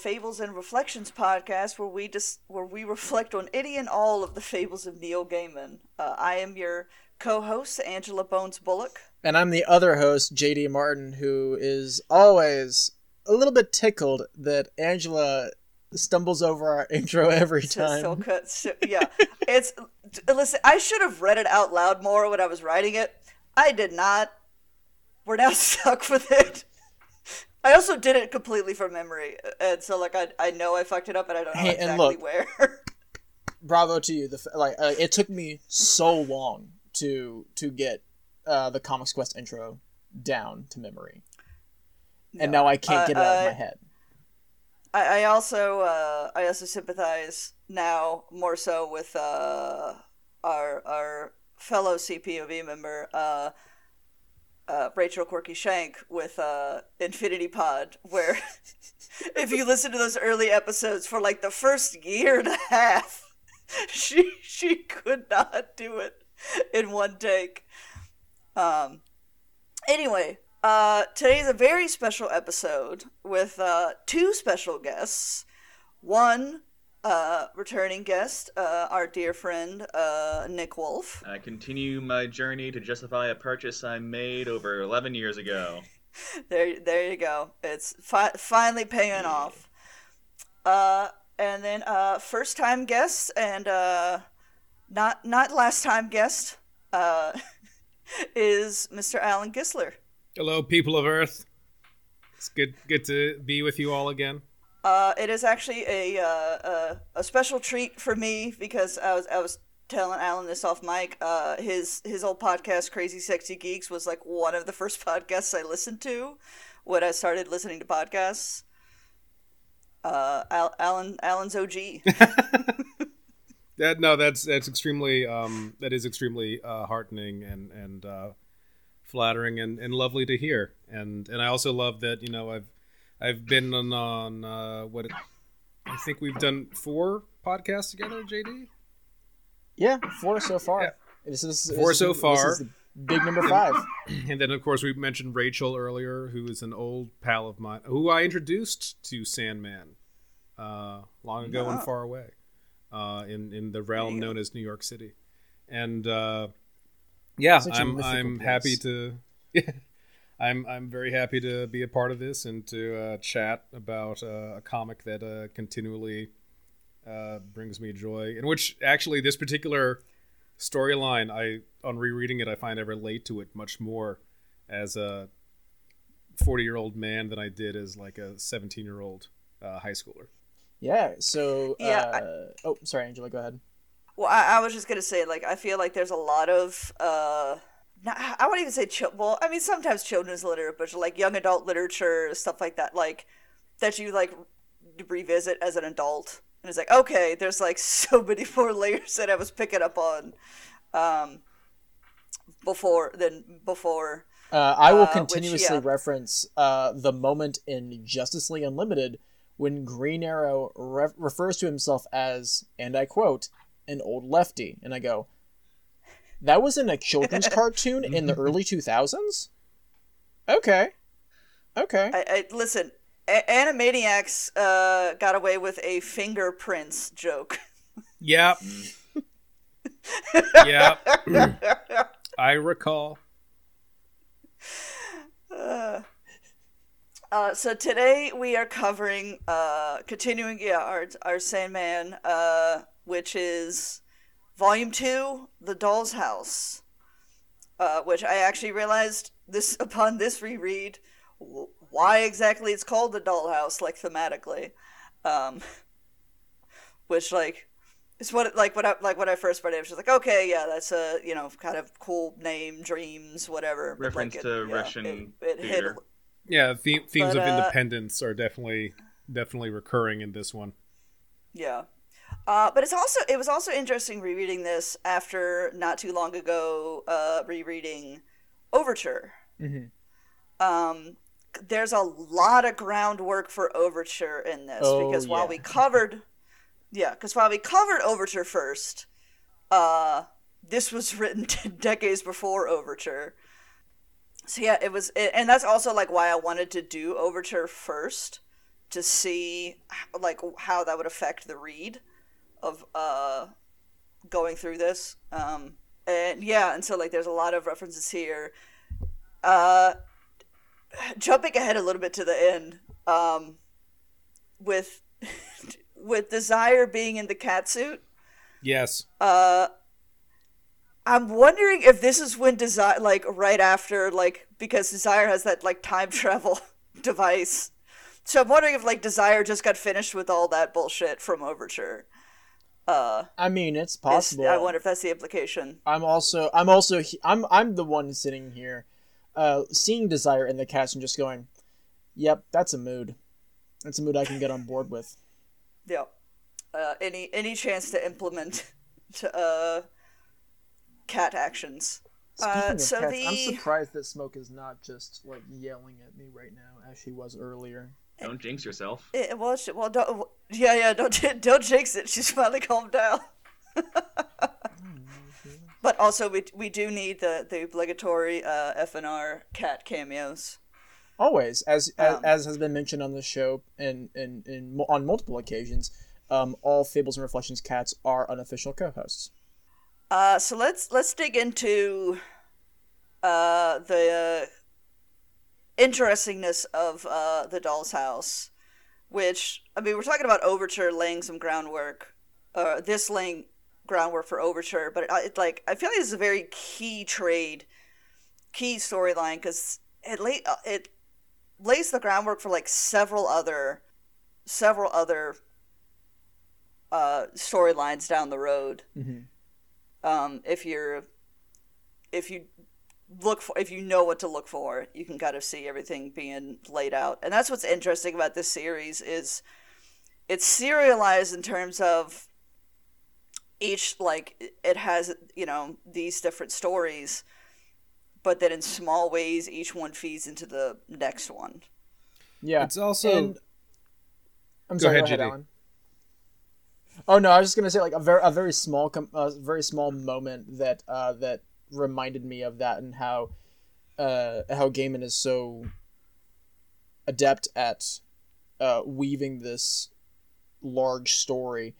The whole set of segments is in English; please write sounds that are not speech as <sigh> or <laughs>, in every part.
Welcome to the Fables and Reflections podcast, where we just where we reflect on any and all of the fables of Neil Gaiman. Uh, I am your co-host, Angela Bones Bullock, and I'm the other host, JD Martin, who is always a little bit tickled that Angela stumbles over our <laughs> intro every time. Yeah, it's listen. I should have read it out loud more when I was writing it. I did not. We're now <laughs> stuck with it. I also did it completely from memory, and so like I I know I fucked it up, and I don't know hey, exactly look, where. <laughs> bravo to you. The like uh, it took me so long to to get uh, the Comics Quest intro down to memory, no. and now I can't uh, get it out of my head. I, I also uh, I also sympathize now more so with uh, our our fellow CPOV member uh, Rachel Quirky Shank with uh, Infinity Pod, where <laughs> if you listen to those early episodes for like the first year and a half, <laughs> she she could not do it in one take. Um. Anyway, uh, today's a very special episode with uh, two special guests. One uh, returning guest, uh, our dear friend uh, Nick Wolf. I continue my journey to justify a purchase I made over 11 years ago. <laughs> there, there you go. It's fi- finally paying off. Uh, and then uh, first time guest and uh, not not last time guest uh, <laughs> is Mr. Alan Kistler. Hello, people of Earth. It's good good to be with you all again. Uh, it is actually a, uh, a, a special treat for me because I was I was telling Alan this off mic. Uh, his his old podcast, Crazy Sexy Geeks, was like one of the first <laughs> podcasts I listened to when I started listening to podcasts. Uh, Al- Alan Alan's OG. that no, that's that's extremely um, that is extremely uh, heartening and and uh, flattering and, and lovely to hear. And and I also love that you know I've I've been on, on uh, what I think we've done four podcasts together, JD. Yeah, four so far. Yeah. This is four this so is, far. big number five. <clears throat> And then, of course, we mentioned Rachel earlier, who is an old pal of mine, who I introduced to Sandman uh, long ago and far away, uh, in in the realm known as New York City. And uh, yeah, I'm I'm place. happy to. <laughs> I'm I'm very happy to be a part of this and to uh, chat about uh, a comic that uh, continually uh, brings me joy. In which actually this particular storyline, I on rereading it, I find I relate to it much more as a 40 year old man than I did as like a 17 year old uh, high schooler. Yeah. So yeah. I, uh, oh, sorry, Angela. Go ahead. Well, I, I, was just gonna say, like, I feel like there's a lot of not, I wouldn't even say chill. Well, I mean, sometimes children's literature, but like young adult literature, stuff like that, like that you like revisit as an adult. And it's like, okay, there's like <laughs> so many more layers that I was picking up on um, before than before. Uh, I will uh, continuously which, yeah. reference uh, the moment in Justice League Unlimited when Green Arrow re- refers to himself as, and I quote, an old lefty. And I go, that was in a children's <laughs> cartoon in the early 2000s? Okay. Okay. I, I listen, a- Animaniacs uh, got away with a fingerprints joke. Yep. <laughs> yep. <clears throat> I recall. Uh, uh, so today we are covering, uh, continuing, yeah, our our Sandman, uh, which is Volume 2, The Doll's House, uh, which I actually realized this <laughs> upon this reread why exactly it's called The Dollhouse, like thematically. Um, <laughs> which, like, it's what like what I like when I first read it, I was just like, okay, yeah, that's a you know kind of cool name, dreams, whatever. Reference like, to yeah, Russian it, it theater. Hit, yeah, the- themes but, of uh, independence are definitely definitely recurring in this one. Yeah, uh, but it's also it was also interesting rereading this after not too long ago uh, rereading Overture. Mm-hmm. Um, there's a lot of groundwork for Overture in this oh, because while yeah. we <laughs> covered, yeah, because while we covered Overture first, uh, this was <laughs> written decades before Overture. So yeah, it was, it, and that's also like why I wanted to do Overture first to see like how that would affect the read of uh going through this. Um, and yeah, and so like there's a lot of references here. Uh, jumping ahead a little bit to the end, um, with <laughs> with Desire being in the cat suit. Yes. Uh, I'm wondering if this is when Desire, like right after, like because Desire has that like time <laughs> travel device. So I'm wondering if like Desire just got finished with all that bullshit from Overture. Uh, I mean, it's possible. I wonder if that's the implication. I'm also, I'm also, I'm, I'm the one sitting here, uh, seeing Desire in the cast and just going, "Yep, that's a mood. That's a mood I can get on board with." <laughs> Yeah. Uh, any any chance to implement, <laughs> to, uh, cat actions. Uh, so cats, the... I'm surprised that Smoke is not just like yelling at me right now as she was earlier. Don't jinx yourself. It, well, she, well, don't, yeah, yeah, don't <laughs> don't jinx it. She's finally calmed down. <laughs> but also, we we do need the the obligatory uh, FNR cat cameos. Always, as, um, as as has been mentioned on the show and and, and on multiple occasions, um, all Fables and Reflections cats are unofficial co-hosts. Uh, so let's let's dig into uh, the interestingness of uh, the Doll's House, which I mean, we're talking about Overture laying some groundwork, uh, this laying groundwork for Overture, but it, it like I feel like this is a very key trade, key storyline because it lay uh, it lays the groundwork for like several other, several other uh, storylines down the road. Mm-hmm. Um, if you're if you look for if you know what to look for you can kind of see everything being laid out. And that's what's interesting about this series is it's serialized in terms of each like it has you know these different stories but then in small ways each one feeds into the next one. Yeah. It's also and... i'm sorry go ahead, go ahead Alan. oh no i was just gonna say like a very a very small com- a very small moment that uh that reminded me of that and how uh, how Gaiman is so adept at uh, weaving this large story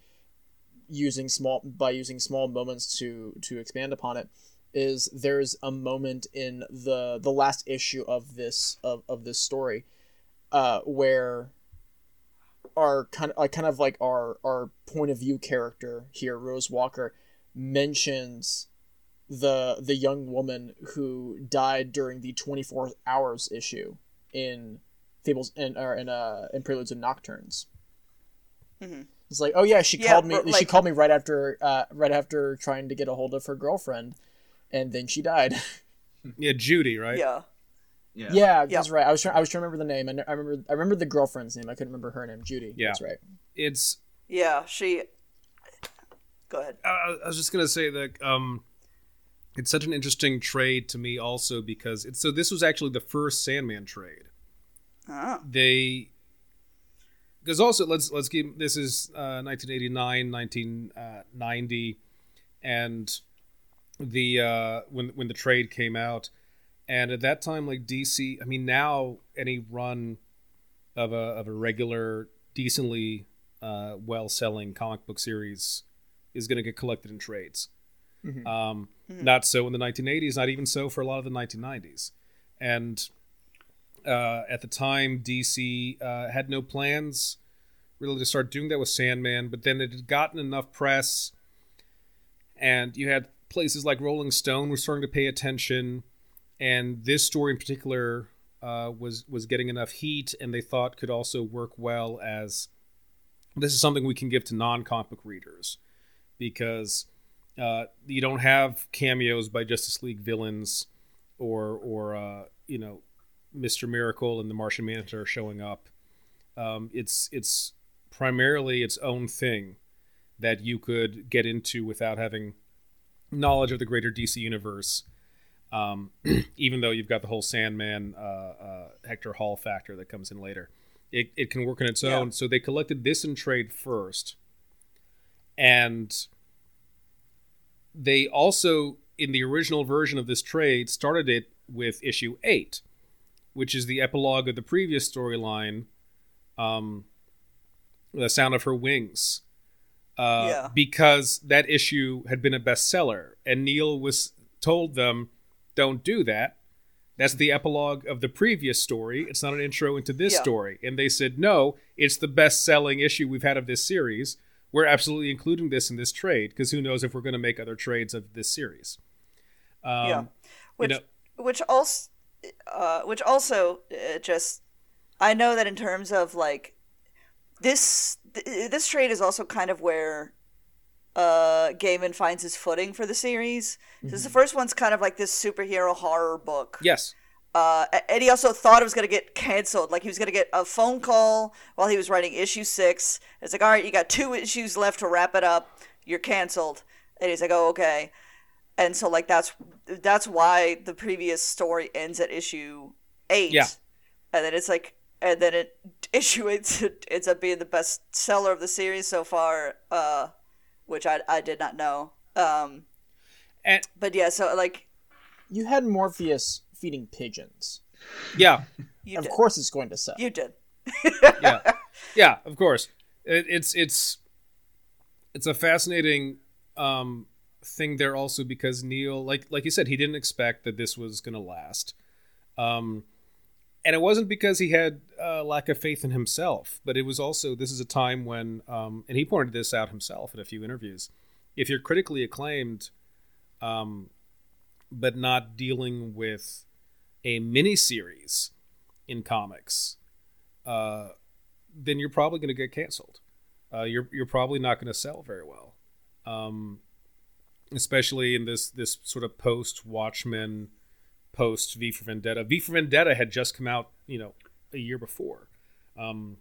using small by using small moments to to expand upon it is there's a moment in the the last issue of this of, of this story uh, where our kind of like kind of like our our point of view character here Rose Walker mentions the the young woman who died during the 24 hours issue in Fables and or in uh in Preludes and Nocturnes. Mm-hmm. It's like, oh yeah, she yeah, called me. Like, she called me right after uh right after trying to get a hold of her girlfriend, and then she died. <laughs> yeah, Judy, right? Yeah. Yeah, yeah, that's yeah. right. I was trying. I was trying to remember the name. I, I remember. I remember the girlfriend's name. I couldn't remember her name. Judy. Yeah, that's right. It's. Yeah, she. Go ahead. I was just gonna say that um, it's such an interesting trade to me also because it's so this was actually the first Sandman trade. Oh. They because also let's let's keep this is uh, 1989 1990 and the uh, when when the trade came out and at that time like DC I mean now any run of a of a regular decently uh, well selling comic book series is going to get collected in trades Mm-hmm. Um, mm-hmm. Not so in the 1980s, not even so for a lot of the 1990s. And uh, at the time, DC uh, had no plans really to start doing that with Sandman, but then it had gotten enough press, and you had places like Rolling Stone were starting to pay attention, and this story in particular uh, was was getting enough heat, and they thought could also work well as this is something we can give to non-comic book readers because uh, you don't have cameos by Justice League villains or or uh, you know Mr. Miracle and the Martian Manhunter showing up. Um, it's it's primarily its own thing that you could get into without having knowledge of the greater DC universe. Um, <clears throat> even though you've got the whole Sandman uh, uh, Hector Hall factor that comes in later, it, it can work on its own. Yeah. So they collected this in trade first, and they also, in the original version of this trade, started it with issue eight, which is the epilogue of the previous storyline, um, the sound of her wings, uh, yeah. because that issue had been a bestseller, and Neil was told them, "Don't do that." That's the epilogue of the previous story. It's not an intro into this yeah. story. And they said, no, it's the best selling issue we've had of this series. We're absolutely including this in this trade because who knows if we're going to make other trades of this series. Um, yeah. Which, you know, which also, uh, which also uh, just, I know that in terms of like this, th- this trade is also kind of where uh Gaiman finds his footing for the series. Mm-hmm. the first one's kind of like this superhero horror book. Yes. Uh, and he also thought it was going to get canceled. Like he was going to get a phone call while he was writing issue six. It's like, all right, you got two issues left to wrap it up. You're canceled. And he's like, oh, okay. And so like that's that's why the previous story ends at issue eight. Yeah. And then it's like, and then it <laughs> issue eight ends up being the best seller of the series so far. Uh, which I, I did not know. Um, and but yeah, so like you had Morpheus feeding pigeons. Yeah, of did. course it's going to sell. You did. yeah, <laughs> yeah, of course. It, it's it's it's a fascinating um, thing there also because Neil, like like you said, he didn't expect that this was going to last. Um, and it wasn't because he had a lack of faith in himself, but it was also this is a time when, um, and he pointed this out himself in a few interviews. If you're critically acclaimed, um, but not dealing with a mini series in comics, uh, then you're probably going to get canceled. Uh, you're you're probably not going to sell very well, um, especially in this this sort of post Watchmen post V for Vendetta. V for Vendetta had just come out, you know, a year before. Um,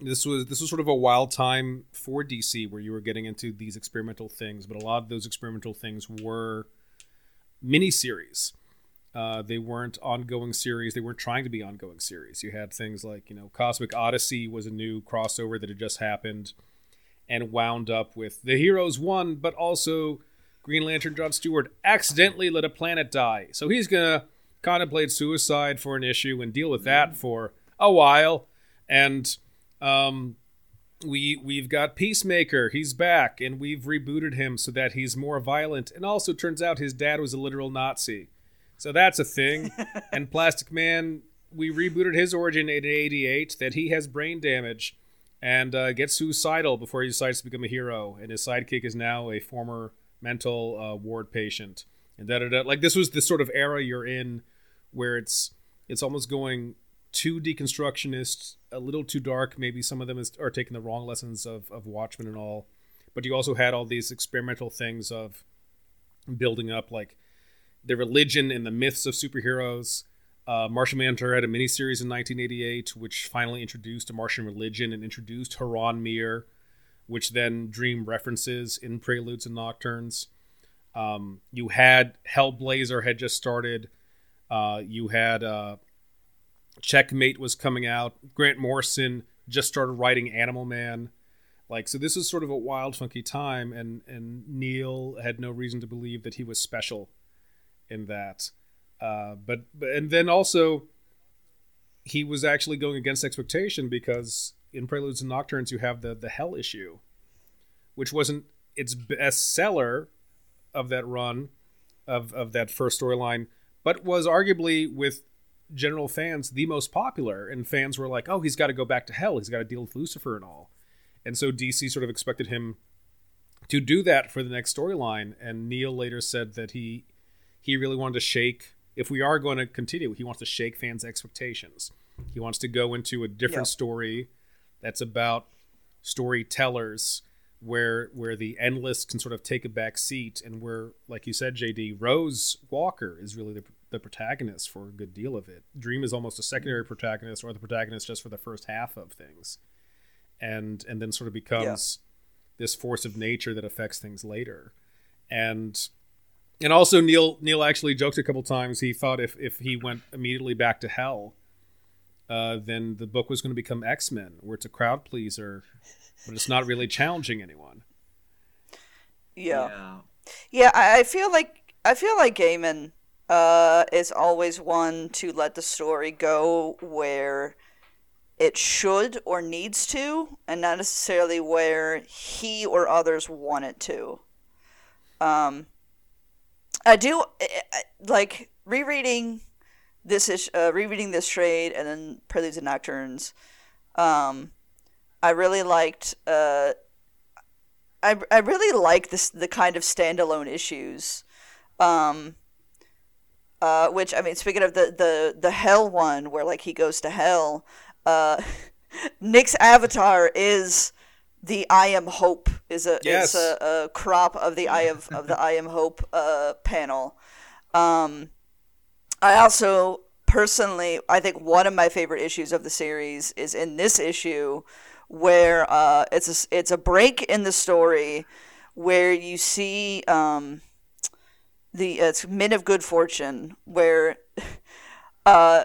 this was this was sort of a wild time for DC where you were getting into these experimental things, but a lot of those experimental things were miniseries. Uh, they weren't ongoing series. They weren't trying to be ongoing series. You had things like you know Cosmic Odyssey was a new crossover that had just happened, and wound up with the heroes won, but also Green Lantern John Stewart accidentally let a planet die. So he's going to contemplate suicide for an issue and deal with that for a while. And um, we we've got Peacemaker. He's back, and we've rebooted him so that he's more violent. And also turns out his dad was a literal Nazi, so that's a thing. and Plastic Man, we rebooted his origin in '88 that he has brain damage and uh, gets suicidal before he decides to become a hero. And his sidekick is now a former mental uh, ward patient, and da da da. Like this was the sort of era you're in where it's it's almost going too deconstructionist, a little too dark. Maybe some of them is, are taking the wrong lessons of of Watchmen and all. But you also had all these experimental things of building up like the religion and the myths of superheroes. Uh, Martian Manhunter had a miniseries in 1988, which finally introduced a Martian religion and introduced H'ronmeer, which then Dream references in Preludes and Nocturnes. Um, you had Hellblazer had just started. Uh, you had uh, Checkmate was coming out. Grant Morrison just started writing Animal Man. Like so, this is sort of a wild, funky time, and and Neil had no reason to believe that he was special in that. Uh, but, but and then also he was actually going against expectation because in Preludes and Nocturnes you have the the Hell issue, which wasn't its best seller of that run of of that first storyline, but was arguably with general fans the most popular. And fans were like, "Oh, he's got to go back to Hell. He's got to deal with Lucifer and all." And so DC sort of expected him to do that for the next storyline. And Neil later said that he he really wanted to shake. If we are going to continue, he wants to shake fans' expectations. He wants to go into a different story that's about storytellers where where the endless can sort of take a back seat and where like you said JD Rose Walker is really the, the protagonist for a good deal of it Dream is almost a secondary mm-hmm. protagonist or the protagonist just for the first half of things and and then sort of becomes yeah. this force of nature that affects things later and and also Neil Neil actually joked a couple times he thought if if he went immediately back to hell uh, then the book was going to become X Men, where it's a crowd pleaser, but it's not really challenging anyone. Yeah, yeah. yeah I, feel like I feel like Gaiman uh, is always one to let the story go where it should or needs to, and not necessarily where he or others want it to. Um, I do like rereading this is uh, rereading this trade and then Preludes and Nocturnes. Um, I really liked. Uh, I I really like this the kind of standalone issues. Um, uh, which I mean, speaking of the the the hell one where like he goes to hell, uh, <laughs> Nick's avatar is the I am hope is a yes. is a, a, crop of the I of of the I am hope uh, panel. Um, I also personally, I think one of my favorite issues of the series is in this issue, where uh, it's a, it's a break in the story where you see um, the it's Men of Good Fortune, where <laughs> uh,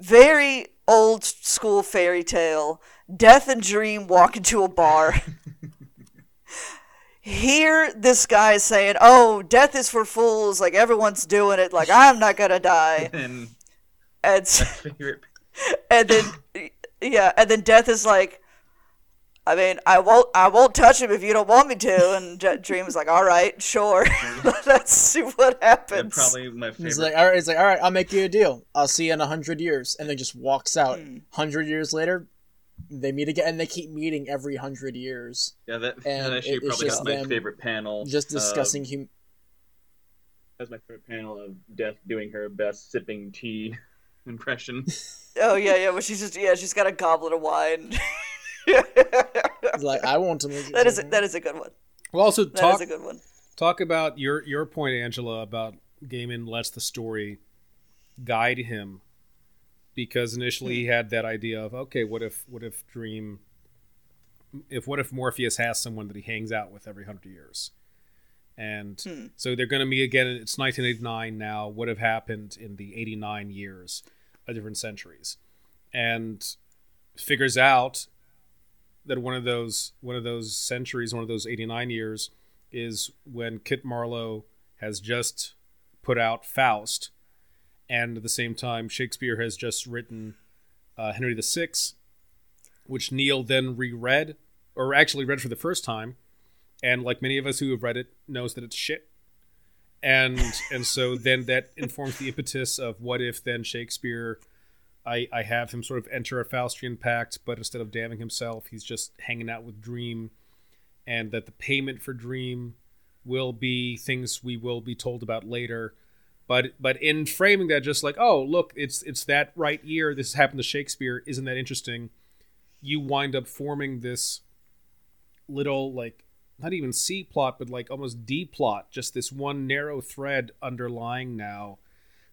very old school fairy tale, Death and Dream walk into a bar. <laughs> hear this guy saying, "Oh, death is for fools. Like everyone's doing it. Like I'm not gonna die." <laughs> and, and, <laughs> and then yeah, and then death is like, I mean, I won't, I won't touch him if you don't want me to. And Dream is like, all right, sure, let's see what happens. Yeah, probably my favorite. He's like, all right, he's like, all right, I'll make you a deal. I'll see you in a hundred years, and then just walks out. Hmm. Hundred years later, they meet again, and they keep meeting every hundred years. Yeah, that, and that actually it, probably has my favorite panel. Just um, discussing hum- That's my favorite panel of Death doing her best sipping tea <laughs> impression. <laughs> oh yeah, yeah, but she's just yeah, she's got a goblet of wine. like I want to make <laughs> that is a, that is a good one. Well, also that talk a good one. Talk about your your point, Angela, about Gaiman lets the story guide him because initially he had that idea of okay, what if what if Dream, if what if Morpheus has someone that he hangs out with every hundred years, and hmm. so they're going to meet again. It's 1989 now. What have happened in the 89 years of different centuries, and figures out that one of those one of those centuries, one of those 89 years, is when Kit Marlowe has just put out Faust and at the same time, Shakespeare has just written uh, Henry VI, which Neil then reread, or actually read for the first time, and like many of us who have read it, knows that it's shit. And and so then that informs the impetus of what if then Shakespeare, I I have him sort of enter a Faustian pact, but instead of damning himself, he's just hanging out with Dream, and that the payment for Dream will be things we will be told about later but but in framing that, just like oh look, it's it's that right year. This happened to Shakespeare. Isn't that interesting? You wind up forming this little like not even C plot, but like almost D plot. Just this one narrow thread underlying now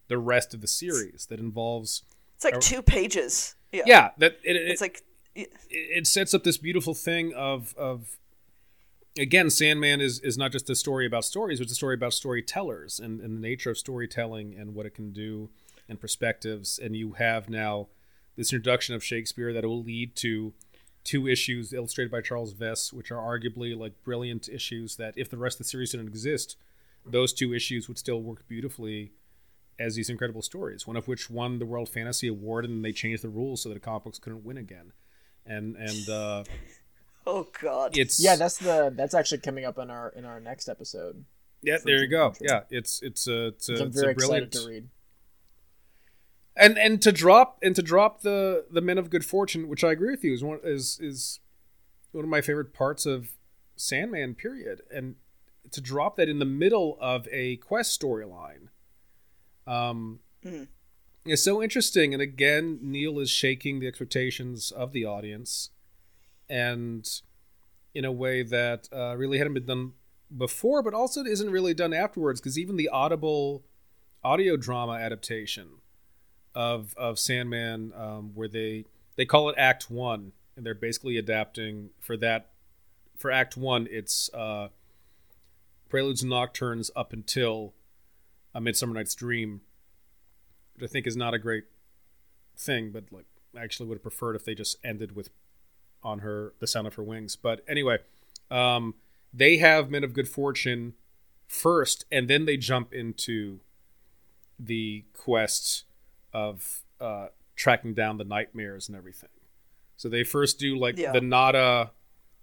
the rest of the series that involves. It's like a, two pages. Yeah. Yeah. That it, it's like. It, it sets up this beautiful thing of of again, Sandman is, is not just a story about stories, it's a story about storytellers and, and the nature of storytelling and what it can do and perspectives. And you have now this introduction of Shakespeare that will lead to two issues illustrated by Charles Vess, which are arguably like brilliant issues that if the rest of the series didn't exist, those two issues would still work beautifully as these incredible stories. One of which won the World Fantasy Award, and they changed the rules so that comic books couldn't win again. And and uh, Oh God! It's yeah. That's the that's actually coming up in our in our next episode. Yeah, there you go. Country. Yeah, it's it's a it's a, I'm it's very a brilliant excited to read. And and to drop and to drop the the Men of Good Fortune, which I agree with you is one is is one of my favorite parts of Sandman. Period. And to drop that in the middle of a quest storyline, um, mm. is so interesting. And again, Neil is shaking the expectations of the audience and in a way that uh, really hadn't been done before, but also isn't really done afterwards. Because even the Audible audio drama adaptation of of Sandman, um, where they they call it Act One, and they're basically adapting for that for Act One. It's uh, Preludes and Nocturnes up until A Midsummer Night's Dream, which I think is not a great thing, but like I actually would have preferred if they just ended with on her the sound of her wings. But anyway, um, they have men of good fortune first, and then they jump into the quest of uh, tracking down the nightmares and everything. So they first do like yeah. the Nada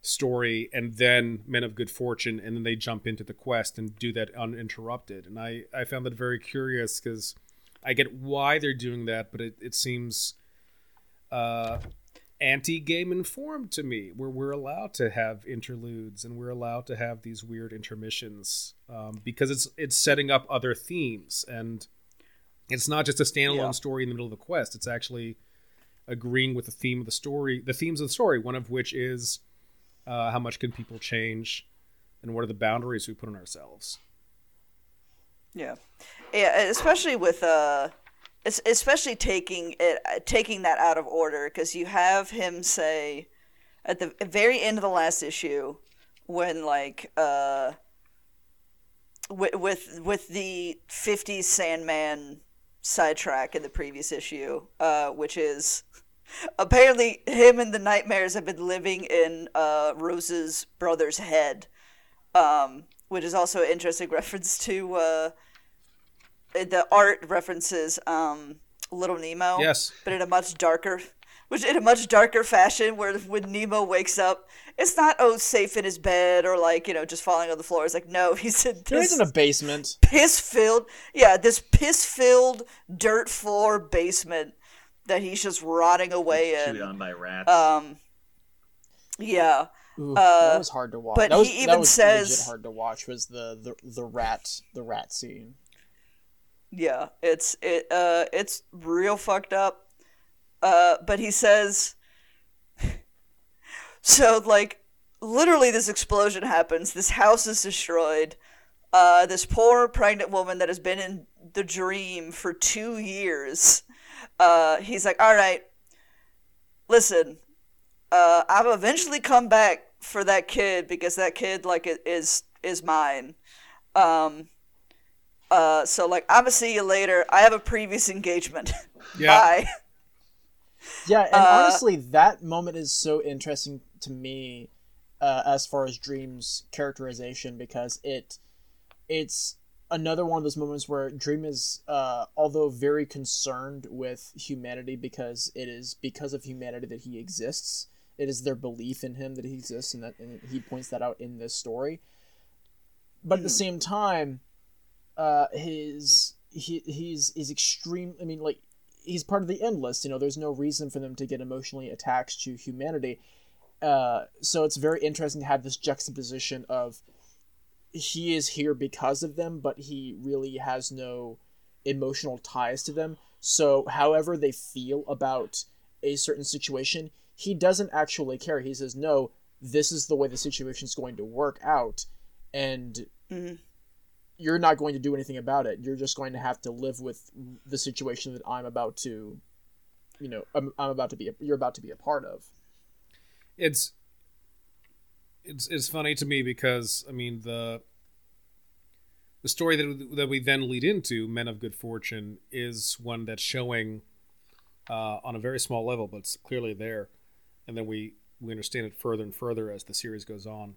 story and then Men of Good Fortune, and then they jump into the quest and do that uninterrupted. And I, I found that very curious because I get why they're doing that, but it, it seems uh, anti game informed to me, where we're allowed to have interludes and we're allowed to have these weird intermissions um, because it's it's setting up other themes and it's not just a standalone yeah. story in the middle of the quest. It's actually agreeing with the theme of the story, the themes of the story. One of which is uh, how much can people change, and what are the boundaries we put on ourselves. Yeah, yeah, especially with uh, especially taking it taking that out of order because you have him say at the very end of the last issue when like uh with with, with the 50s Sandman sidetrack in the previous issue, uh, which is apparently him and the nightmares have been living in uh, Rose's brother's head, um, which is also an interesting <laughs> reference to uh, the art references um, Little Nemo. Yes, but in a much darker, which in a much darker fashion, where when Nemo wakes up, it's not oh safe in his bed or like you know just falling on the floor. It's like no, <laughs> he's in this he's in a basement, piss filled. Yeah, this piss filled dirt floor basement that he's just rotting away in. Chewed on by rats. Um, yeah. Ooh, uh, that was hard to watch. But that was, he even says hard to watch was the, the the rat the rat scene. Yeah, it's it uh it's real fucked up. Uh, but he says <laughs> so like literally this explosion happens. This house is destroyed. Uh, this poor pregnant woman that has been in the dream for two years. Uh, he's like, all right, listen, uh, I'll eventually come back for that kid because that kid like is is mine. Um, uh, so like I'm gonna see you later. I have a previous engagement. <laughs> Yeah. Bye. Yeah, and uh, honestly, that moment is so interesting to me uh, as far as Dream's characterization because it it's another one of those moments where Dream is, uh, although very concerned with humanity because it is because of humanity that he exists. It is their belief in him that he exists, and that and he points that out in this story. But at the same time, uh, his he he's he's extreme. I mean, like he's part of the endless. You know, there's no reason for them to get emotionally attached to humanity. Uh, so it's very interesting to have this juxtaposition of he is here because of them, but he really has no emotional ties to them. So, however they feel about a certain situation, he doesn't actually care. He says, "No, this is the way the situation is going to work out, and mm-hmm you're not going to do anything about it. You're just going to have to live with the situation that I'm about to, you know, I'm, I'm about to be. You're about to be a part of. It's it's it's funny to me because I mean the the story that that we then lead into, Men of Good Fortune, is one that's showing uh, on a very small level, but it's clearly there, and then we we understand it further and further as the series goes on.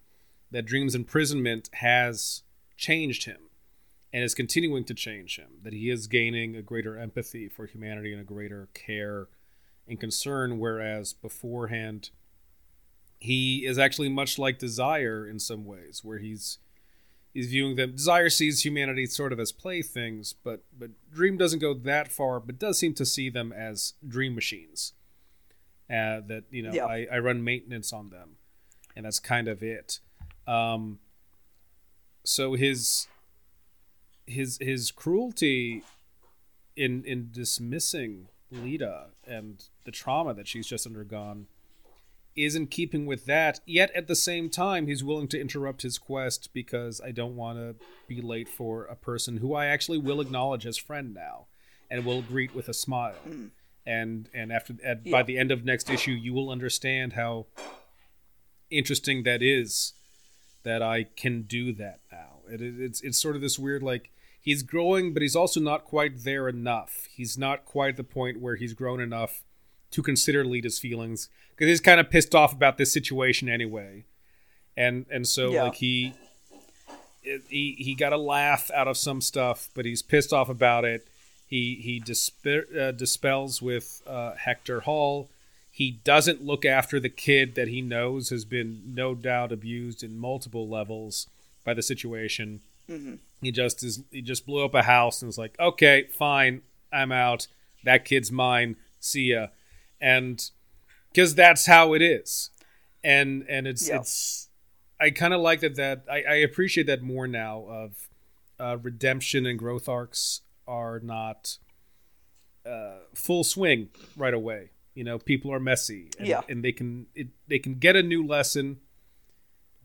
That Dream's imprisonment has changed him and is continuing to change him. That he is gaining a greater empathy for humanity and a greater care and concern, whereas beforehand he is actually much like Desire in some ways, where he's he's viewing them. Desire sees humanity sort of as playthings, but but Dream doesn't go that far, but does seem to see them as dream machines. Uh, that you know, yeah. I, I run maintenance on them, and that's kind of it. Um, so his his his cruelty in in dismissing Lyta and the trauma that she's just undergone is in keeping with that. Yet at the same time, he's willing to interrupt his quest because I don't want to be late for a person who I actually will acknowledge as friend now, and will greet with a smile. Mm. And and after at, yeah. by the end of next issue, you will understand how interesting that is that I can do that now. It, it's it's sort of this weird like he's growing, but he's also not quite there enough. He's not quite at the point where he's grown enough to consider Lyta's feelings because he's kind of pissed off about this situation anyway, and and so yeah. like he he he got a laugh out of some stuff, but he's pissed off about it. He he dispe- uh, dispels with uh, Hector Hall He doesn't look after the kid that he knows has been no doubt abused in multiple levels by the situation. Mm-hmm. He just is. He just blew up a house and was like, "Okay, fine, I'm out. That kid's mine. See ya." And because that's how it is, and and it's it's. I kind of like that. That I, I appreciate that more now. Of uh, redemption and growth arcs are not uh, full swing right away. You know, people are messy, and, yeah. and they can it, they can get a new lesson,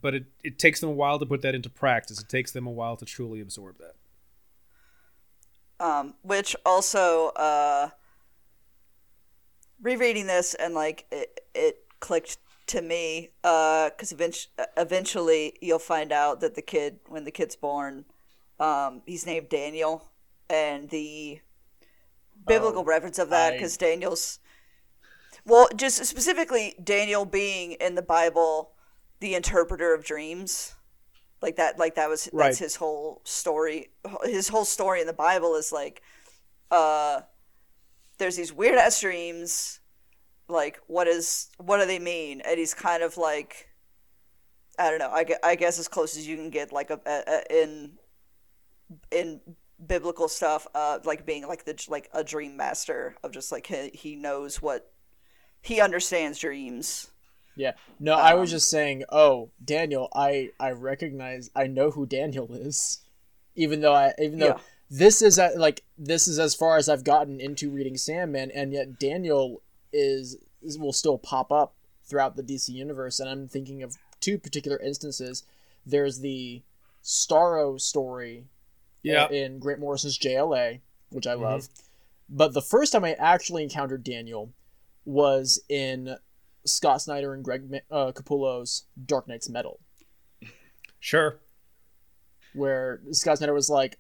but it, it takes them a while to put that into practice. It takes them a while to truly absorb that. Um, which also uh, rereading this and like it, it clicked to me because uh, eventually, eventually you'll find out that the kid when the kid's born, um, he's named Daniel, and the biblical oh, reference of that because I... Daniel's well, just specifically Daniel being in the Bible the interpreter of dreams. Like that like that was right. that's his whole story. His whole story in the Bible is like uh there's these weird ass dreams like what is what do they mean? And he's kind of like I don't know. I, I guess as close as you can get like a, a, a in in biblical stuff uh like being like the like a dream master of just like he, he knows what he understands dreams. Yeah. No, um, I was um, just saying, oh, Daniel, I I recognize I know who Daniel is. Even though I even though yeah. this is at, like this is as far as I've gotten into reading Sandman and yet Daniel is, is will still pop up throughout the DC universe and I'm thinking of two particular instances. There's the Starro story yeah. in Grant Morrison's JLA, which I mm-hmm. love. But the first time I actually encountered Daniel was in Scott Snyder and Greg uh, Capullo's Dark Nights Metal. Sure. Where Scott Snyder was like,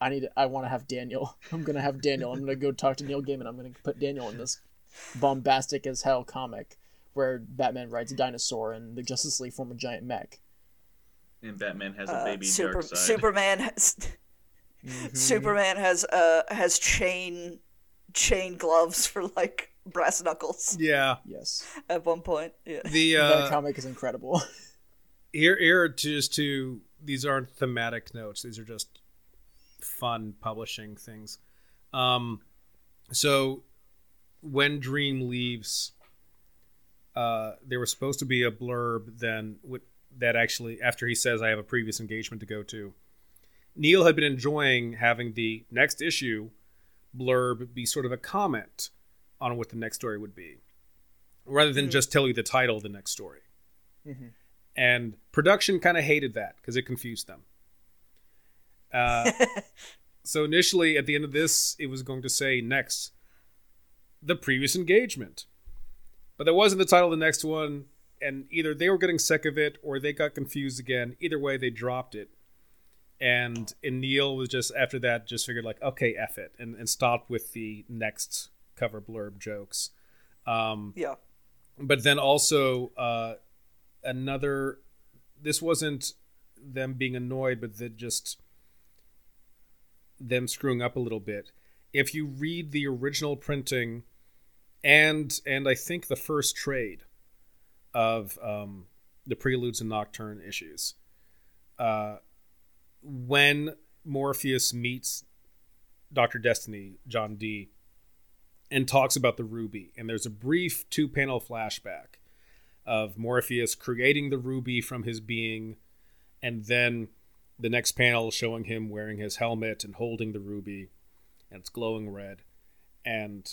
I need, I want to have Daniel. <laughs> I'm gonna have Daniel. I'm gonna go talk to Neil Gaiman. I'm gonna put Daniel in this bombastic as hell comic where Batman rides a dinosaur and the Justice League form a giant mech. And Batman has a uh, baby Super, Superman has <laughs> mm-hmm. Superman has uh has chain chain gloves for like brass knuckles. Yeah. Yes. At one point, yeah. The <laughs> uh, that comic is incredible. <laughs> here, here, to just to these aren't thematic notes; these are just fun publishing things. Um, so when Dream leaves, uh, there was supposed to be a blurb then that actually after he says I have a previous engagement to go to. Neil had been enjoying having the next issue blurb be sort of a comment on what the next story would be, rather than mm-hmm. just tell you the title of the next story. Mm-hmm. And production kind of hated that because it confused them. Uh, <laughs> so initially, at the end of this, it was going to say next the previous engagement, but that wasn't the title of the next one. And either they were getting sick of it or they got confused again. Either way, they dropped it and and Neil was just after that just figured like okay F it and, and stopped with the next cover blurb jokes. Um, yeah. But then also uh, another. This wasn't them being annoyed, but that just them screwing up a little bit. If you read the original printing, and and I think the first trade of um, the Preludes and Nocturne issues, uh, when Morpheus meets Doctor Destiny, John Dee, and talks about the ruby. And there's a brief two panel flashback of Morpheus creating the ruby from his being, and then the next panel showing him wearing his helmet and holding the ruby, and it's glowing red. And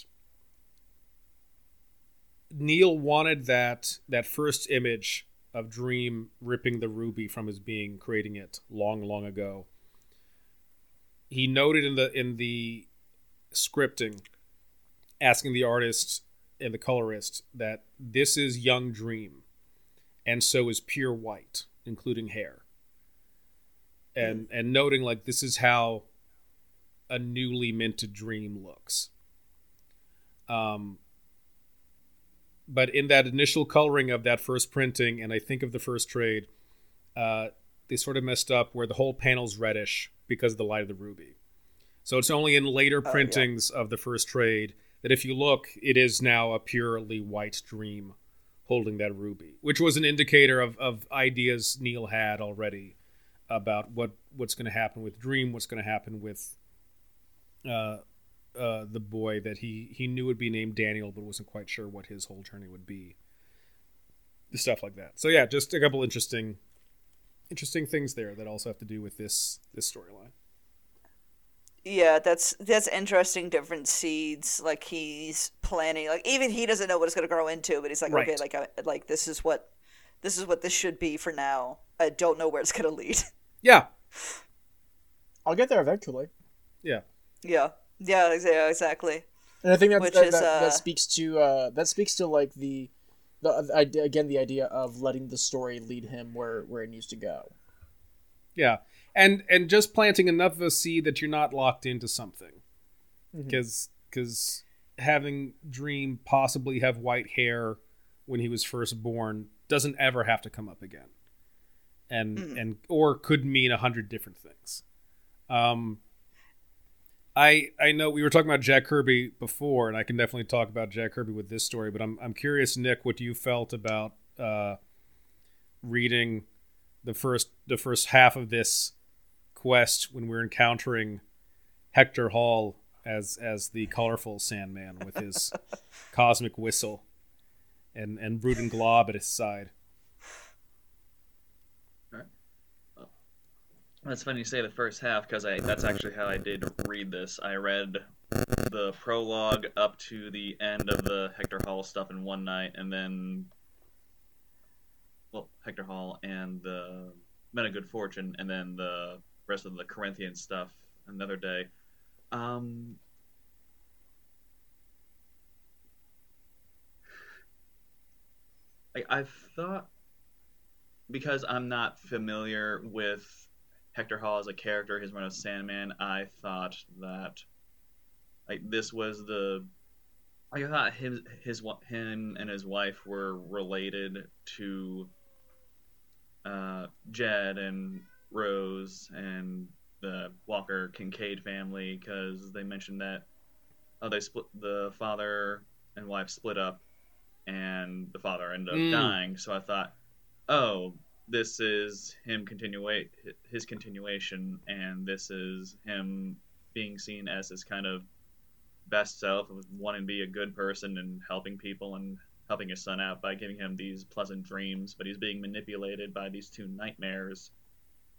Neil wanted that that first image of Dream ripping the ruby from his being, creating it long, long ago. He noted in the in the scripting asking the artist and the colorist that this is young dream and so is pure white including hair. And and noting like this is how a newly minted dream looks. Um but in that initial coloring of that first printing and i think of the first trade uh they sort of messed up where the whole panel's reddish because of the light of the ruby. So it's only in later printings oh, yeah. of the first trade that if you look, it is now a purely white dream holding that ruby, which was an indicator of, of ideas Neil had already about what what's going to happen with Dream, what's going to happen with uh, uh, the boy that he he knew would be named Daniel, but wasn't quite sure what his whole journey would be. Stuff like that. So yeah, just a couple interesting interesting things there that also have to do with this this storyline. Yeah, that's that's interesting. Different seeds, like he's planning. Like even he doesn't know what it's going to grow into, but he's like, right. okay, like I, like this is what this is what this should be for now. I don't know where it's going to lead. <laughs> Yeah, I'll get there eventually. Yeah. Yeah. Yeah. Exactly. And I think that that, is, that, uh... that, speaks to uh, that speaks to like the the again the idea of letting the story lead him where where it needs to go. Yeah, and and just planting enough of a seed that you're not locked into something, because mm-hmm. because having Dream possibly have white hair when he was first born doesn't ever have to come up again, and mm. and or could mean a hundred different things. Um, I I know we were talking about Jack Kirby before, and I can definitely talk about Jack Kirby with this story. But I'm I'm curious, Nick, what you felt about uh, reading the first the first half of this quest when we're encountering Hector Hall as as the colorful Sandman with his <laughs> cosmic whistle, and and Brute and Glob at his side. That's funny you say the first half because I that's actually how I did read this. I read the prologue up to the end of the Hector Hall stuff in one night, and then well, Hector Hall and the Men of Good Fortune, and then the rest of the Corinthian stuff another day. Um, I, I've thought because I'm not familiar with Hector Hall as a character, his run of Sandman, I thought that like this was the I thought his his him and his wife were related to uh, Jed and Rose and the Walker Kincaid family because they mentioned that oh they split the father and wife split up and the father ended up mm. dying. So I thought, oh, this is him continuate his continuation, and this is him being seen as his kind of best self, wanting to be a good person and helping people and helping his son out by giving him these pleasant dreams, but he's being manipulated by these two nightmares,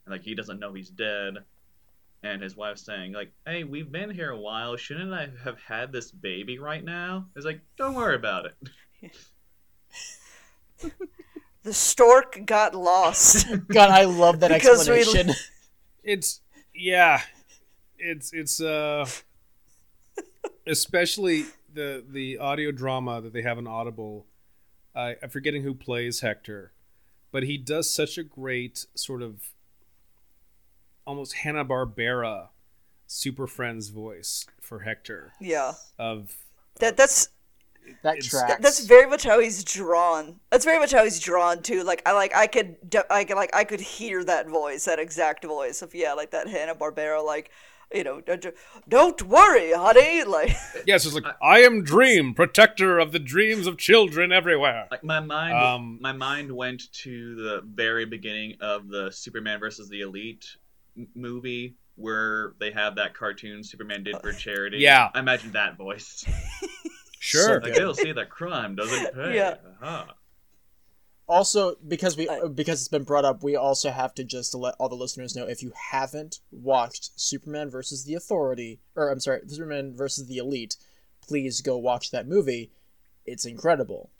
and like he doesn't know he's dead. And his wife's saying, like, hey, we've been here a while. Shouldn't I have had this baby right now? It's like, don't worry about it. <laughs> the stork got lost. God, I love that explanation. We... It's yeah, it's it's uh, especially the the audio drama that they have in Audible. I, I'm forgetting who plays Hector, but he does such a great sort of almost Hanna Barbera Super Friends voice for Hector. Yeah. Of that that's that tracks. That's very much how he's drawn. That's very much how he's drawn too. Like I like I could I could like I could hear that voice, that exact voice of yeah, like that Hanna Barbera like you know, don't worry, honey. <laughs> Like yes, it's like I, I, am Dream, protector of the dreams of children everywhere. Like my mind, um, my mind went to the very beginning of the Superman versus the Elite movie where they have that cartoon Superman did for charity. Yeah, I imagine that voice. <laughs> Sure. Like they'll see that crime doesn't pay. <laughs> Yeah. Uh-huh. Also, because we because it's been brought up, we also have to just to let all the listeners know if you haven't watched Superman versus the Authority, or I'm sorry, Superman versus the Elite, please go watch that movie. It's incredible.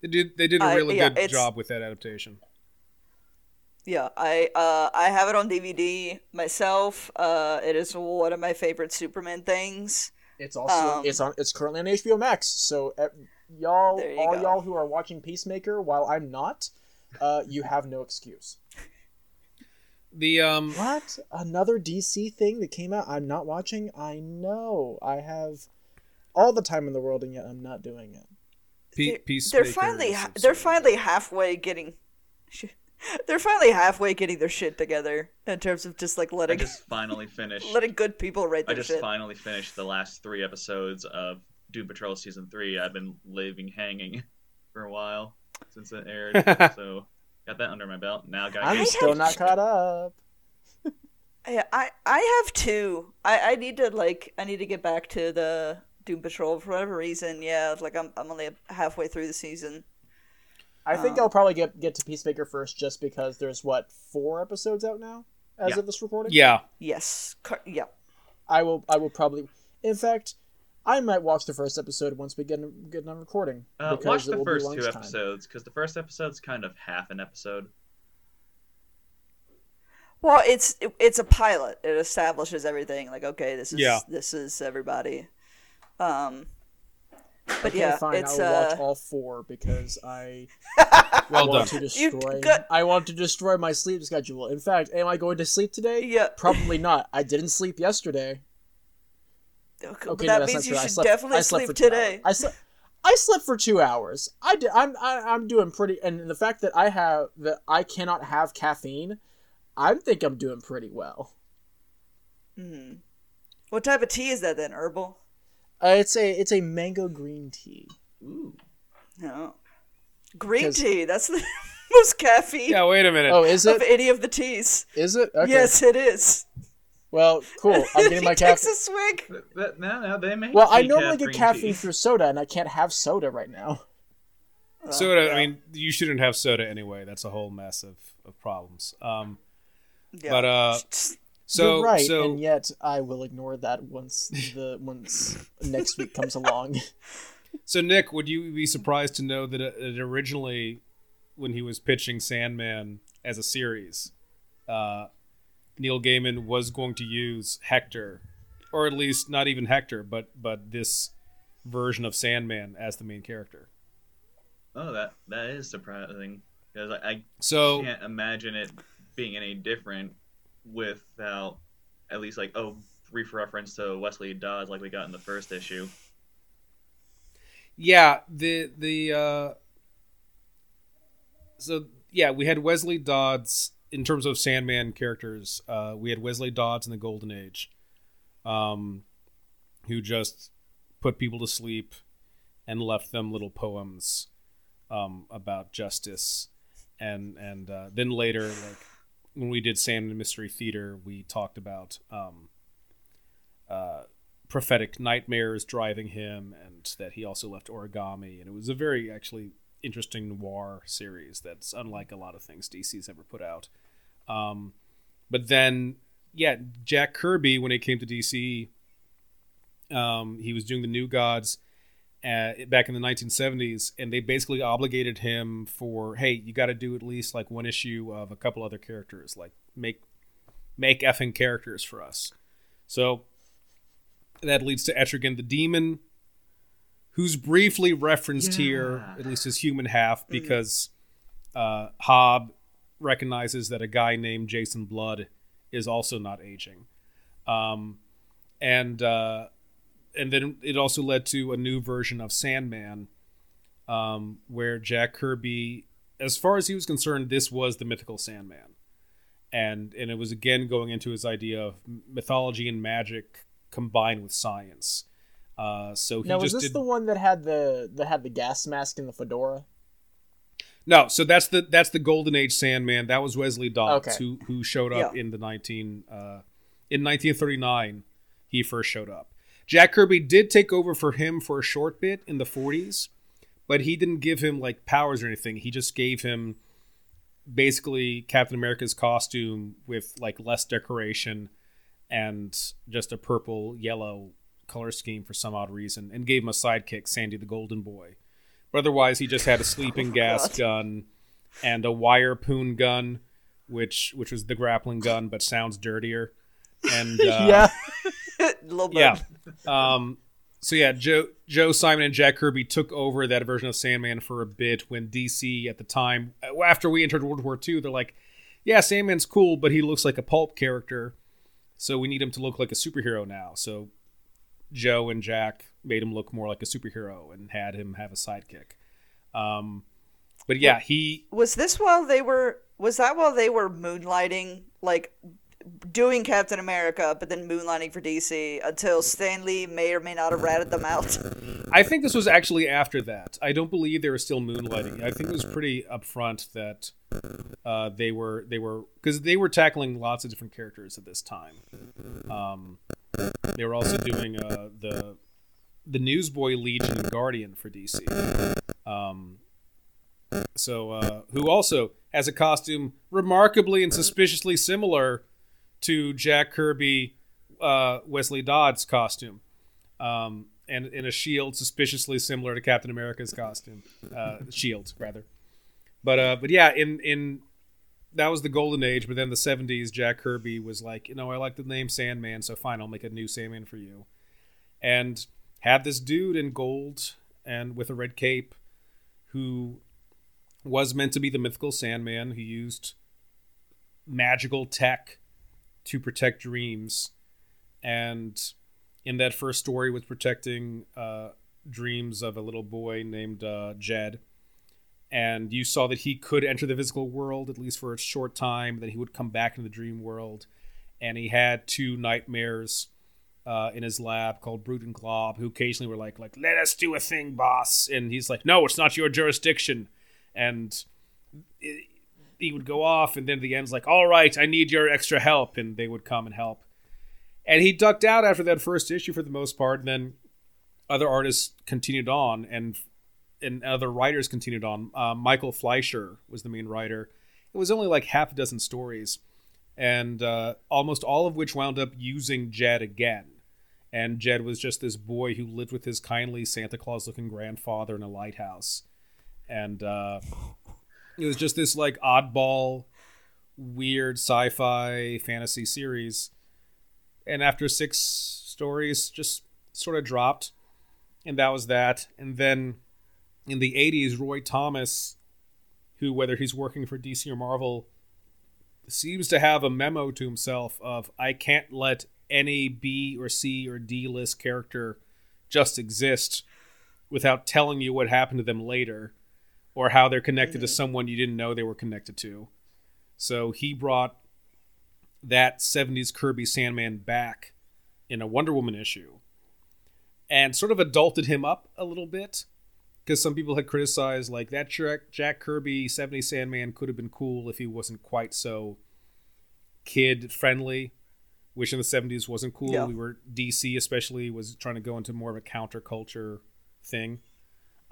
They did they did a really uh, yeah, good job with that adaptation. Yeah, I uh, I have it on DVD myself. Uh, it is one of my favorite Superman things. It's also um, it's on it's currently on HBO Max. So uh, y'all all go. y'all who are watching Peacemaker while I'm not, uh, you have no excuse. The um what another DC thing that came out I'm not watching. I know I have all the time in the world and yet I'm not doing it. Pe- they're, they're finally they're finally halfway getting <laughs> they're finally halfway getting their shit together in terms of just like letting. I just finally <laughs> finished letting good people write their I just shit. finally finished the last three episodes of Doom Patrol season three. I've been leaving hanging <laughs> for a while since it aired, so got that under my belt. Now got. I'm still not caught up. Yeah, I I have two. I I need to like I need to get back to the Doom Patrol for whatever reason. Yeah, like I'm I'm only halfway through the season. I think um, I'll probably get get to Peacemaker first, just because there's what four episodes out now as yeah. of this recording. Yeah. Yes. Yeah. I will. I will probably. In fact, I might watch the first episode once we get get on recording. Uh, watch the first two episodes because the first episode's kind of half an episode. Well, it's it, it's a pilot. It establishes everything. Like, okay, this is yeah. this is everybody. Um, but okay, yeah, fine. it's I'll uh... watch all four because I <laughs> well want done. to destroy. Got... I want to destroy my sleep schedule. In fact, am I going to sleep today? Yeah, probably not. I didn't sleep yesterday. Okay, that no, means you should slept, definitely sleep today. I slept. I slept for two hours. I did. I'm. I, am i am doing pretty. And the fact that I have that I cannot have caffeine, I think I'm doing pretty well. Hmm. What type of tea is that then? Herbal. Uh, it's a it's a mango green tea. Ooh. No. Green tea. That's the <laughs> most caffeine. Yeah. Wait a minute. Oh, is it of any of the teas? Is it? Okay. Yes, it is. Well, cool. I'm getting <laughs> my caffeine. a swig. no, no, they make. Well, I normally get caffeine tea. through soda, and I can't have soda right now. Soda. yeah. I mean, you shouldn't have soda anyway. That's a whole mess of, of problems. Um, yeah. But uh, so You're right, so, and yet I will ignore that once the once next week comes along. <laughs> So Nick, would you be surprised to know that it originally, when he was pitching Sandman as a series, uh, Neil Gaiman was going to use Hector, or at least not even Hector, but but this version of Sandman as the main character. Oh, that that is surprising because I, I so, can't imagine it being any different without at least like oh brief reference to Wesley Dodds like we got in the first issue. Yeah, the the uh so yeah, we had Wesley Dodds in terms of Sandman characters. Uh we had Wesley Dodds in the Golden Age. Um who just put people to sleep and left them little poems um about justice and and uh, then later like when we did Sandman Mystery Theater, we talked about um, uh, prophetic nightmares driving him, and that he also left origami, and it was a very actually interesting noir series that's unlike a lot of things DC's ever put out. Um, but then, yeah, Jack Kirby when it came to DC, um, he was doing the New Gods uh, back in the 1970s, and they basically obligated him for, hey, you got to do at least like one issue of a couple other characters, like make make effing characters for us. So that leads to Etrigan the Demon, who's briefly referenced yeah. here, at least his human half, mm. because uh, Hob recognizes that a guy named Jason Blood is also not aging. Um, and uh, and then it also led to a new version of Sandman, um, where Jack Kirby, as far as he was concerned, this was the mythical Sandman, and and it was again going into his idea of mythology and magic combined with science. Uh, so he now, was this did... the one that had the that had the gas mask and the fedora? No, so that's the that's the Golden Age Sandman. That was Wesley Dodds okay. who who showed up yeah. in the nineteen uh, in nineteen thirty nine. He first showed up. Jack Kirby did take over for him for a short bit in the 40s, but he didn't give him like powers or anything. He just gave him basically Captain America's costume with like less decoration and just a purple yellow color scheme for some odd reason and gave him a sidekick, Sandy the Golden Boy. But otherwise, he just had a sleeping <laughs> oh, gas God. gun and a wire poon gun, which which was the grappling gun but sounds dirtier. And <laughs> uh, yeah, <laughs> yeah. Um, so yeah, Joe Joe Simon and Jack Kirby took over that version of Sandman for a bit when DC at the time after we entered World War II, they're like, yeah, Sandman's cool, but he looks like a pulp character, so we need him to look like a superhero now. So Joe and Jack made him look more like a superhero and had him have a sidekick. Um, but yeah, he was this while they were was that while they were moonlighting like doing Captain America, but then moonlighting for DC until Stan Lee may or may not have ratted them out. I think this was actually after that. I don't believe they were still moonlighting. I think it was pretty upfront that uh, they were they were because they were tackling lots of different characters at this time. Um, they were also doing uh, the the Newsboy Legion and Guardian for DC. Um, so uh, who also has a costume remarkably and suspiciously similar to Jack Kirby, uh, Wesley Dodds costume, um, and in a shield suspiciously similar to Captain America's costume, uh, shield rather. But uh, but yeah, in in that was the golden age. But then the '70s, Jack Kirby was like, you know, I like the name Sandman, so fine, I'll make a new Sandman for you, and had this dude in gold and with a red cape, who was meant to be the mythical Sandman who used magical tech to protect dreams, and in that first story was protecting uh, dreams of a little boy named uh, Jed. And you saw that he could enter the physical world at least for a short time. Then he would come back into the dream world, and he had two nightmares uh, in his lab called Brute and Glob, who occasionally were like, "Like, let us do a thing, boss," and he's like, "No, it's not your jurisdiction." And he would go off, and then at the end's like, "All right, I need your extra help," and they would come and help. And he ducked out after that first issue for the most part, and then other artists continued on, and and other writers continued on. Uh, Michael Fleischer was the main writer. It was only like half a dozen stories, and uh, almost all of which wound up using Jed again. And Jed was just this boy who lived with his kindly Santa Claus looking grandfather in a lighthouse. And uh, it was just this like oddball, weird sci-fi fantasy series. And after six stories, just sort of dropped, and that was that. And then in the '80s, Roy Thomas, who whether he's working for DC or Marvel, seems to have a memo to himself of I can't let any B or C or D list character just exist without telling you what happened to them later or how they're connected mm-hmm. to someone you didn't know they were connected to. So he brought that 70s Kirby Sandman back in a Wonder Woman issue and sort of adulted him up a little bit because some people had criticized like that Jack Kirby 70s Sandman could have been cool if he wasn't quite so kid friendly which in the 70s wasn't cool yeah. we were DC especially was trying to go into more of a counterculture thing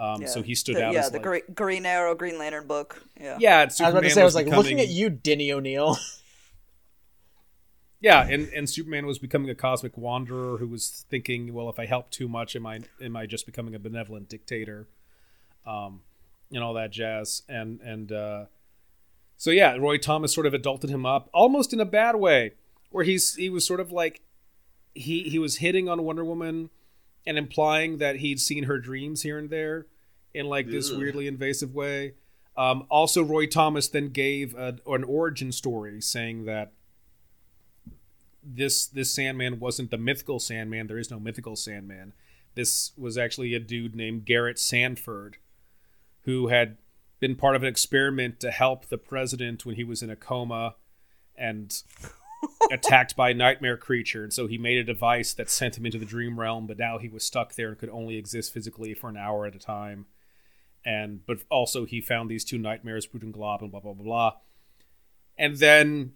um, yeah. So he stood the, out. Yeah, as, the like, Green Arrow, Green Lantern book. Yeah. Yeah, I was about to say, I was like becoming... looking at you, Denny O'Neil. <laughs> yeah, and and Superman was becoming a cosmic wanderer who was thinking, well, if I help too much, am I am I just becoming a benevolent dictator? Um, and all that jazz, and and uh, so yeah, Roy Thomas sort of adulted him up, almost in a bad way, where he's he was sort of like he he was hitting on Wonder Woman and implying that he'd seen her dreams here and there in like this weirdly invasive way. Um, also, Roy Thomas then gave a, an origin story saying that this this Sandman wasn't the mythical Sandman. There is no mythical Sandman. This was actually a dude named Garrett Sanford, who had been part of an experiment to help the president when he was in a coma, and attacked by a nightmare creature, and so he made a device that sent him into the dream realm. But now he was stuck there and could only exist physically for an hour at a time. And but also he found these two nightmares, Brute and Glob, and blah blah blah blah. And then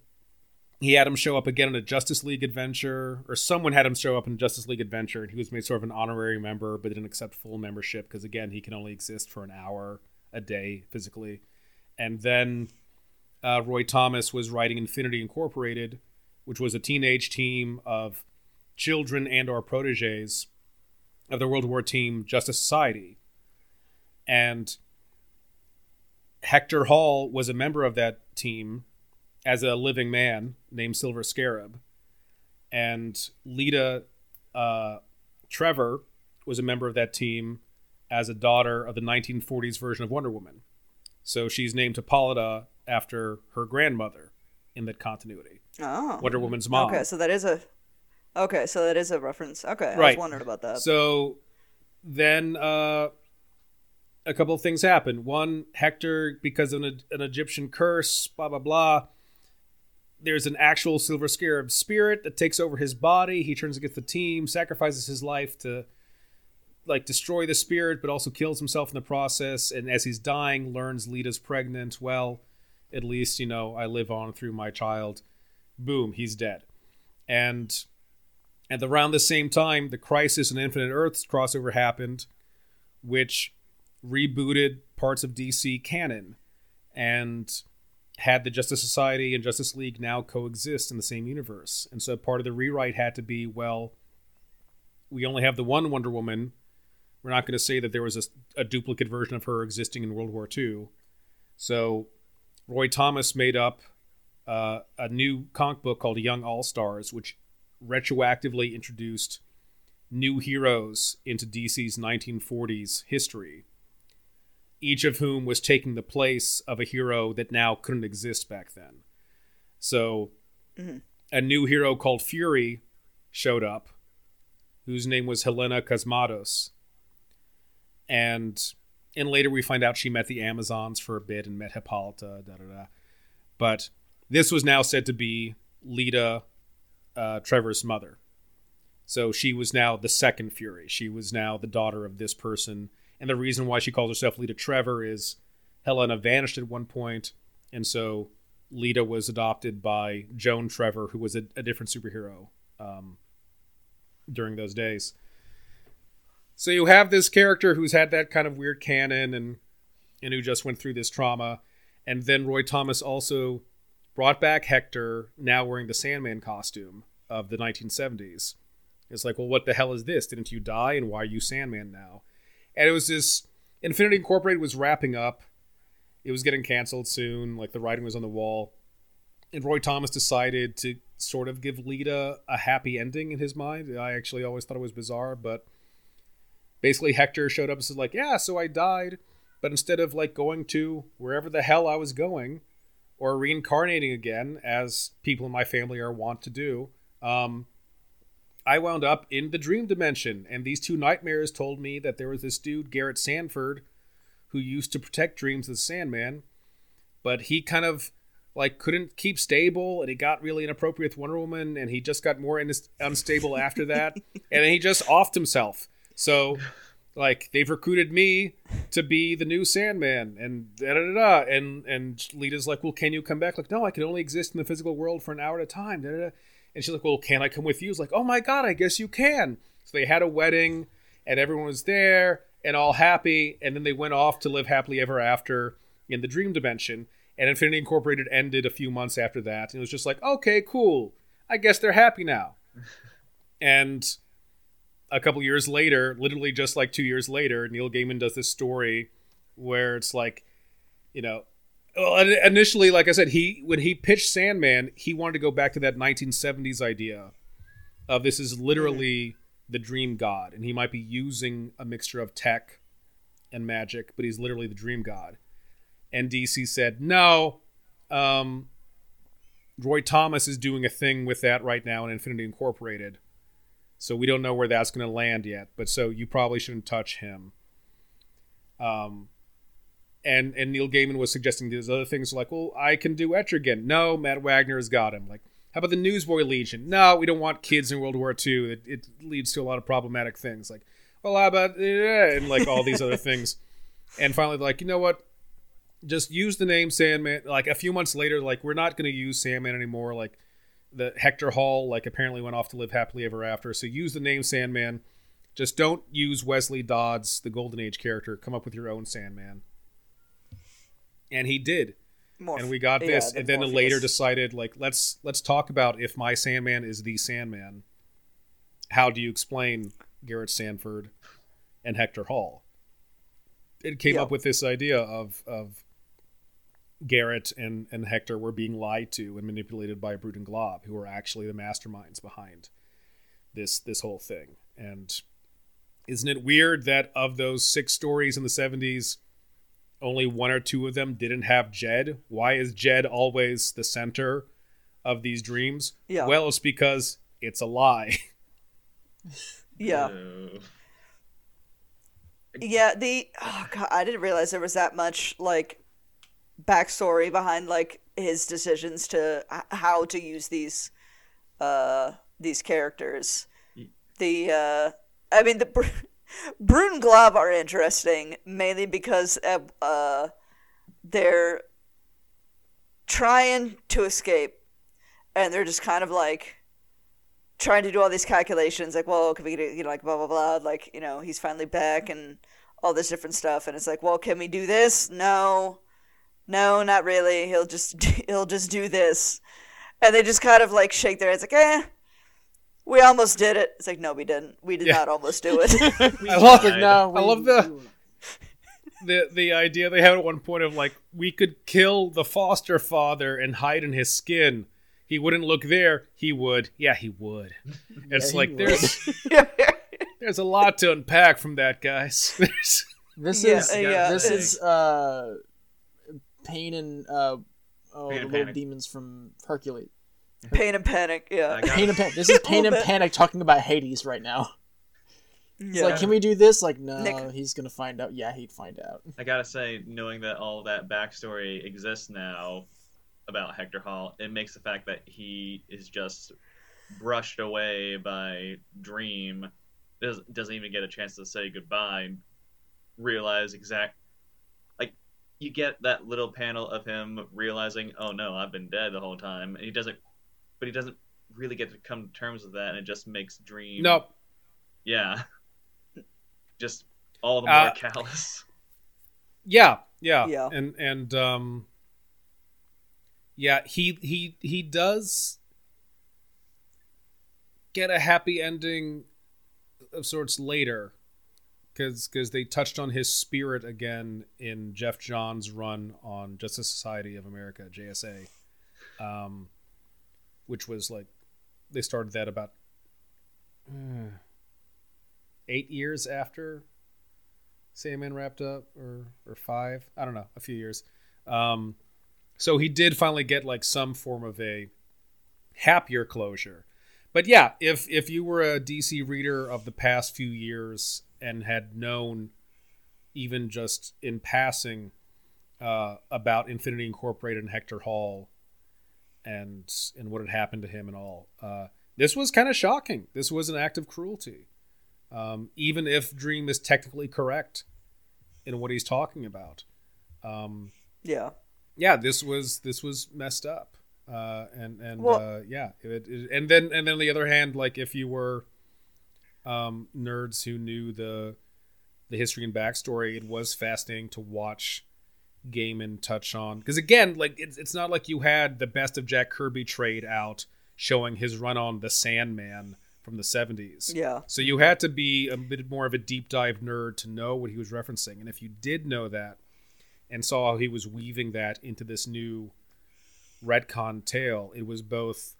he had him show up again in a Justice League adventure, or someone had him show up in Justice League adventure, and he was made sort of an honorary member, but didn't accept full membership because again he can only exist for an hour a day physically. And then uh, Roy Thomas was writing Infinity Incorporated, which was a teenage team of children and or proteges of the World War team Justice Society. And Hector Hall was a member of that team as a living man named Silver Scarab. And Lyta uh, Trevor was a member of that team as a daughter of the 1940s version of Wonder Woman. So she's named Hippolyta after her grandmother in that continuity. Oh. Wonder Woman's mom. Okay, so that is a Okay, so that is a reference. Okay, right. I was wondering about that. So then uh a couple of things happen. One, Hector, because of an, an Egyptian curse, blah blah blah, there's an actual Silver Scarab spirit that takes over his body. He turns against the team, sacrifices his life to like destroy the spirit, but also kills himself in the process. And as he's dying, learns Lyta's pregnant. Well, at least you know I live on through my child. Boom, he's dead. And at around the same time, the Crisis on Infinite Earths crossover happened, which rebooted parts of DC canon and had the Justice Society and Justice League now coexist in the same universe. And so part of the rewrite had to be well, we only have the one Wonder Woman. We're not going to say that there was a, a, duplicate version of her existing in World War II. So Roy Thomas made up uh, a new comic book called Young All Stars, which retroactively introduced new heroes into DC's 1940s history each of whom was taking the place of a hero that now couldn't exist back then. So, mm-hmm. a new hero called Fury showed up, whose name was Helena Kosmatos. And and later we find out she met the Amazons for a bit and met Hippolyta, da da da. But this was now said to be Lyta, uh, Trevor's mother. So she was now the second Fury. She was now the daughter of this person and the reason why she calls herself Lyta Trevor is Helena vanished at one point, and so Lyta was adopted by Joan Trevor, who was a, a different superhero um, during those days. So you have this character who's had that kind of weird canon and and who just went through this trauma, and then Roy Thomas also brought back Hector, now wearing the Sandman costume of the 1970s. It's like, well, what the hell is this? Didn't you die, and why are you Sandman now? and it was this Infinity Incorporated was wrapping up. It was getting canceled soon. Like the writing was on the wall, and Roy Thomas decided to sort of give Lyta a happy ending in his mind. I actually always thought it was bizarre, but basically Hector showed up and said like, "Yeah, so I died, but instead of like going to wherever the hell I was going." Or reincarnating again, as people in my family are wont to do. Um, I wound up in the dream dimension, and these two nightmares told me that there was this dude, Garrett Sanford, who used to protect dreams the Sandman, but he kind of like couldn't keep stable, and he got really inappropriate with Wonder Woman, and he just got more in- unstable after that, <laughs> and he just offed himself. So, like, they've recruited me to be the new Sandman, and da da da, and and Lyta's like, well, can you come back? Like, no, I can only exist in the physical world for an hour at a time. Da da da and she's like, Well, can I come with you? He's like, Oh my God, I guess you can. So they had a wedding and everyone was there and all happy. And then they went off to live happily ever after in the dream dimension. And Infinity Incorporated ended a few months after that. And it was just like, Okay, cool. I guess they're happy now. <laughs> and a couple years later, literally just like two years later, Neil Gaiman does this story where it's like, you know, well, initially, like I said, he when he pitched Sandman, he wanted to go back to that 1970s idea of this is literally the dream god, and he might be using a mixture of tech and magic, but he's literally the dream god. And DC said, no, um, Roy Thomas is doing a thing with that right now in Infinity Incorporated. So we don't know where that's going to land yet. But so you probably shouldn't touch him. Um, and and Neil Gaiman was suggesting these other things like, well, I can do Etrigan. No, Matt Wagner has got him. Like, how about the Newsboy Legion? No, we don't want kids in World War II. It, it leads to a lot of problematic things. Like, well, how about and like all these other things. <laughs> And finally, like, you know what? Just use the name Sandman. Like a few months later, like we're not going to use Sandman anymore. Like the Hector Hall, like apparently went off to live happily ever after. So use the name Sandman. Just don't use Wesley Dodds, the Golden Age character. Come up with your own Sandman and he did. Morph- and we got this, yeah, and then Morpheus. later decided like let's let's talk about if my Sandman is the Sandman. How do you explain Garrett Sanford and Hector Hall? It came yeah. up with this idea of of Garrett and, and Hector were being lied to and manipulated by Brute and Glob, who are actually the masterminds behind this this whole thing. And isn't it weird that of those six stories in the seventies, only one or two of them didn't have Jed. Why is Jed always the center of these dreams? Yeah. Well, it's because it's a lie. <laughs> yeah. Yeah, the oh god, I didn't realize there was that much like backstory behind like his decisions to how to use these uh these characters. The uh I mean the <laughs> Brute and Glob are interesting mainly because uh, uh they're trying to escape and they're just kind of like trying to do all these calculations like well can we get you know like blah blah blah like you know he's finally back and all this different stuff and it's like well can we do this no no not really he'll just <laughs> he'll just do this and they just kind of like shake their heads like eh we almost did it it's like no we didn't we did yeah. not almost do it <laughs> <laughs> i love it no i love the the the idea they had at one point of like we could kill the foster father and hide in his skin he wouldn't look there. He would. Yeah, he would. It's yeah, like would. there's there's a lot to unpack from that, guys. this yeah, is yeah, this is uh, pain and uh, oh, pain the and little panic. demons from Hercules. <laughs> Pain and panic. Yeah. Pain and panic. This is <laughs> pain and panic talking about Hades right now. It's yeah. like, can we do this? Like, no, Nick. he's gonna find out. Yeah, he'd find out. I gotta say, knowing that all that backstory exists now, about Hector Hall, it makes the fact that he is just brushed away by Dream, does, doesn't even get a chance to say goodbye, realize exact like you get that little panel of him realizing, oh no, I've been dead the whole time, and he doesn't, but he doesn't really get to come to terms with that, and it just makes Dream. Nope. Yeah. <laughs> just all the more uh, callous. Yeah, yeah, yeah, and and um, yeah, he he he does get a happy ending of sorts later because because they touched on his spirit again in Geoff Johns' run on Justice Society of America JSA, um, which was like they started that about uh, eight years after Sandman wrapped up, or or five, I don't know, a few years. Um, so he did finally get like some form of a happier closure. But yeah, if if you were a DC reader of the past few years and had known even just in passing uh, about Infinity Incorporated and Hector Hall and and what had happened to him and all, uh, this was kind of shocking. This was an act of cruelty, um, even if Dream is technically correct in what he's talking about. Um, yeah, yeah, this was this was messed up. Uh, and and well, uh, yeah, it, it, and then and then on the other hand, like if you were um, nerds who knew the the history and backstory, it was fascinating to watch Gaiman touch on because again, like it's it's not like you had the best of Jack Kirby trade out showing his run on the Sandman from the 70s. Yeah. So you had to be a bit more of a deep dive nerd to know what he was referencing. And if you did know that, and saw how he was weaving that into this new retcon tale. It was both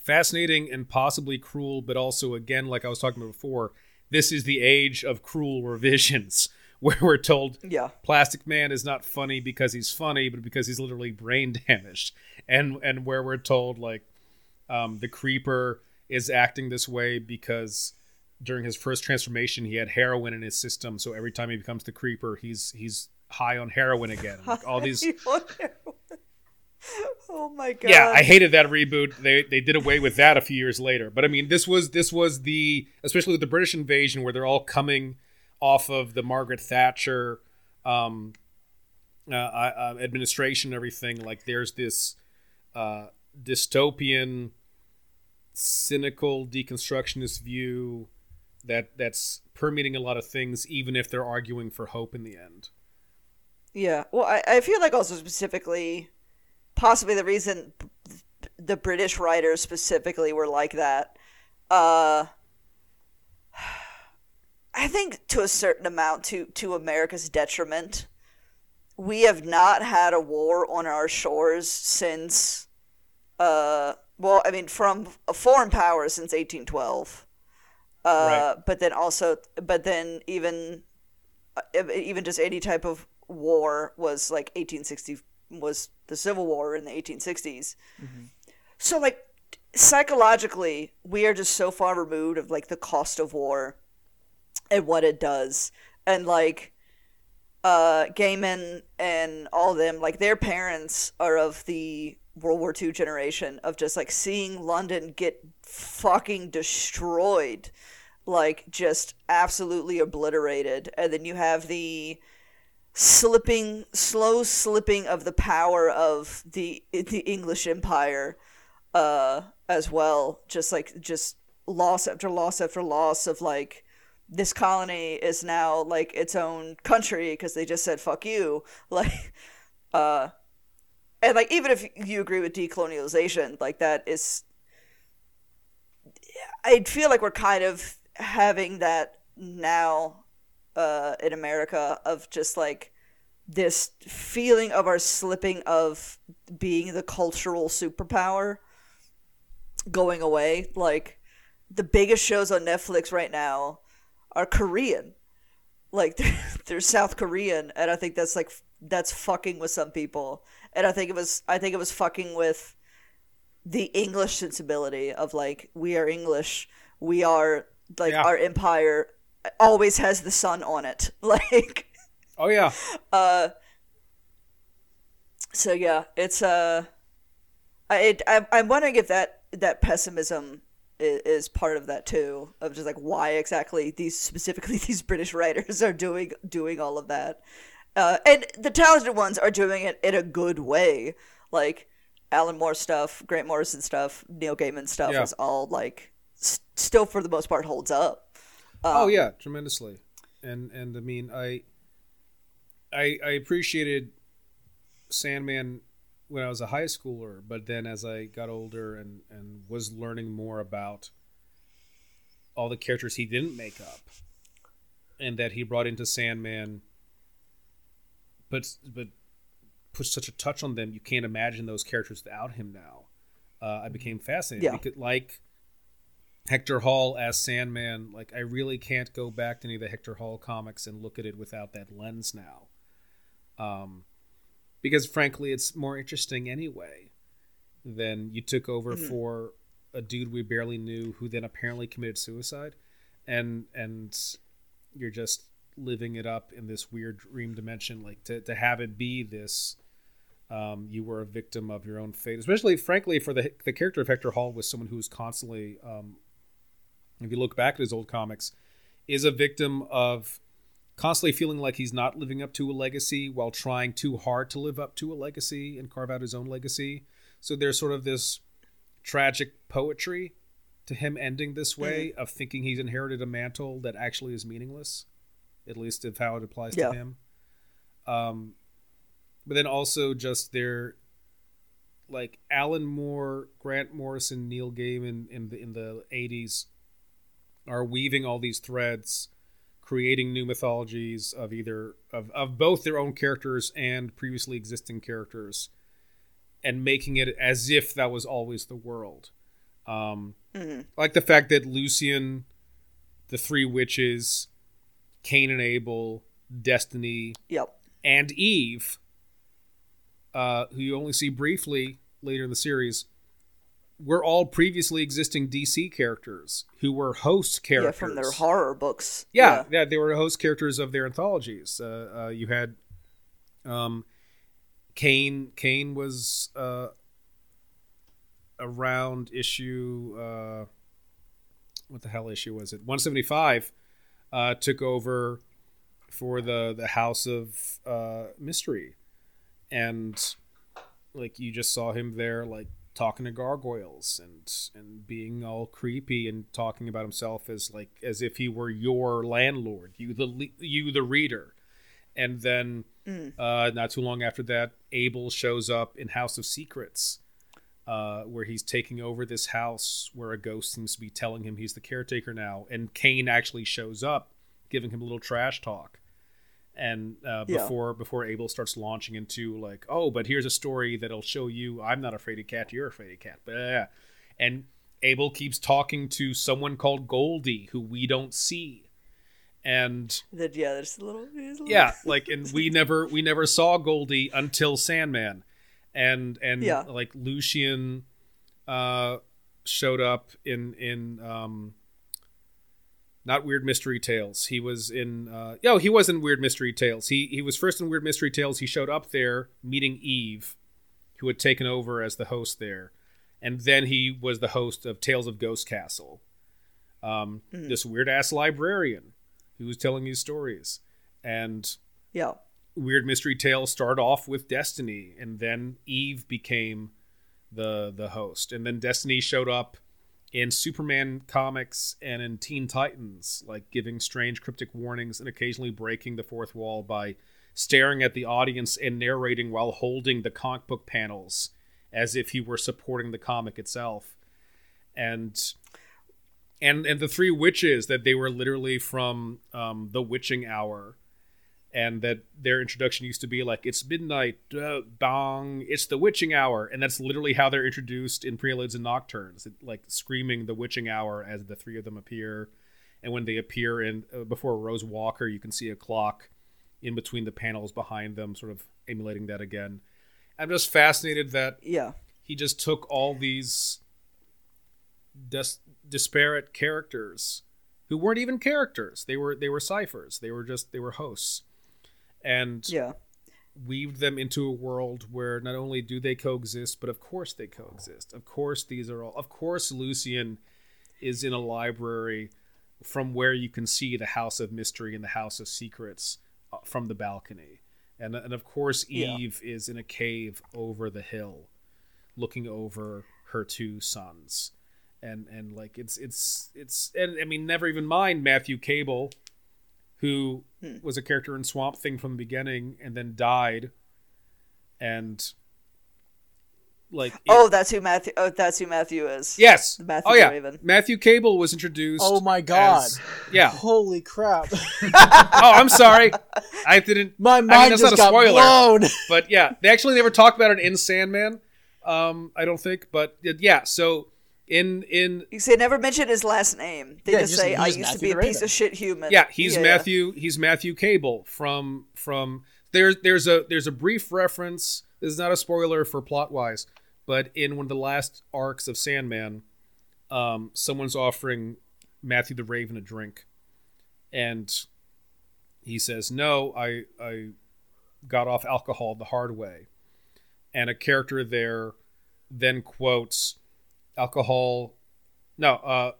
fascinating and possibly cruel, but also, again, like I was talking about before, this is the age of cruel <laughs> revisions where we're told yeah. Plastic Man is not funny because he's funny, but because he's literally brain <laughs> damaged. And and where we're told like um, the creeper is acting this way because during his first transformation he had heroin in his system, so every time he becomes the creeper, he's he's high on heroin again. Like all <laughs> these. <laughs> oh my god! Yeah, I hated that reboot. They they did away with that a few years later. But I mean, this was this was the especially with the British invasion where they're all coming off of the Margaret Thatcher um, uh, uh, administration and everything. Like there's this uh, dystopian, cynical deconstructionist view that that's permeating a lot of things, even if they're arguing for hope in the end. Yeah. Well, I, I feel like also specifically, possibly the reason the British writers specifically were like that. Uh, I think to a certain amount, to to America's detriment, we have not had a war on our shores since. Uh, well, I mean, from a foreign power since 1812. Uh, right. But then also, but then even, uh, even just any type of war was like 1860 was the Civil War in the 1860s. Mm-hmm. So like psychologically, we are just so far removed of like the cost of war and what it does, and like uh, Gaiman and all of them, like their parents are of the World War II generation of just like seeing London get fucking destroyed, like just absolutely obliterated, and then you have the slipping, slow slipping of the power of the the English Empire, uh, as well. Just like just loss after loss after loss of like this colony is now like its own country because they just said fuck you <laughs> like uh and like even if you agree with decolonialization like that is i feel like we're kind of having that now uh in america of just like this feeling of our slipping of being the cultural superpower going away like the biggest shows on netflix right now are Korean. Like <laughs> they're, they're South Korean, and I think that's like that's fucking with some people. And I think it was I think it was fucking with the English sensibility of like we are English, we are like yeah. our empire always has the sun on it. <laughs> Like Oh yeah. Uh so yeah, it's uh I I I'm wondering if that that pessimism is part of that too of just like why exactly these specifically <laughs> these british writers are doing doing all of that uh, and the talented ones are doing it in a good way like alan moore stuff grant morrison stuff neil gaiman stuff yeah. is all like st- still for the most part holds up um, oh yeah tremendously and and i mean i i i appreciated sandman when I was a high schooler, but then as I got older and, and was learning more about all the characters he didn't make up and that he brought into Sandman, but but put such a touch on them, you can't imagine those characters without him now. Uh, I became fascinated. Yeah. Because, like Hector Hall as Sandman, like I really can't go back to any of the Hector Hall comics and look at it without that lens now. Um, because frankly, it's more interesting anyway than you took over mm-hmm. for a dude we barely knew who then apparently committed suicide, and and you're just living it up in this weird dream dimension. Like to to have it be this. Um, you were a victim of your own fate, especially, frankly, for the the character of Hector Hall was someone who was constantly, um, if you look back at his old comics, is a victim of constantly feeling like he's not living up to a legacy while trying too hard to live up to a legacy and carve out his own legacy. So there's sort of this tragic poetry to him ending this way mm-hmm. of thinking he's inherited a mantle that actually is meaningless, at least of how it applies yeah. to him. Um, but then also just their like Alan Moore, Grant Morrison, Neil Gaiman in the in the eighties are weaving all these threads creating new mythologies of either of, of both their own characters and previously existing characters and making it as if that was always the world um, mm-hmm. like the fact that lucien the three witches cain and abel destiny yep. and eve uh, who you only see briefly later in the series were all previously existing DC characters who were host characters yeah, from their horror books. Yeah, yeah, yeah they were host characters of their anthologies. Uh, uh, you had um, Cain. Cain was uh, around issue. Uh, what the hell issue was it? One seventy five. Uh, took over for the the House of uh, Mystery, and like you just saw him there, like talking to gargoyles and and being all creepy and talking about himself as like as if he were your landlord, you the you the reader. And then mm. uh, not too long after that, Abel shows up in House of Secrets, uh, where he's taking over this house where a ghost seems to be telling him he's the caretaker now. And Cain actually shows up, giving him a little trash talk and uh, before yeah. before Abel starts launching into like, oh, but here's a story that'll show you I'm not afraid of cat, you're afraid of cat, yeah, and Abel keeps talking to someone called Goldie who we don't see, and that yeah, there's a little, there's a little yeah, <laughs> like and we never we never saw Goldie until Sandman, and and yeah. like Lucien uh, showed up in in um, not Weird Mystery Tales. He was in. Uh, oh, he was in Weird Mystery Tales. He he was first in Weird Mystery Tales. He showed up there meeting Eve, who had taken over as the host there, and then he was the host of Tales of Ghost Castle. Um, mm. This weird ass librarian who was telling these stories, and yeah, Weird Mystery Tales started off with Destiny, and then Eve became the the host, and then Destiny showed up in Superman comics and in Teen Titans, like giving strange cryptic warnings and occasionally breaking the fourth wall by staring at the audience and narrating while holding the comic book panels as if he were supporting the comic itself. And and and the three witches that they were literally from um, the witching hour and that their introduction used to be like it's midnight uh, bong it's the witching hour and that's literally how they're introduced in preludes and nocturnes like screaming the witching hour as the three of them appear and when they appear in uh, before rose walker you can see a clock in between the panels behind them sort of emulating that again. I'm just fascinated that yeah. he just took all these dis- disparate characters who weren't even characters they were they were ciphers they were just they were hosts and yeah. weaved them into a world where not only do they coexist but of course they coexist. Of course these are all of course lucien is in a library from where you can see the house of mystery and the house of secrets uh, from the balcony. And, and of course eve yeah. is in a cave over the hill looking over her two sons. And and like it's it's it's and i mean never even mind matthew cable who hmm. was a character in Swamp Thing from the beginning and then died. And like oh, that's who Matthew. Oh, that's who Matthew is. Yes, Matthew oh yeah, Raven. Matthew Cable was introduced. Oh my god! As, yeah, holy crap! <laughs> oh, I'm sorry, I didn't. My mind I mean, that's just not a spoiler, got blown. But yeah, they actually never talked about it in Sandman. Um, I don't think, but yeah. So in in you say never mention his last name. They yeah, just, just, say I used Matthew to be a piece of shit human. Yeah, he's yeah, Matthew. Yeah. He's Matthew Cable from from there's there's a there's a brief reference. This is not a spoiler for plot wise, but in one of the last arcs of Sandman, um, someone's offering Matthew the Raven a drink, and he says, "No, I I got off alcohol the hard way," and a character there then quotes alcohol no uh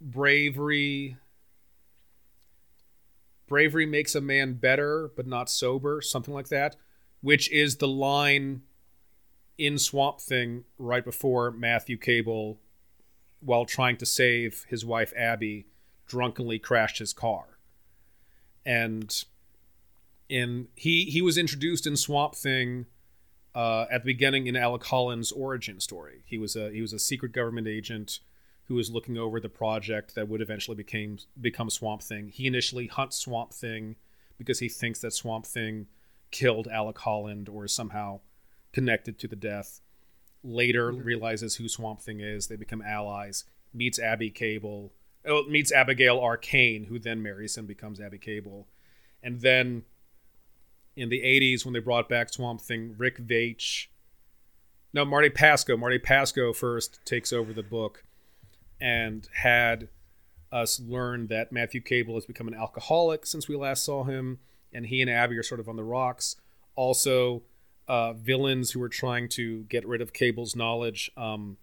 bravery bravery makes a man better but not sober something like that which is the line in swamp thing right before matthew cable while trying to save his wife abby drunkenly crashed his car. And in he he was introduced in swamp thing uh, at the beginning in Alec Holland's origin story. He was a he was a secret government agent who was looking over the project that would eventually became become Swamp Thing. He initially hunts Swamp Thing because he thinks that Swamp Thing killed Alec Holland or is somehow connected to the death. Later mm-hmm. realizes who Swamp Thing is. They become allies. Meets Abby Cable. Oh, meets Abigail Arcane, who then marries him, becomes Abby Cable, and then in the 80s when they brought back Swamp Thing, Rick Veitch. No, Marty Pasko. Marty Pasko first takes over the book and had us learn that Matthew Cable has become an alcoholic since we last saw him, and he and Abby are sort of on the rocks. Also, uh, villains who are trying to get rid of Cable's knowledge um,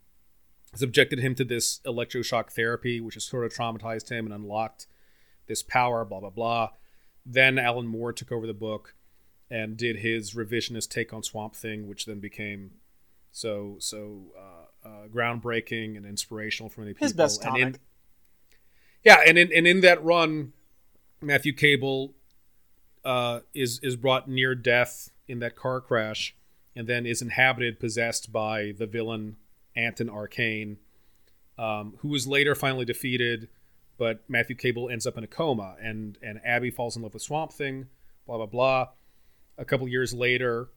subjected him to this electroshock therapy, which has sort of traumatized him and unlocked this power, blah, blah, blah. Then Alan Moore took over the book and did his revisionist take on Swamp Thing, which then became so so uh, uh, groundbreaking and inspirational for many people. His best comic. And in, yeah, and in and in that run, Matthew Cable uh, is is brought near death in that car crash, and then is inhabited, possessed by the villain Anton Arcane, um, who was later finally defeated. But Matthew Cable ends up in a coma, and and Abby falls in love with Swamp Thing. Blah blah blah a couple years later,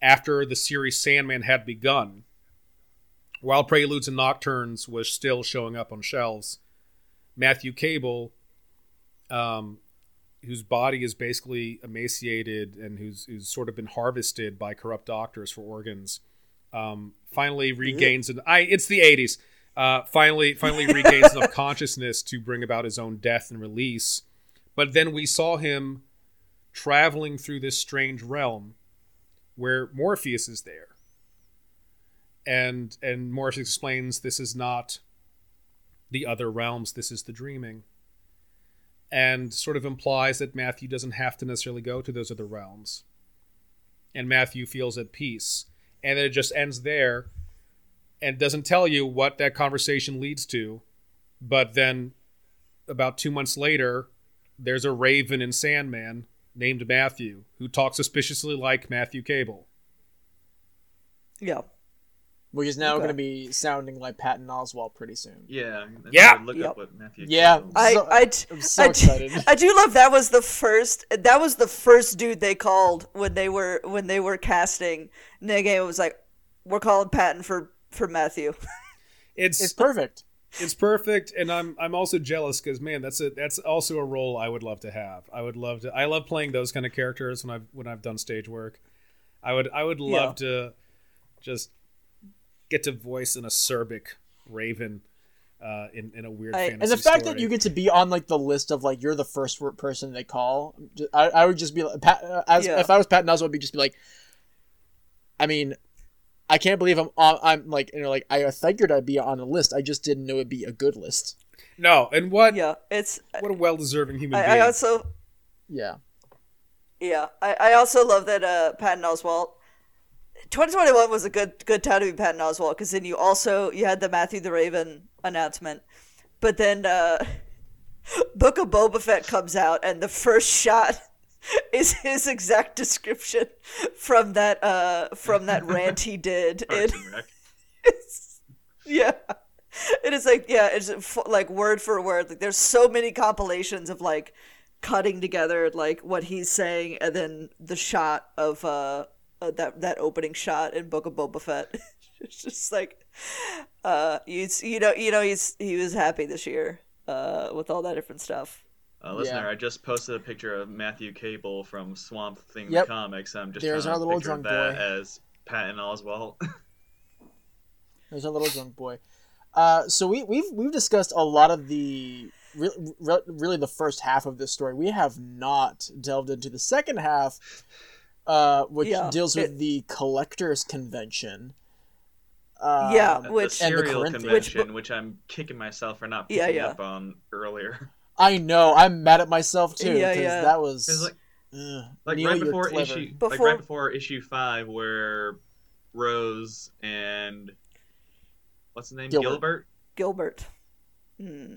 after the series Sandman had begun, while Preludes and Nocturnes was still showing up on shelves, Matthew Cable, um, whose body is basically emaciated and who's, who's sort of been harvested by corrupt doctors for organs, um, finally regains an. I it's the '80s. uh, finally finally regains <laughs> enough consciousness to bring about his own death and release. But then we saw him traveling through this strange realm where Morpheus is there. And and Morpheus explains this is not the other realms, this is the dreaming. And sort of implies that Matthew doesn't have to necessarily go to those other realms. And Matthew feels at peace. And then it just ends there and doesn't tell you what that conversation leads to. But then about two months later, there's a raven in Sandman named Matthew who talks suspiciously like Matthew Cable. Yeah. Which is now okay. going to be sounding like Patton Oswalt pretty soon. Yeah. Yeah. Look yep. up what Matthew. Yeah. I, so, I, I'm so I, excited. <laughs> I do love that was the first. That was the first dude they called when they were when they were casting. Neil Gaiman was like, "We're calling Patton for for Matthew." <laughs> It's it's perfect. It's perfect, and I'm I'm also jealous because man, that's a that's also a role I would love to have. I would love to. I love playing those kind of characters when I've when I've done stage work. I would I would love yeah. to just get to voice an acerbic raven uh, in in a weird I, and the fact story. that you get to be on like the list of like you're the first person they call, I, I would just be like, uh, as yeah. if I was pat Patton Oswalt, would be just be like, I mean, I can't believe I'm on, I'm like you know like I figured I'd be on a list. I just didn't know it'd be a good list. No, and what? Yeah, it's what a well deserving human I, being. I also, yeah, yeah. I, I also love that uh, Patton Oswalt 2021 was a good good time to be Patton Oswalt because then you also you had the Matthew the Raven announcement, but then uh, <laughs> Book of Boba Fett comes out and the first shot <laughs> is his exact description from that uh from that <laughs> rant he did. in, <laughs> yeah. It is like yeah, it's like word for word. Like there's so many compilations of like cutting together like what he's saying and then the shot of uh uh, that that opening shot in Book of Boba Fett. it's just like, uh, you you know you know he's he was happy this year, uh, with all that different stuff. Uh, listener, yeah. I just posted a picture of Matthew Cable from Swamp Thing yep. Comics. I'm just There's our little drunk boy as Patton Oswalt. <laughs> There's a little drunk boy. Uh, so we, we've we've discussed a lot of the re- re- really the first half of this story. We have not delved into the second half uh, which yeah, deals with it, the collectors convention. Um, yeah, which the serial the convention, which, which, I'm kicking myself for not picking yeah, yeah. up on earlier. <laughs> I know. I'm mad at myself too because yeah, that was like, like right before issue, before... like right before issue five, where Rose and what's the name, Gilbert. Gilbert. Gilbert. Hmm.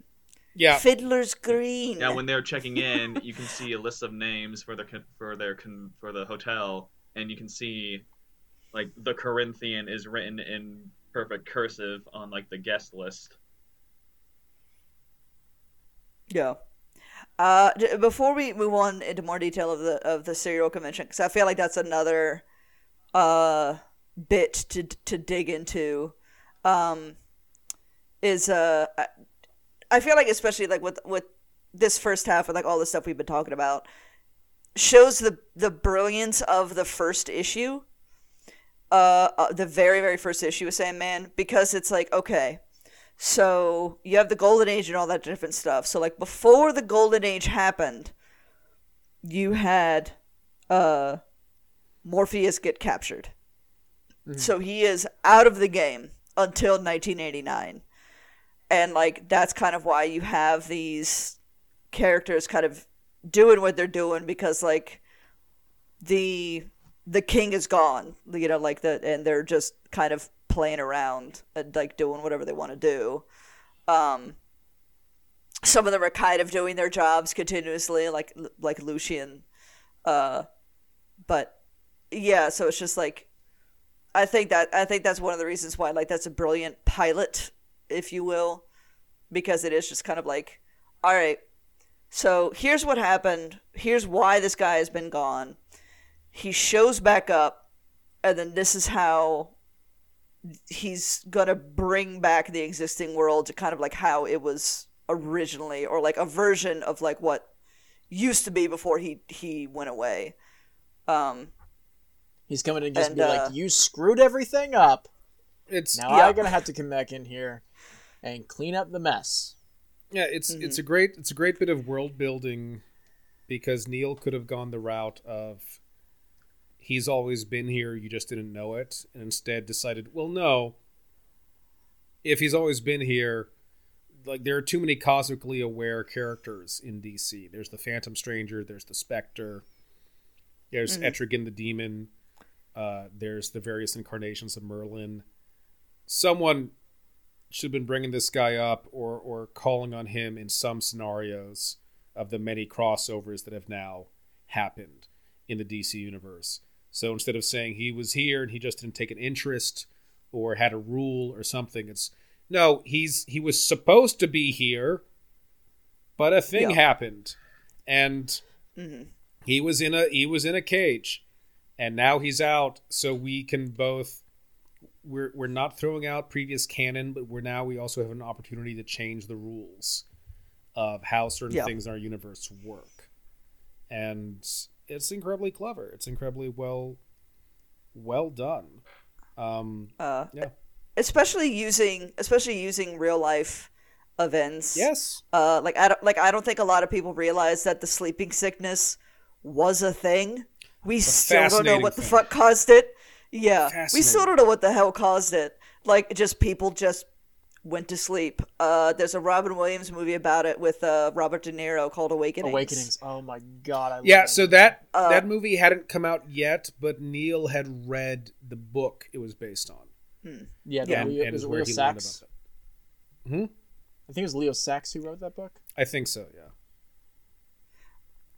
Yeah. Fiddler's Green. Yeah, when they're checking in, you can see a list of names for the for their for the hotel, and you can see like the Corinthian is written in perfect cursive on like the guest list. Yeah. Uh, before we move on into more detail of the of the serial convention, because I feel like that's another uh, bit to to dig into, um, is uh, I feel like especially like with with this first half with like all the stuff we've been talking about shows the the brilliance of the first issue. Uh, uh, the very very first issue of Sandman because it's like okay, so you have the Golden Age and all that different stuff. So like before the Golden Age happened, you had uh Morpheus get captured. Mm-hmm. So he is out of the game until 1989 and like that's kind of why you have these characters kind of doing what they're doing because like the the king is gone you know like the and they're just kind of playing around and like doing whatever they want to do um some of them are kind of doing their jobs continuously like like Lucien uh but yeah so it's just like I think that I think that's one of the reasons why like that's a brilliant pilot if you will, because it is just kind of like, all right, so here's what happened. Here's why this guy has been gone. He shows back up, and then this is how he's gonna bring back the existing world to kind of like how it was originally, or like a version of like what used to be before he he went away. Um, he's coming and just and, be uh, like, "You screwed everything up. It's now yeah. I'm gonna have to come back in here." and clean up the mess. Yeah, it's mm-hmm. it's a great it's a great bit of world building because Neil could have gone the route of he's always been here, you just didn't know it, and instead decided, well, no. If he's always been here, like there are too many cosmically aware characters in DC. There's the Phantom Stranger, there's the Spectre, there's mm-hmm. Etrigan the Demon, uh, there's the various incarnations of Merlin. Someone should have been bringing this guy up or or calling on him in some scenarios of the many crossovers that have now happened in the DC universe. So instead of saying he was here and he just didn't take an interest or had a rule or something, it's no, he's he was supposed to be here, but a thing yeah. happened, and mm-hmm. he was in a he was in a cage, and now he's out. So we can both we're we're not throwing out previous canon, but we're now we also have an opportunity to change the rules of how certain yeah. things in our universe work, and it's incredibly clever. It's incredibly well well done. Um, uh, yeah especially using especially using real life events. Yes. Uh, like I don't like I don't think a lot of people realize that the sleeping sickness was a thing. We still don't know what thing. the fuck caused it. Yeah, we still don't know what the hell caused it. Like just people just went to sleep. Uh, there's a Robin Williams movie about it with uh, Robert De Niro called Awakenings. Awakenings. Oh my god. I yeah. So that uh, that movie hadn't come out yet, but Neil had read the book it was based on. Hmm. Yeah, yeah, and, Leo, and was Leo Sacks. Hmm. I think it was Leo Sacks who wrote that book. I think so.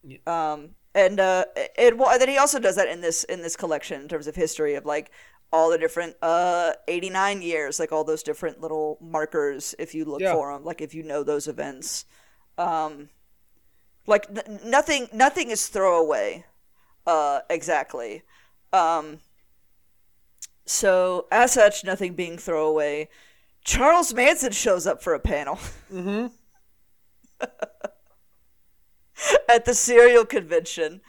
Yeah. yeah. Um. And uh, and well, then he also does that in this in this collection in terms of history of like all the different uh 89 years, like all those different little markers if you look yeah. for them, like if you know those events. Um, like n- nothing nothing is throwaway. Uh, exactly. Um so, as such, nothing being throwaway, Charles Manson shows up for a panel. Mm-hmm. <laughs> At the serial convention,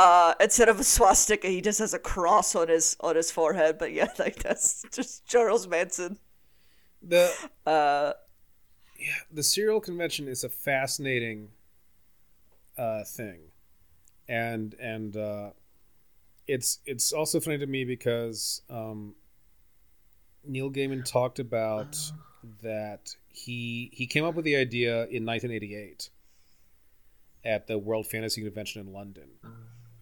uh, instead of a swastika, he just has a cross on his on his forehead. But yeah, <laughs> like that's just Charles Manson. The uh, yeah, the serial convention is a fascinating uh, thing, and and uh, it's it's also funny to me because um, Neil Gaiman talked about <gasps> that he he came up with the idea in 1988 at the World Fantasy Convention in London,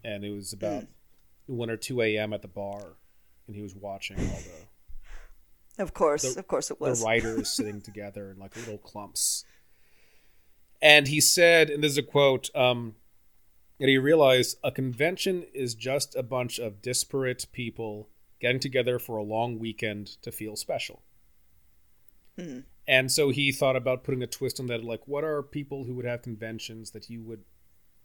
and it was about one or two a.m. at the bar, and he was watching all the. Of course, the, of course, it was the writers <laughs> sitting together in like little clumps, and he said, and this is a quote. Um, and he realized a convention is just a bunch of disparate people getting together for a long weekend to feel special. Mm-hmm. And so he thought about putting a twist on that like, what are people who would have conventions that you would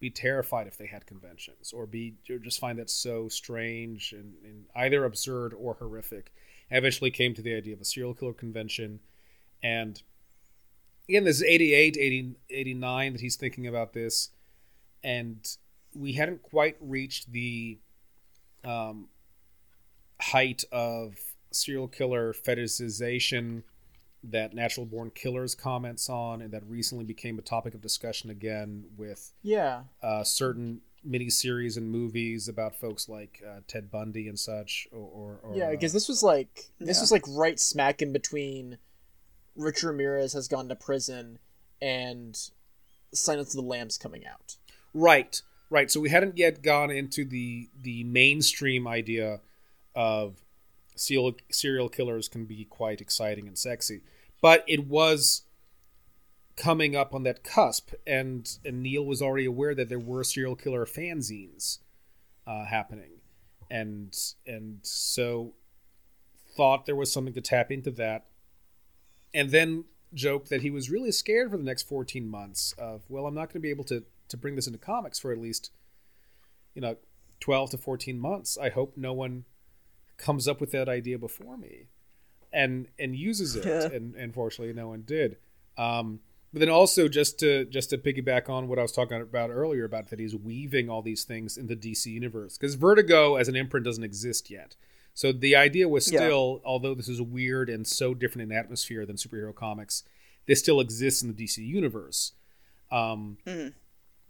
be terrified if they had conventions or be or just find that so strange and, and either absurd or horrific. I eventually came to the idea of a serial killer convention. And again this is 88 80, 89 that he's thinking about this and we hadn't quite reached the um, height of serial killer fetishization that natural born killers comments on and that recently became a topic of discussion again with yeah uh, certain miniseries and movies about folks like uh, Ted Bundy and such or, or, or yeah because uh, this was like this yeah. was like right smack in between Rich Ramirez has gone to prison and Silence of the Lambs coming out right Right. So we hadn't yet gone into the the mainstream idea of serial serial killers can be quite exciting and sexy, but it was coming up on that cusp, and and Neil was already aware that there were serial killer fanzines uh, happening, and and so thought there was something to tap into that, and then joked that he was really scared for the next 14 months of well i'm not going to be able to to bring this into comics for at least you know 12 to 14 months. I hope no one comes up with that idea before me and and uses it yeah. and unfortunately no one did um, but then also just to just to piggyback on what i was talking about earlier about that he's weaving all these things in the dc universe because vertigo as an imprint doesn't exist yet so the idea was still yeah. although this is weird and so different in atmosphere than superhero comics this still exists in the DC universe. Um, mm.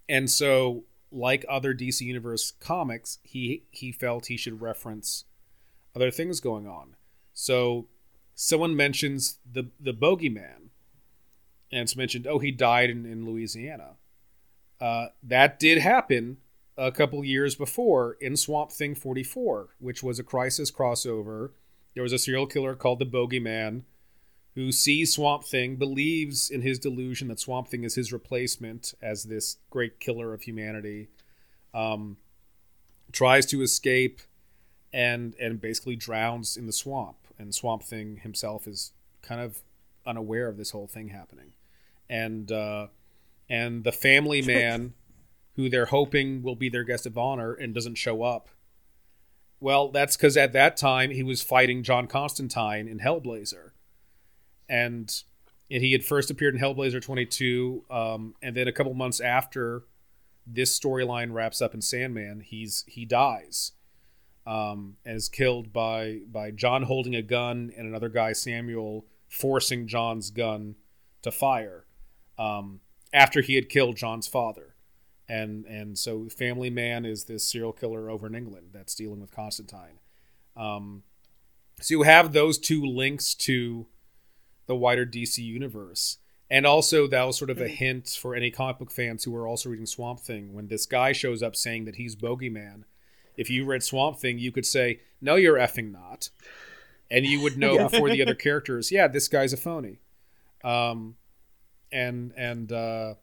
And so, like other DC universe comics, he he felt he should reference other things going on. So, someone mentions the the bogeyman, and it's mentioned, oh, he died in, in Louisiana. Uh, that did happen a couple years before in Swamp Thing 44, which was a crisis crossover. There was a serial killer called the Bogeyman who sees Swamp Thing, believes in his delusion that Swamp Thing is his replacement as this great killer of humanity, um, tries to escape, and and basically drowns in the swamp. And Swamp Thing himself is kind of unaware of this whole thing happening, and uh, and the family <laughs> man, who they're hoping will be their guest of honor and doesn't show up. Well, that's because at that time he was fighting John Constantine in Hellblazer and he had first appeared in Hellblazer 22, um, and then a couple months after this storyline wraps up in Sandman, he's he dies, um, and is killed by by John holding a gun and another guy Samuel forcing John's gun to fire um, after he had killed John's father, and and so Family Man is this serial killer over in England that's dealing with Constantine. Um, so you have those two links to the wider DC universe. And also, that was sort of a hint for any comic book fans who are also reading Swamp Thing. When this guy shows up saying that he's Bogeyman, if you read Swamp Thing, you could say, No, you're effing not. And you would know yeah. before the other <laughs> characters, yeah, this guy's a phony. Um, and, and, uh,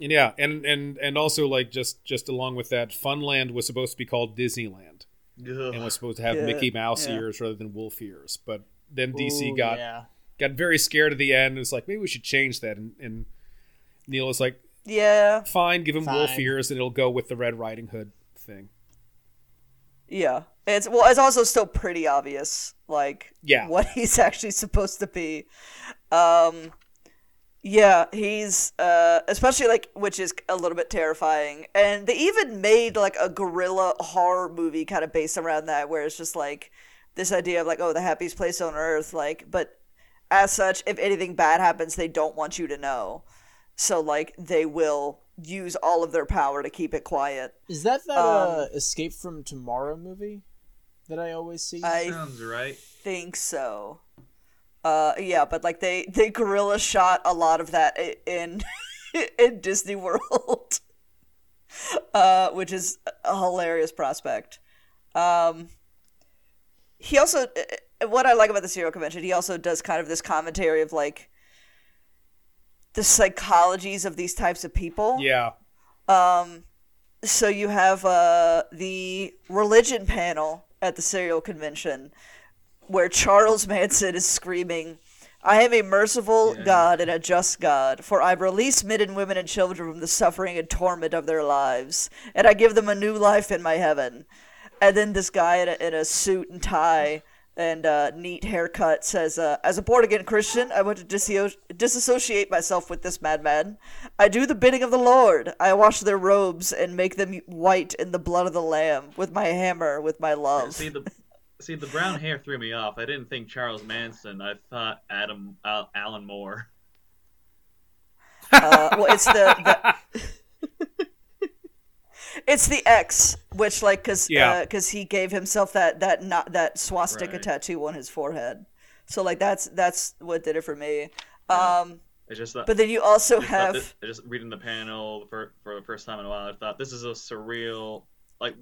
and yeah, and, and, and also, like, just, just along with that, Funland was supposed to be called Disneyland. Ugh. And was supposed to have yeah. Mickey Mouse yeah. ears rather than wolf ears. But then DC Ooh, got got very scared at the end. and was like, maybe we should change that. And, and Neil is like, yeah, fine, give him fine. wolf ears, and it'll go with the Red Riding Hood thing. Yeah, it's well, it's also still pretty obvious, like, yeah, what <laughs> he's actually supposed to be. Um, yeah, he's uh, especially like, which is a little bit terrifying, and they even made like a gorilla horror movie kind of based around that, where it's just like this idea of like, oh, the happiest place on earth, like, but as such, if anything bad happens, they don't want you to know. So like they will use all of their power to keep it quiet. Is that that uh, um, uh, Escape from Tomorrow movie that I always see? I Sounds right. Think so. Uh, yeah, but like they they gorilla shot a lot of that in <laughs> in Disney World, <laughs> uh, which is a hilarious prospect. Um, he also what I like about the serial convention, he also does kind of this commentary of like the psychologies of these types of people. Yeah. Um, so you have uh, the religion panel at the serial convention where Charles Manson is screaming, I am a merciful yeah. God and a just God, for I release men and women and children from the suffering and torment of their lives, and I give them a new life in my heaven. And then this guy in a, in a suit and tie and uh, neat haircut says, uh, As a born again Christian, I want to disso- disassociate myself with this madman. I do the bidding of the Lord. I wash their robes and make them white in the blood of the Lamb, with my hammer, with my love. See, the, see, the brown hair threw me off. I didn't think Charles Manson. I thought Adam uh, Alan Moore. Uh, well, it's the, the it's the X, which like because yeah. because uh, he gave himself that that not that swastika right. tattoo on his forehead. So like that's that's what did it for me. Yeah. Um, I just thought, but then you also have this, just reading the panel for for the first time in a while. I thought this is a surreal like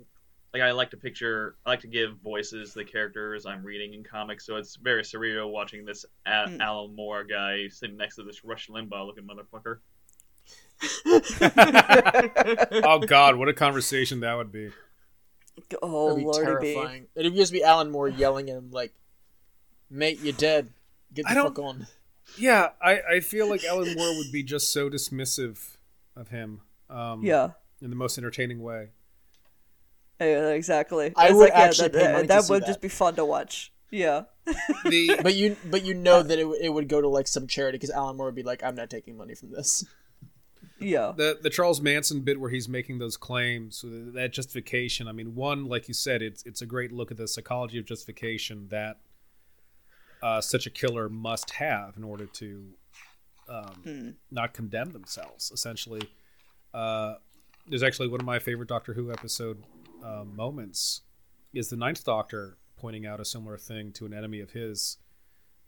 like I like to picture I like to give voices to the characters I'm reading in comics, so it's very surreal watching this a- mm. Alan Moore guy sitting next to this Rush Limbaugh looking motherfucker. <laughs> oh God, what a conversation that would be. Oh That'd be Lordy terrifying. Be. It'd just be Alan Moore yelling at him like, "Mate, you're dead. Get the fuck on." Yeah, I, I feel like Alan Moore would be just so dismissive of him. Um, yeah, in the most entertaining way. Yeah, exactly. I it's would like, actually yeah, that, that would that. just be fun to watch. Yeah. the but you but you know that it, it would go to like some charity because Alan Moore would be like, I'm not taking money from this. Yeah. The the Charles Manson bit where he's making those claims, that justification. I mean, one, like you said, it's it's a great look at the psychology of justification that uh, such a killer must have in order to um, hmm. not condemn themselves. Essentially, uh, there's actually one of my favorite Doctor Who episode uh, moments is the Ninth Doctor pointing out a similar thing to an enemy of his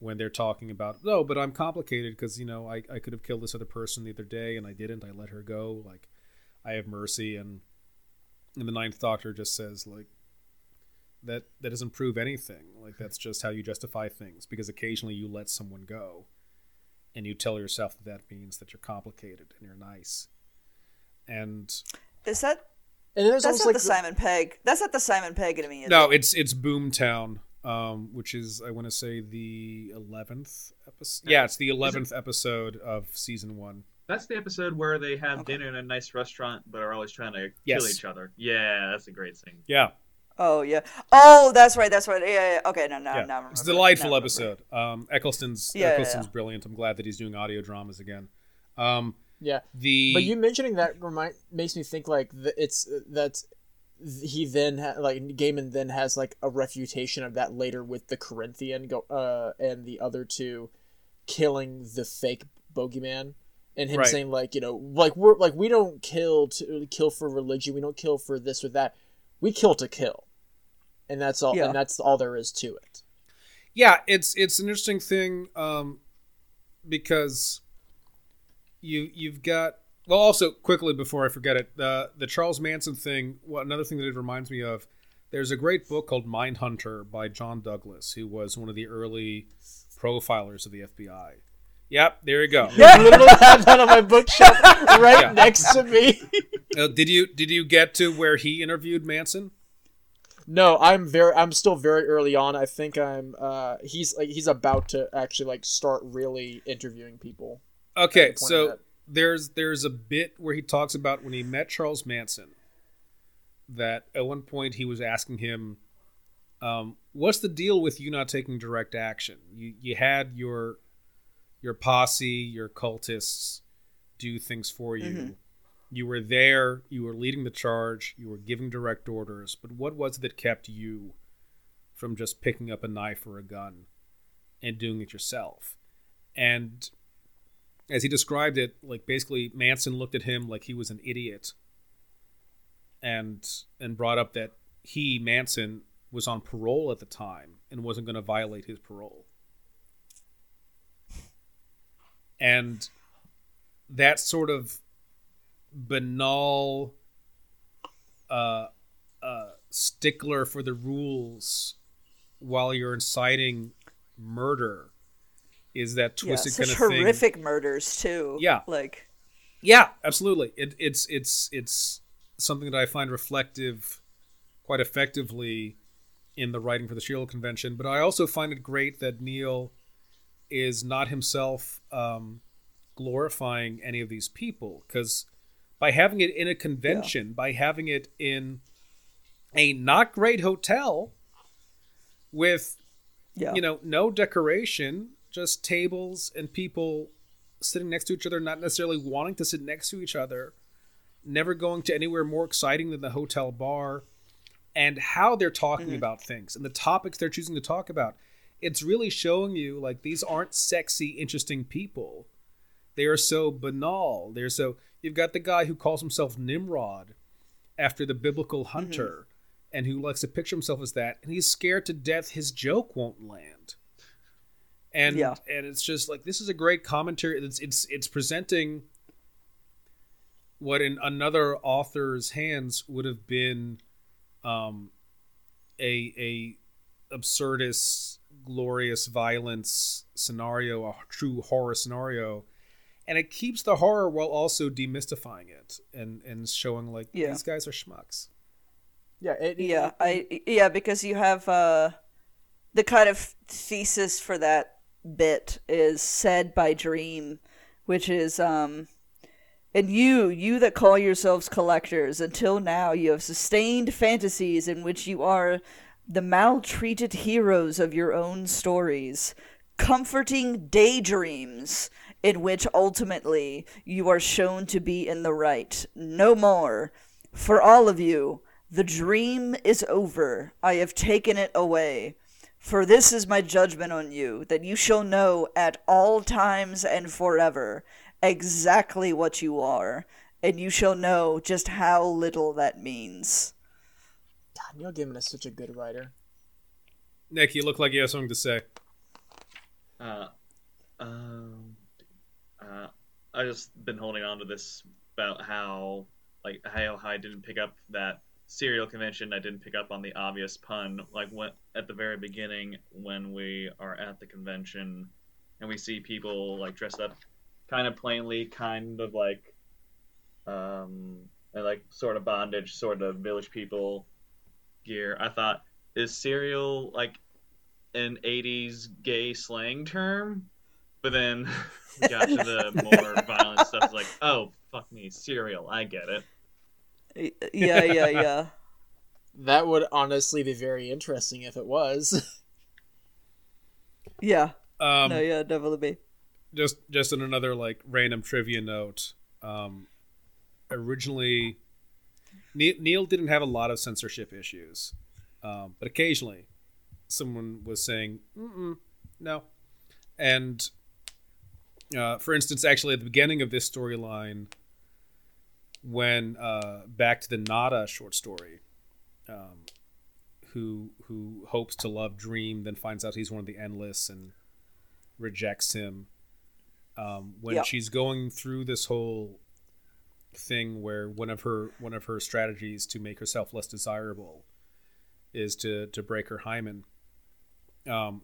when they're talking about no, but I'm complicated because you know I I could have killed this other person the other day and I didn't. I let her go. Like I have mercy and and the Ninth Doctor just says like that that doesn't prove anything. Like that's just how you justify things because occasionally you let someone go and you tell yourself that that means that you're complicated and you're nice. And is that and that's not like the Simon Pegg. That's not the Simon Pegg to me. No, it? it's it's Boomtown, um, which is I want to say the eleventh episode. Yeah, it's the eleventh episode of season one. That's the episode where they have okay. dinner in a nice restaurant, but are always trying to yes. kill each other. Yeah, that's a great scene. Yeah. Oh yeah. Oh, that's right. That's right. Yeah. yeah. Okay. No. No. Yeah. No. It's a delightful episode. Um, Eccleston's yeah, Eccleston's yeah. brilliant. I'm glad that he's doing audio dramas again. Um, yeah. The but you mentioning that remind makes me think like the, it's that he then ha- like Gaiman then has like a refutation of that later with the Corinthian go uh and the other two killing the fake bogeyman and him right. saying like you know like we're like we don't kill to kill for religion we don't kill for this or that we kill to kill and that's all yeah. and that's all there is to it yeah it's it's an interesting thing um because you you've got well also quickly before i forget it the the charles manson thing well, another thing that it reminds me of there's a great book called Mind Hunter by john douglas who was one of the early profilers of the fbi Yep, there you go. <laughs> Yeah. I literally have that on my bookshelf <laughs> right yeah. next to me. <laughs> Uh, did you did you get to where he interviewed Manson? No, I'm very I'm still very early on. I think I'm uh he's like he's about to actually like start really interviewing people. Okay, so there's there's a bit where he talks about when he met Charles Manson that at one point he was asking him um, what's the deal with you not taking direct action? You you had your your posse, your cultists do things for you. Mm-hmm. You were there, you were leading the charge, you were giving direct orders, but what was it that kept you from just picking up a knife or a gun and doing it yourself? And as he described it, like basically Manson looked at him like he was an idiot and and brought up that he, Manson, was on parole at the time and wasn't going to violate his parole. and that sort of banal uh, uh, stickler for the rules while you're inciting murder is that twisted yeah, kind of horrific murders too. Yeah, like yeah, absolutely. It, it's it's it's something that I find reflective quite effectively in the writing for the Serial Convention. But I also find it great that Neil is not himself um, glorifying any of these people because by having it in a convention, yeah. by having it in a not great hotel with yeah. you know no decoration, just tables and people sitting next to each other, not necessarily wanting to sit next to each other, never going to anywhere more exciting than the hotel bar, and how they're talking mm-hmm. about things and the topics they're choosing to talk about it's really showing you like these aren't sexy, interesting people. They are so banal. They're so. You've got the guy who calls himself Nimrod after the biblical mm-hmm. hunter mm-hmm. and who likes to picture himself as that, and he's scared to death his joke won't land. And yeah. and it's just like this is a great commentary. It's it's it's presenting what in another author's hands would have been um, a a absurdist glorious violence scenario, a true horror scenario, and it keeps the horror while also demystifying it and and showing like yeah. these guys are schmucks. Yeah, it, yeah, I yeah because you have uh the kind of thesis for that bit is said by Dream, which is um and you, you that call yourselves collectors, until now you have sustained fantasies in which you are the maltreated heroes of your own stories, comforting daydreams in which ultimately you are shown to be in the right. No more. For all of you, the dream is over. I have taken it away. For this is my judgment on you, that you shall know at all times and forever exactly what you are, and you shall know just how little that means. God, Neil Gaiman is such a good writer. Nick, you look like you have something to say. Uh, um, uh, I just been holding on to this about how, like, how I didn't pick up that serial convention. I didn't pick up on the obvious pun. Like when at the very beginning when we are at the convention and we see people like dressed up kind of plainly, kind of like um and, like sort of bondage, sort of village people gear. I thought is serial like an 80s gay slang term? But then <laughs> we got to the <laughs> more violent stuff like, "Oh, fuck me, serial. I get it." Yeah, yeah, yeah. <laughs> that would honestly be very interesting if it was. <laughs> yeah. Um, no, yeah, definitely be. Just, just in another like random trivia note. Um, originally, Neil, Neil didn't have a lot of censorship issues, um, but occasionally, someone was saying, "No," and uh, for instance, actually at the beginning of this storyline, when uh, back to the Nada short story, um, who who hopes to love Dream, then finds out he's one of the Endless and rejects him. Um, when she's going through this whole thing where one of her one of her strategies to make herself less desirable is to to break her hymen. Um,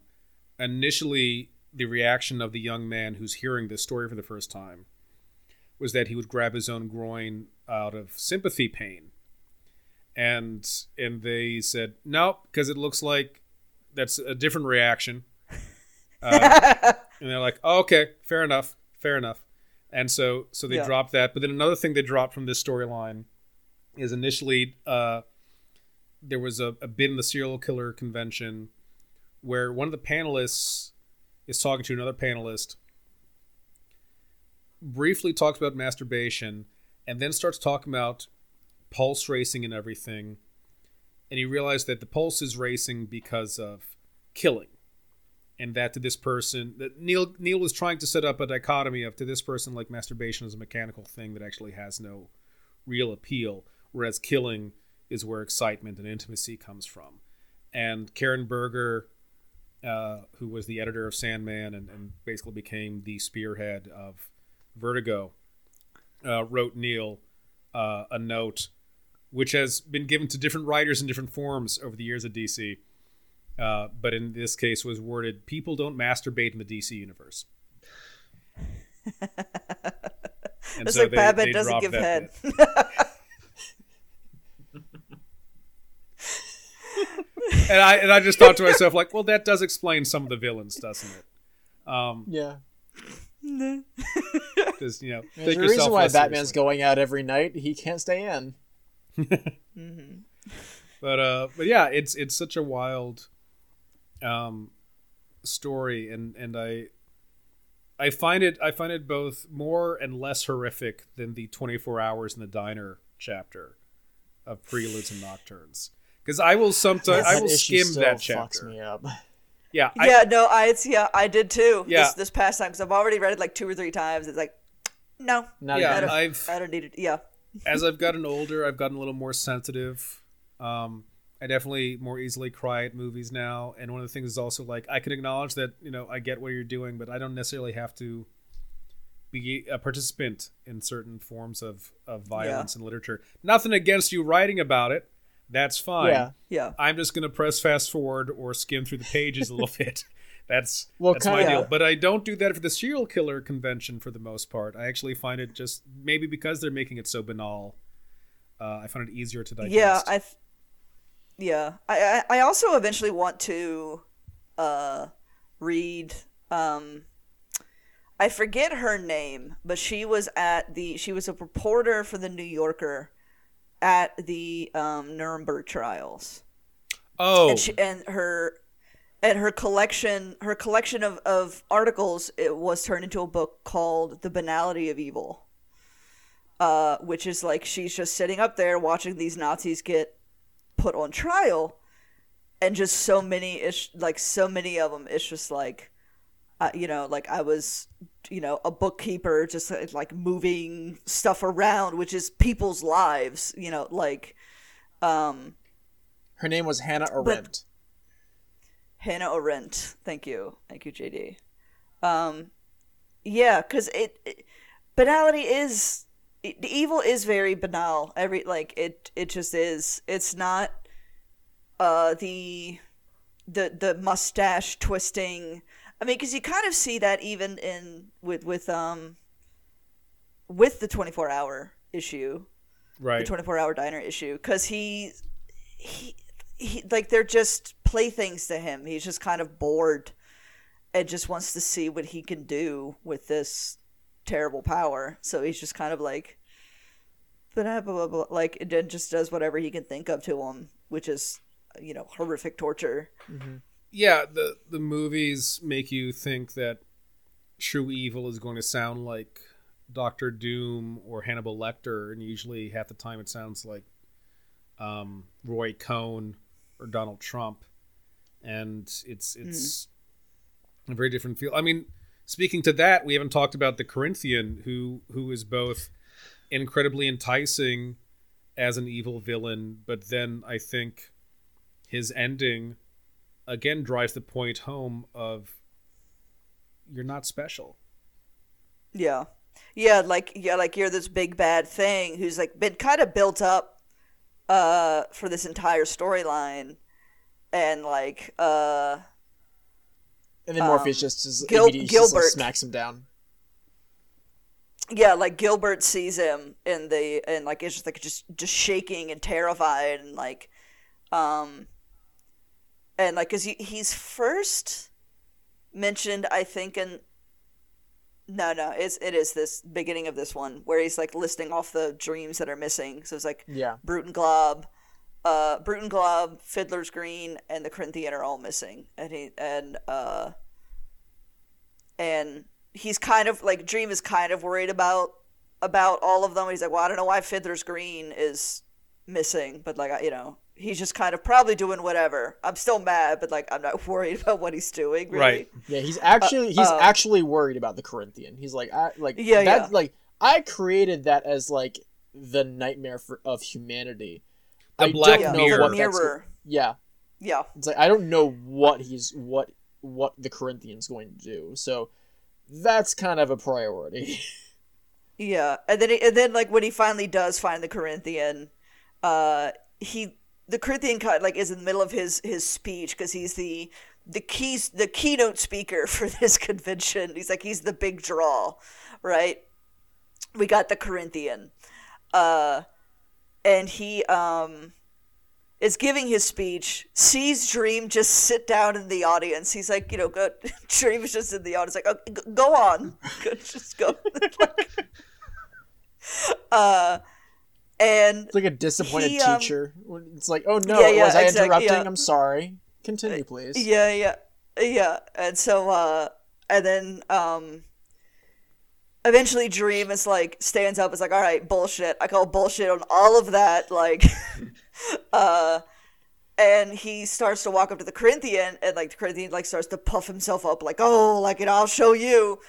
initially, the reaction of the young man who's hearing this story for the first time was that he would grab his own groin out of sympathy pain. And and they said no because it looks like that's a different reaction. <laughs> Uh, and they're like oh, okay fair enough fair enough. And so so they yeah. dropped that. But then another thing they dropped from this storyline is initially uh, there was a, a bit in the serial killer convention where one of the panelists is talking to another panelist briefly talks about masturbation and then starts talking about pulse racing and everything. And he realized that the pulse is racing because of killing. And that to this person, that Neil Neil was trying to set up a dichotomy of to this person, like masturbation is a mechanical thing that actually has no real appeal, whereas killing is where excitement and intimacy comes from. And Karen Berger, uh, who was the editor of Sandman and, and, basically became the spearhead of Vertigo, uh, wrote Neil uh, a note which has been given to different writers in different forms over the years at DC. Uh, but in this case, was worded: "People don't masturbate in the DC universe." <laughs> and it's so like they, Batman they doesn't give head. <laughs> and I and I just thought to myself, like, well, that does explain some of the villains, doesn't it? Um, yeah. <laughs> <laughs> Because you know, there's a reason why Batman's seriously. going out every night. He can't stay in <laughs> mm-hmm. But uh, but yeah, it's it's such a wild um story, and and I I find it I find it both more and less horrific than the 24 hours in the diner chapter of preludes and nocturnes because I will sometimes I will skim that chapter. me up. Yeah, yeah, no, I it's yeah, I did too. Yeah. this, this past time because I've already read it like two or three times. It's like, no, Not yeah, even. I've, I don't need it. Yeah, <laughs> as I've gotten older, I've gotten a little more sensitive. Um, I definitely more easily cry at movies now, and one of the things is also like I can acknowledge that you know I get what you're doing, but I don't necessarily have to be a participant in certain forms of of violence yeah. in literature. Nothing against you writing about it. That's fine. Yeah, yeah. I'm just gonna press fast forward or skim through the pages a little <laughs> bit. That's well, that's my deal. But I don't do that for the serial killer convention for the most part. I actually find it just maybe because they're making it so banal. Uh, I find it easier to digest. Yeah, I. Th- yeah, I, I also eventually want to uh, read. Um, I forget her name, but she was at the. She was a reporter for the New Yorker at the um, Nuremberg trials. Oh, and, she, and her and her collection her collection of, of articles it was turned into a book called the banality of evil uh, which is like she's just sitting up there watching these nazis get put on trial and just so many ish like so many of them it's just like uh, you know like i was you know a bookkeeper just like moving stuff around which is people's lives you know like um her name was hannah arendt hannah arendt thank you. Thank you jd um yeah because it, it banality is the evil is very banal. Every like it it just is. It's not uh the the the mustache twisting. I mean because you kind of see that even in with with um with the 24 hour issue. Right. the 24 hour diner issue. Because he he he like they're just playthings to him he's just kind of bored and just wants to see what he can do with this terrible power. So he's just kind of like, blah, blah, blah, like, and then just does whatever he can think of to him, which is, you know, horrific torture. Mm-hmm. Yeah, the the movies make you think that true evil is going to sound like Doctor Doom or Hannibal Lecter, and usually half the time it sounds like um, Roy Cohn or Donald Trump, and it's it's mm. a very different feel. I mean, Speaking to that, we haven't talked about the Corinthian, who who is both incredibly enticing as an evil villain, but then I think his ending again drives the point home of you're not special. Yeah. Yeah, like yeah, like you're this big bad thing who's like been kind of built up uh for this entire storyline and like uh and then Morpheus um, just, is, Gil- Gilbert just, like, smacks him down. Yeah, like Gilbert sees him in the and like it's just like just just shaking and terrified and like, um, and like cause he, he's first mentioned I think in no, no, it's it is this beginning of this one where he's like listing off the dreams that are missing. So it's like yeah, Brute and Glob, uh, Brute and Glob, Fiddler's Green, and the Corinthian are all missing, and he and uh, and he's kind of like Dream is kind of worried about about all of them. He's like, well, I don't know why Fiddler's Green is missing, but like you know, he's just kind of probably doing whatever. I'm still mad, but like I'm not <laughs> worried about what he's doing. Really. Right? Yeah, he's actually he's uh, actually worried about the Corinthian. He's like, I like yeah, that, yeah. Like I created that as like the nightmare for, of humanity the I Black don't Mirror. Know mirror. yeah. Yeah. It's like I don't know what he's what what the Corinthian's going to do. So that's kind of a priority. <laughs> yeah, and then and then like when he finally does find the Corinthian, uh, he the Corinthian cut like is in the middle of his his speech because he's the the keys the keynote speaker <laughs> for this convention. He's like he's the big draw, right? We got the Corinthian. Uh and he um is giving his speech, sees Dream just sit down in the audience. He's like, you know, go, <laughs> Dream is just in the audience, like, oh, go on, <laughs> just go. uh, and it's like a disappointed he, um, teacher. It's like, oh no, yeah, yeah, was I exactly, interrupting? Yeah. I'm sorry. Continue, please. Yeah, yeah, yeah. And so, uh, and then, um, eventually dream is like stands up is like all right bullshit i call bullshit on all of that <laughs> like <laughs> uh and he starts to walk up to the corinthian and like the corinthian like starts to puff himself up like oh like it i'll show you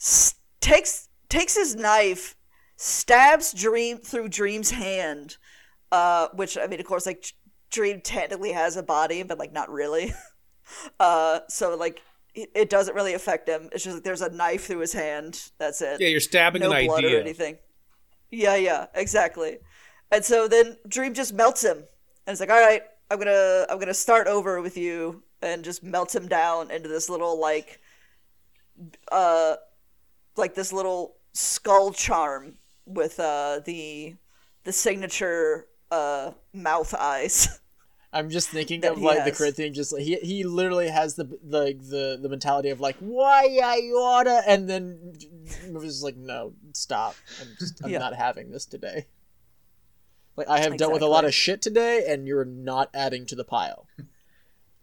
S- takes takes his knife stabs dream through dream's hand uh which i mean of course like dream technically has a body but like not really <laughs> uh so like it doesn't really affect him. It's just like there's a knife through his hand. That's it. Yeah, you're stabbing no an blood idea. or anything. Yeah, yeah, exactly. And so then Dream just melts him, and it's like, all right, I'm gonna I'm gonna start over with you, and just melts him down into this little like, uh, like this little skull charm with uh the the signature uh mouth eyes. <laughs> I'm just thinking of like has. the Corinthian, just like he he literally has the the the, the mentality of like why I oughta, and then is like no, stop, I'm just I'm yeah. not having this today. Like I have exactly. dealt with a lot of shit today, and you're not adding to the pile. <laughs>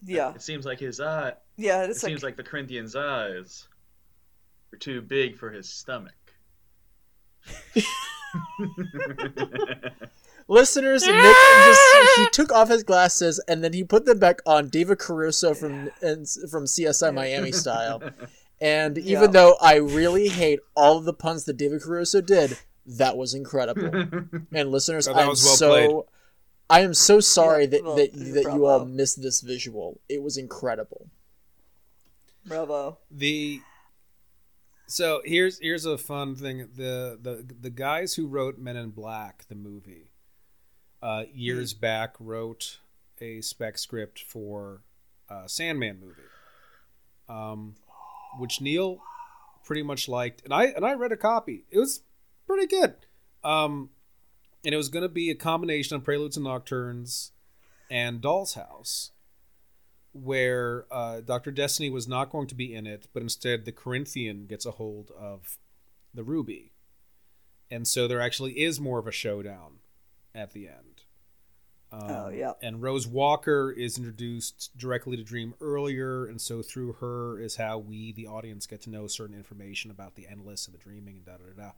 Yeah, it seems like his eye. Yeah, it like... seems like the Corinthian's eyes are too big for his stomach. <laughs> Listeners, Nick just he <laughs> took off his glasses and then he put them back on David Caruso from and, from CSI Miami style. And even yeah. though I really hate all of the puns that David Caruso did, that was incredible. and listeners, <laughs> oh, I'm well so played. I am so sorry yeah, that well, that, that you all missed this visual. It was incredible. Bravo. The so here's here's a fun thing. The the the guys who wrote Men in Black, the movie, uh, years mm. back wrote a spec script for a Sandman movie, um, which Neil pretty much liked, and I and I read a copy. It was pretty good, um, and it was going to be a combination of Preludes and Nocturnes and Doll's House where uh, Dr. Destiny was not going to be in it, but instead the Corinthian gets a hold of the ruby. And so there actually is more of a showdown at the end. Um, oh, yeah. And Rose Walker is introduced directly to Dream earlier, and so through her is how we, the audience, get to know certain information about the Endless and the Dreaming and da da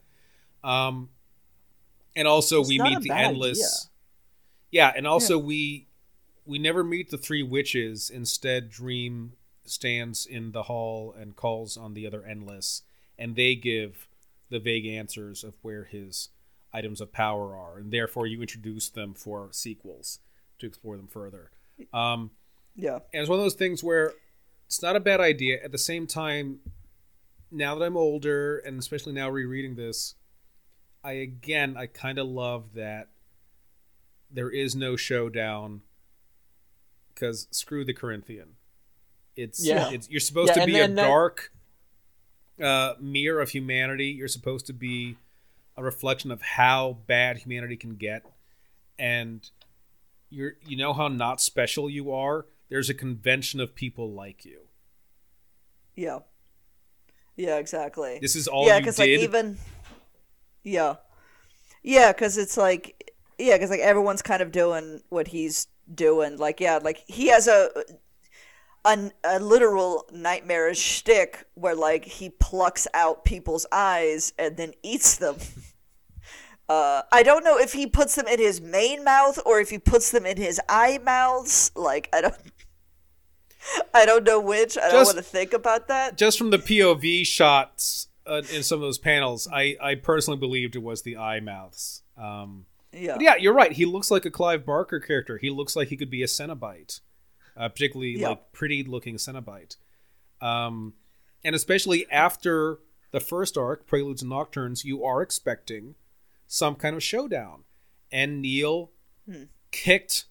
da. Um, and also it's we meet the Endless. Idea. Yeah, and also yeah. we we never meet the three witches. Instead, Dream stands in the hall and calls on the other Endless, and they give the vague answers of where his items of power are, and therefore you introduce them for sequels to explore them further. Um, yeah, and it's one of those things where it's not a bad idea. At the same time, now that I'm older, and especially now rereading this, I again I kind of love that there is no showdown because screw the Corinthian. It's yeah. It's, you're supposed yeah, to be a dark uh, mirror of humanity. You're supposed to be a reflection of how bad humanity can get, and you're you know how not special you are. There's a convention of people like you. Yeah. Yeah, exactly. This is all yeah, because like even yeah, yeah, because it's like yeah, because like everyone's kind of doing what he's doing. Like, yeah, like he has a a, a literal nightmarish shtick where like he plucks out people's eyes and then eats them. <laughs> Uh, I don't know if he puts them in his main mouth or if he puts them in his eye mouths. Like I don't, <laughs> I don't know which. I just, don't want to think about that. Just from the POV shots uh, in some of those panels, I I personally believed it was the eye mouths. Um, yeah. But yeah, you're right. He looks like a Clive Barker character. He looks like he could be a Cenobite, uh, particularly yeah. like pretty looking Cenobite. Um, and especially after the first arc, Preludes and Nocturnes, you are expecting some kind of showdown. And Neil hmm. kicked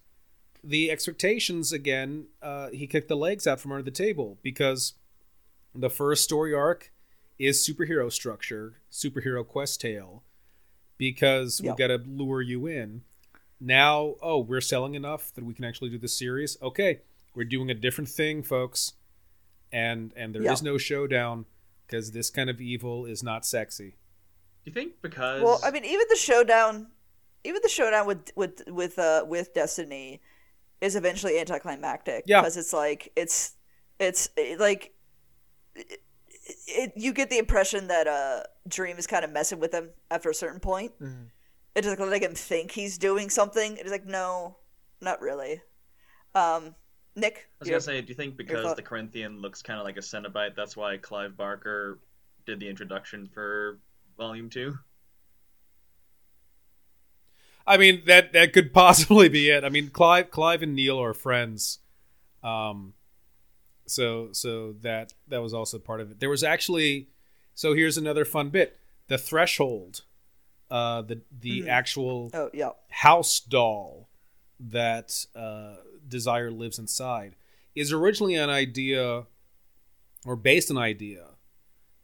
the expectations again. Uh, he kicked the legs out from under the table because the first story arc is superhero structure, superhero quest tale because we've got to lure you in. Now, oh, we're selling enough that we can actually do this series. Okay, we're doing a different thing, folks, and and there is no showdown because this kind of evil is not sexy. Do you think because? Well, I mean, even the showdown, even the showdown with with with uh with Destiny, is eventually anticlimactic. Yeah, because it's like it's it's like. It, it, you get the impression that uh, Dream is kind of messing with him after a certain point. Mm-hmm. It just like, him think he's doing something. It's like, no, not really. Um, Nick, I was gonna say, do you think because the Corinthian looks kind of like a Cenobite, that's why Clive Barker did the introduction for Volume Two? I mean that that could <laughs> possibly be it. I mean, Clive Clive and Neil are friends. Um, so so that that was also part of it. There was actually so here's another fun bit. The threshold, uh, the the mm. actual oh, yeah. house doll that uh, Desire lives inside is originally an idea or based an idea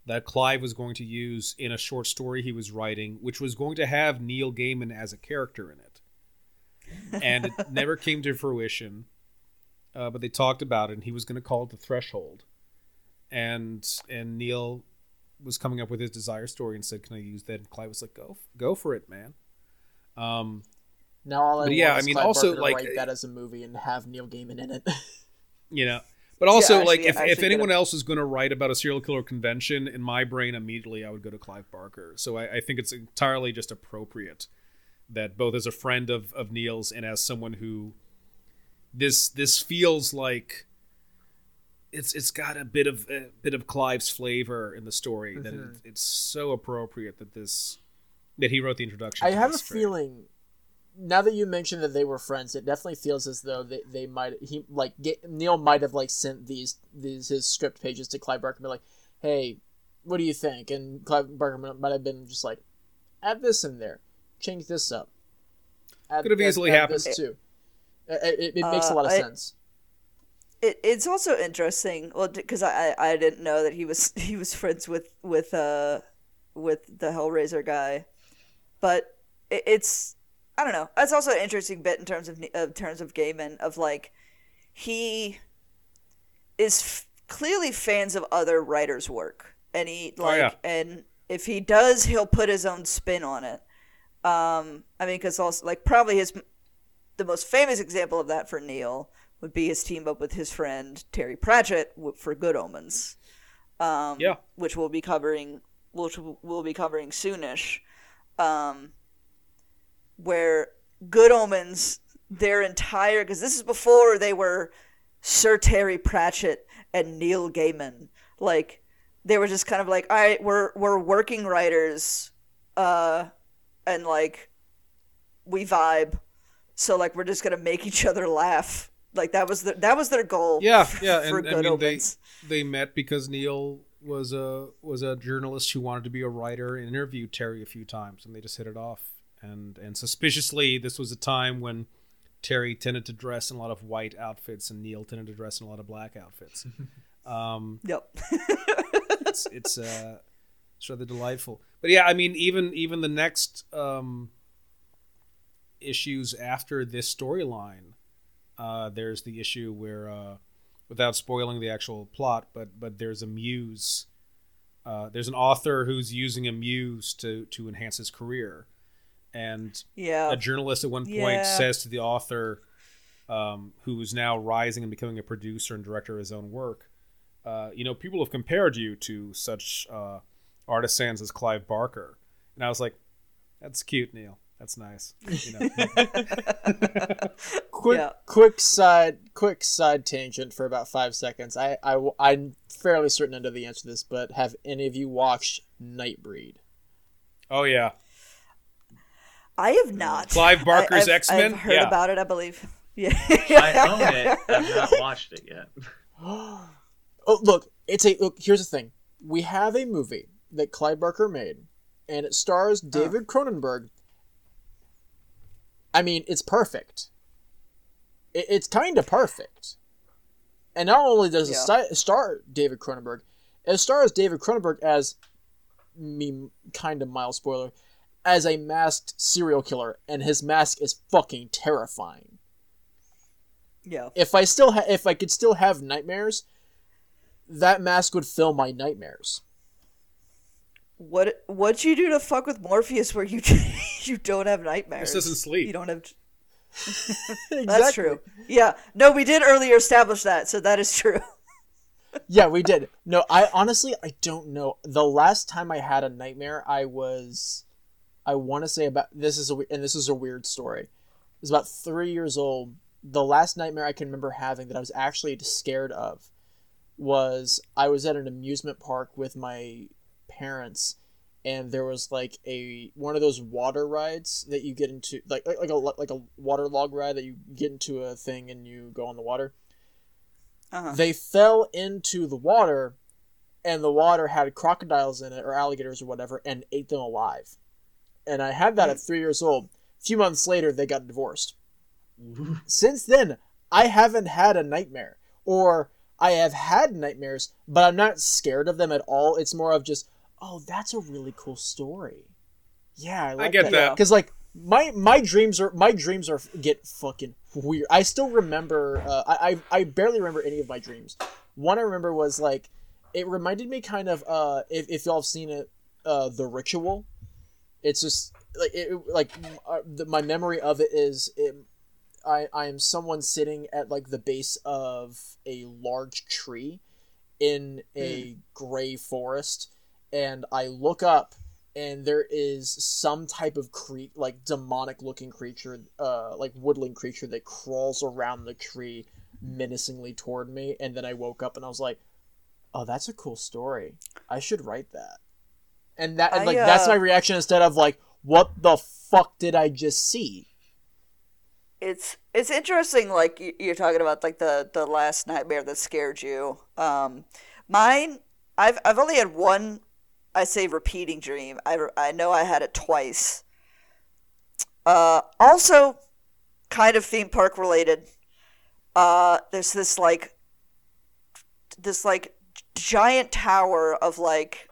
that Clive was going to use in a short story he was writing, which was going to have Neil Gaiman as a character in it. And it <laughs> never came to fruition uh, but they talked about it, and he was going to call it the threshold. And and Neil was coming up with his desire story and said, "Can I use that?" And Clive was like, "Go, go for it, man." Um, now all I but yeah, I mean, also like write that as a movie and have Neil Gaiman in it. <laughs> you know, but also yeah, actually, like if, if anyone else is going to write about a serial killer convention, in my brain immediately I would go to Clive Barker. So I, I think it's entirely just appropriate that both as a friend of of Neil's and as someone who this this feels like it's it's got a bit of a bit of Clive's flavor in the story mm-hmm. that it, it's so appropriate that this that he wrote the introduction. I have a trade. feeling now that you mentioned that they were friends, it definitely feels as though they, they might he like get, Neil might have like sent these these his script pages to Clive Barker, and be like, "Hey, what do you think?" And Clive Barker might have been just like, "Add this in there, change this up." Add, Could have easily add happened too. It, it, it makes uh, a lot of I, sense. It, it's also interesting, well, because I, I didn't know that he was <laughs> he was friends with with uh with the Hellraiser guy, but it, it's I don't know. That's also an interesting bit in terms of in terms of Gaiman of like he is f- clearly fans of other writers' work, and he like oh, yeah. and if he does, he'll put his own spin on it. Um, I mean, because also like probably his the most famous example of that for Neil would be his team up with his friend Terry Pratchett for Good Omens. Um, yeah, which we'll be covering, which we'll be covering soonish. Um, where Good Omens, their entire because this is before they were Sir Terry Pratchett and Neil Gaiman. Like they were just kind of like, all right, we're we're working writers, uh, and like we vibe, so like we're just gonna make each other laugh. Like that was the that was their goal. Yeah, <laughs> yeah, and I mean, they they met because Neil was a was a journalist who wanted to be a writer and interviewed Terry a few times, and they just hit it off and and suspiciously, this was a time when Terry tended to dress in a lot of white outfits, and Neil tended to dress in a lot of black outfits. <laughs> Um, yep, it's it's uh, it's rather delightful. But yeah, I mean, even even the next um, issues after this storyline, uh, there's the issue where, uh, without spoiling the actual plot, but but there's a muse. Uh, there's an author who's using a muse to to enhance his career, and yeah. a journalist at one point yeah. says to the author, um, who is now rising and becoming a producer and director of his own work, uh, you know, people have compared you to such uh, artisans as Clive Barker, and I was like, that's cute, Neil. That's nice. <laughs> You know. <laughs> quick, yeah. quick side, quick side tangent for about five seconds. I, I, I'm fairly certain I know the answer to this, but have any of you watched Nightbreed? Oh yeah. I have not. Clive Barker's X Men. I've heard yeah. about it. I believe. <laughs> Yeah. I own it. I've not watched it yet. <gasps> oh, look! It's a look. Here's the thing: we have a movie that Clive Barker made, and it stars David Cronenberg. I mean, it's perfect. It, it's kind of perfect. And not only does yeah. it star David Cronenberg, it stars David Cronenberg as me kind of mild spoiler as a masked serial killer, and his mask is fucking terrifying. Yeah. If I still ha- if I could still have nightmares, that mask would fill my nightmares. What what'd you do to fuck with Morpheus where you <laughs> <laughs> you don't have nightmares? This doesn't sleep. You don't have. <laughs> exactly. That's true. Yeah. No, we did earlier establish that, so that is true. <laughs> yeah, we did. No, I honestly I don't know. The last time I had a nightmare, I was I want to say about this is a and this is a weird story. It was about three years old. The last nightmare I can remember having that I was actually scared of was I was at an amusement park with my parents, and there was like a one of those water rides that you get into, like like a like a water log ride that you get into a thing and you go on the water. Uh-huh. They fell into the water, and the water had crocodiles in it or alligators or whatever, and ate them alive and I had that at three years old. A few months later, they got divorced. Since then, I haven't had a nightmare, or I have had nightmares, but I'm not scared of them at all. It's more of just, oh, that's a really cool story. Yeah, I, like I get that because like my my dreams are my dreams are get fucking weird. I still remember. Uh, I, I I barely remember any of my dreams. One I remember was like it reminded me kind of uh if, if y'all have seen it uh the ritual it's just like it, like uh, the, my memory of it is it, I I am someone sitting at like the base of a large tree in a mm. gray forest and I look up and there is some type of cre- like demonic looking creature, uh, like woodland creature that crawls around the tree menacingly toward me, and then I woke up and I was like, "Oh, that's a cool story. I should write that." And that, and, like, uh... that's my reaction instead of like, "What the fuck did I just see?" It's it's interesting. Like you're talking about, like the the last nightmare that scared you. Um, mine, I've I've only had one I say repeating dream. I, I know I had it twice. Uh, also, kind of theme park related. Uh, there's this like, this like giant tower of like,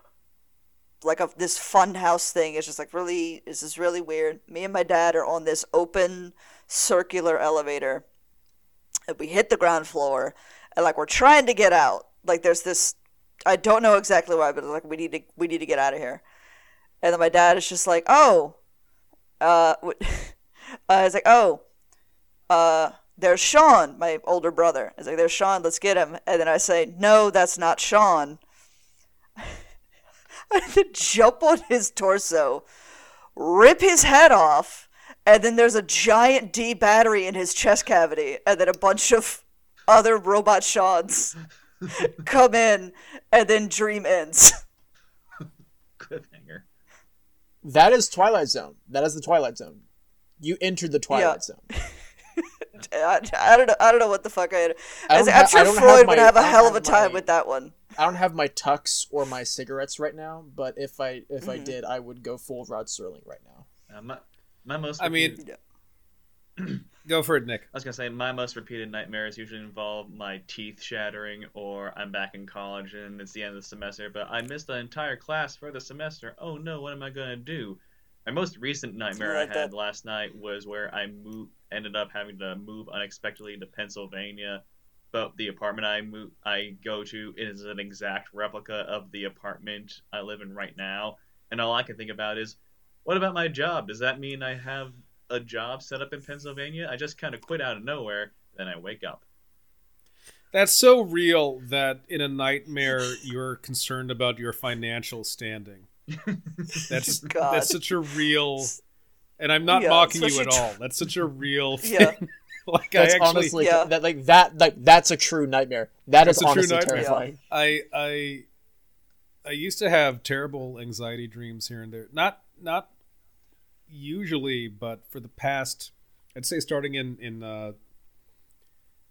like of this fun house thing. It's just like really, this is really weird. Me and my dad are on this open circular elevator, and we hit the ground floor, and like we're trying to get out. Like there's this I don't know exactly why, but like we need to we need to get out of here. And then my dad is just like, oh, uh, I was <laughs> like, oh, uh, there's Sean, my older brother. I was like, there's Sean, let's get him. And then I say, no, that's not Sean. <laughs> I then jump on his torso, rip his head off, and then there's a giant D battery in his chest cavity, and then a bunch of other robot Seans <laughs> come in, and then dream ends. Cliffhanger. That is Twilight Zone. That is the Twilight Zone. You entered the Twilight yeah. Zone. <laughs> I, I, don't know. I don't know what the fuck I. Had. I am ha- sure Freud have my, would have a hell of a time my, with that one. I don't have my tux or my cigarettes right now, but if I if mm-hmm. I did, I would go full Rod Serling right now. Uh, my, my most. I mean, yeah. <clears throat> Go for it, Nick. I was gonna say my most repeated nightmares usually involve my teeth shattering, or I'm back in college and it's the end of the semester, but I missed the entire class for the semester. Oh no, what am I gonna do? My most recent nightmare I, I had that. last night was where I moved, ended up having to move unexpectedly to Pennsylvania, but the apartment I move I go to is an exact replica of the apartment I live in right now, and all I can think about is, what about my job? Does that mean I have a job set up in Pennsylvania. I just kind of quit out of nowhere. Then I wake up. That's so real that in a nightmare <laughs> you're concerned about your financial standing. That's <laughs> God. that's such a real, and I'm not yeah, mocking you at all. That's such a real <laughs> thing. Yeah. like that's I actually, honestly yeah. that like that like that's a true nightmare. That that's is honestly terrifying. I I I used to have terrible anxiety dreams here and there. Not not usually, but for the past, I'd say starting in in uh,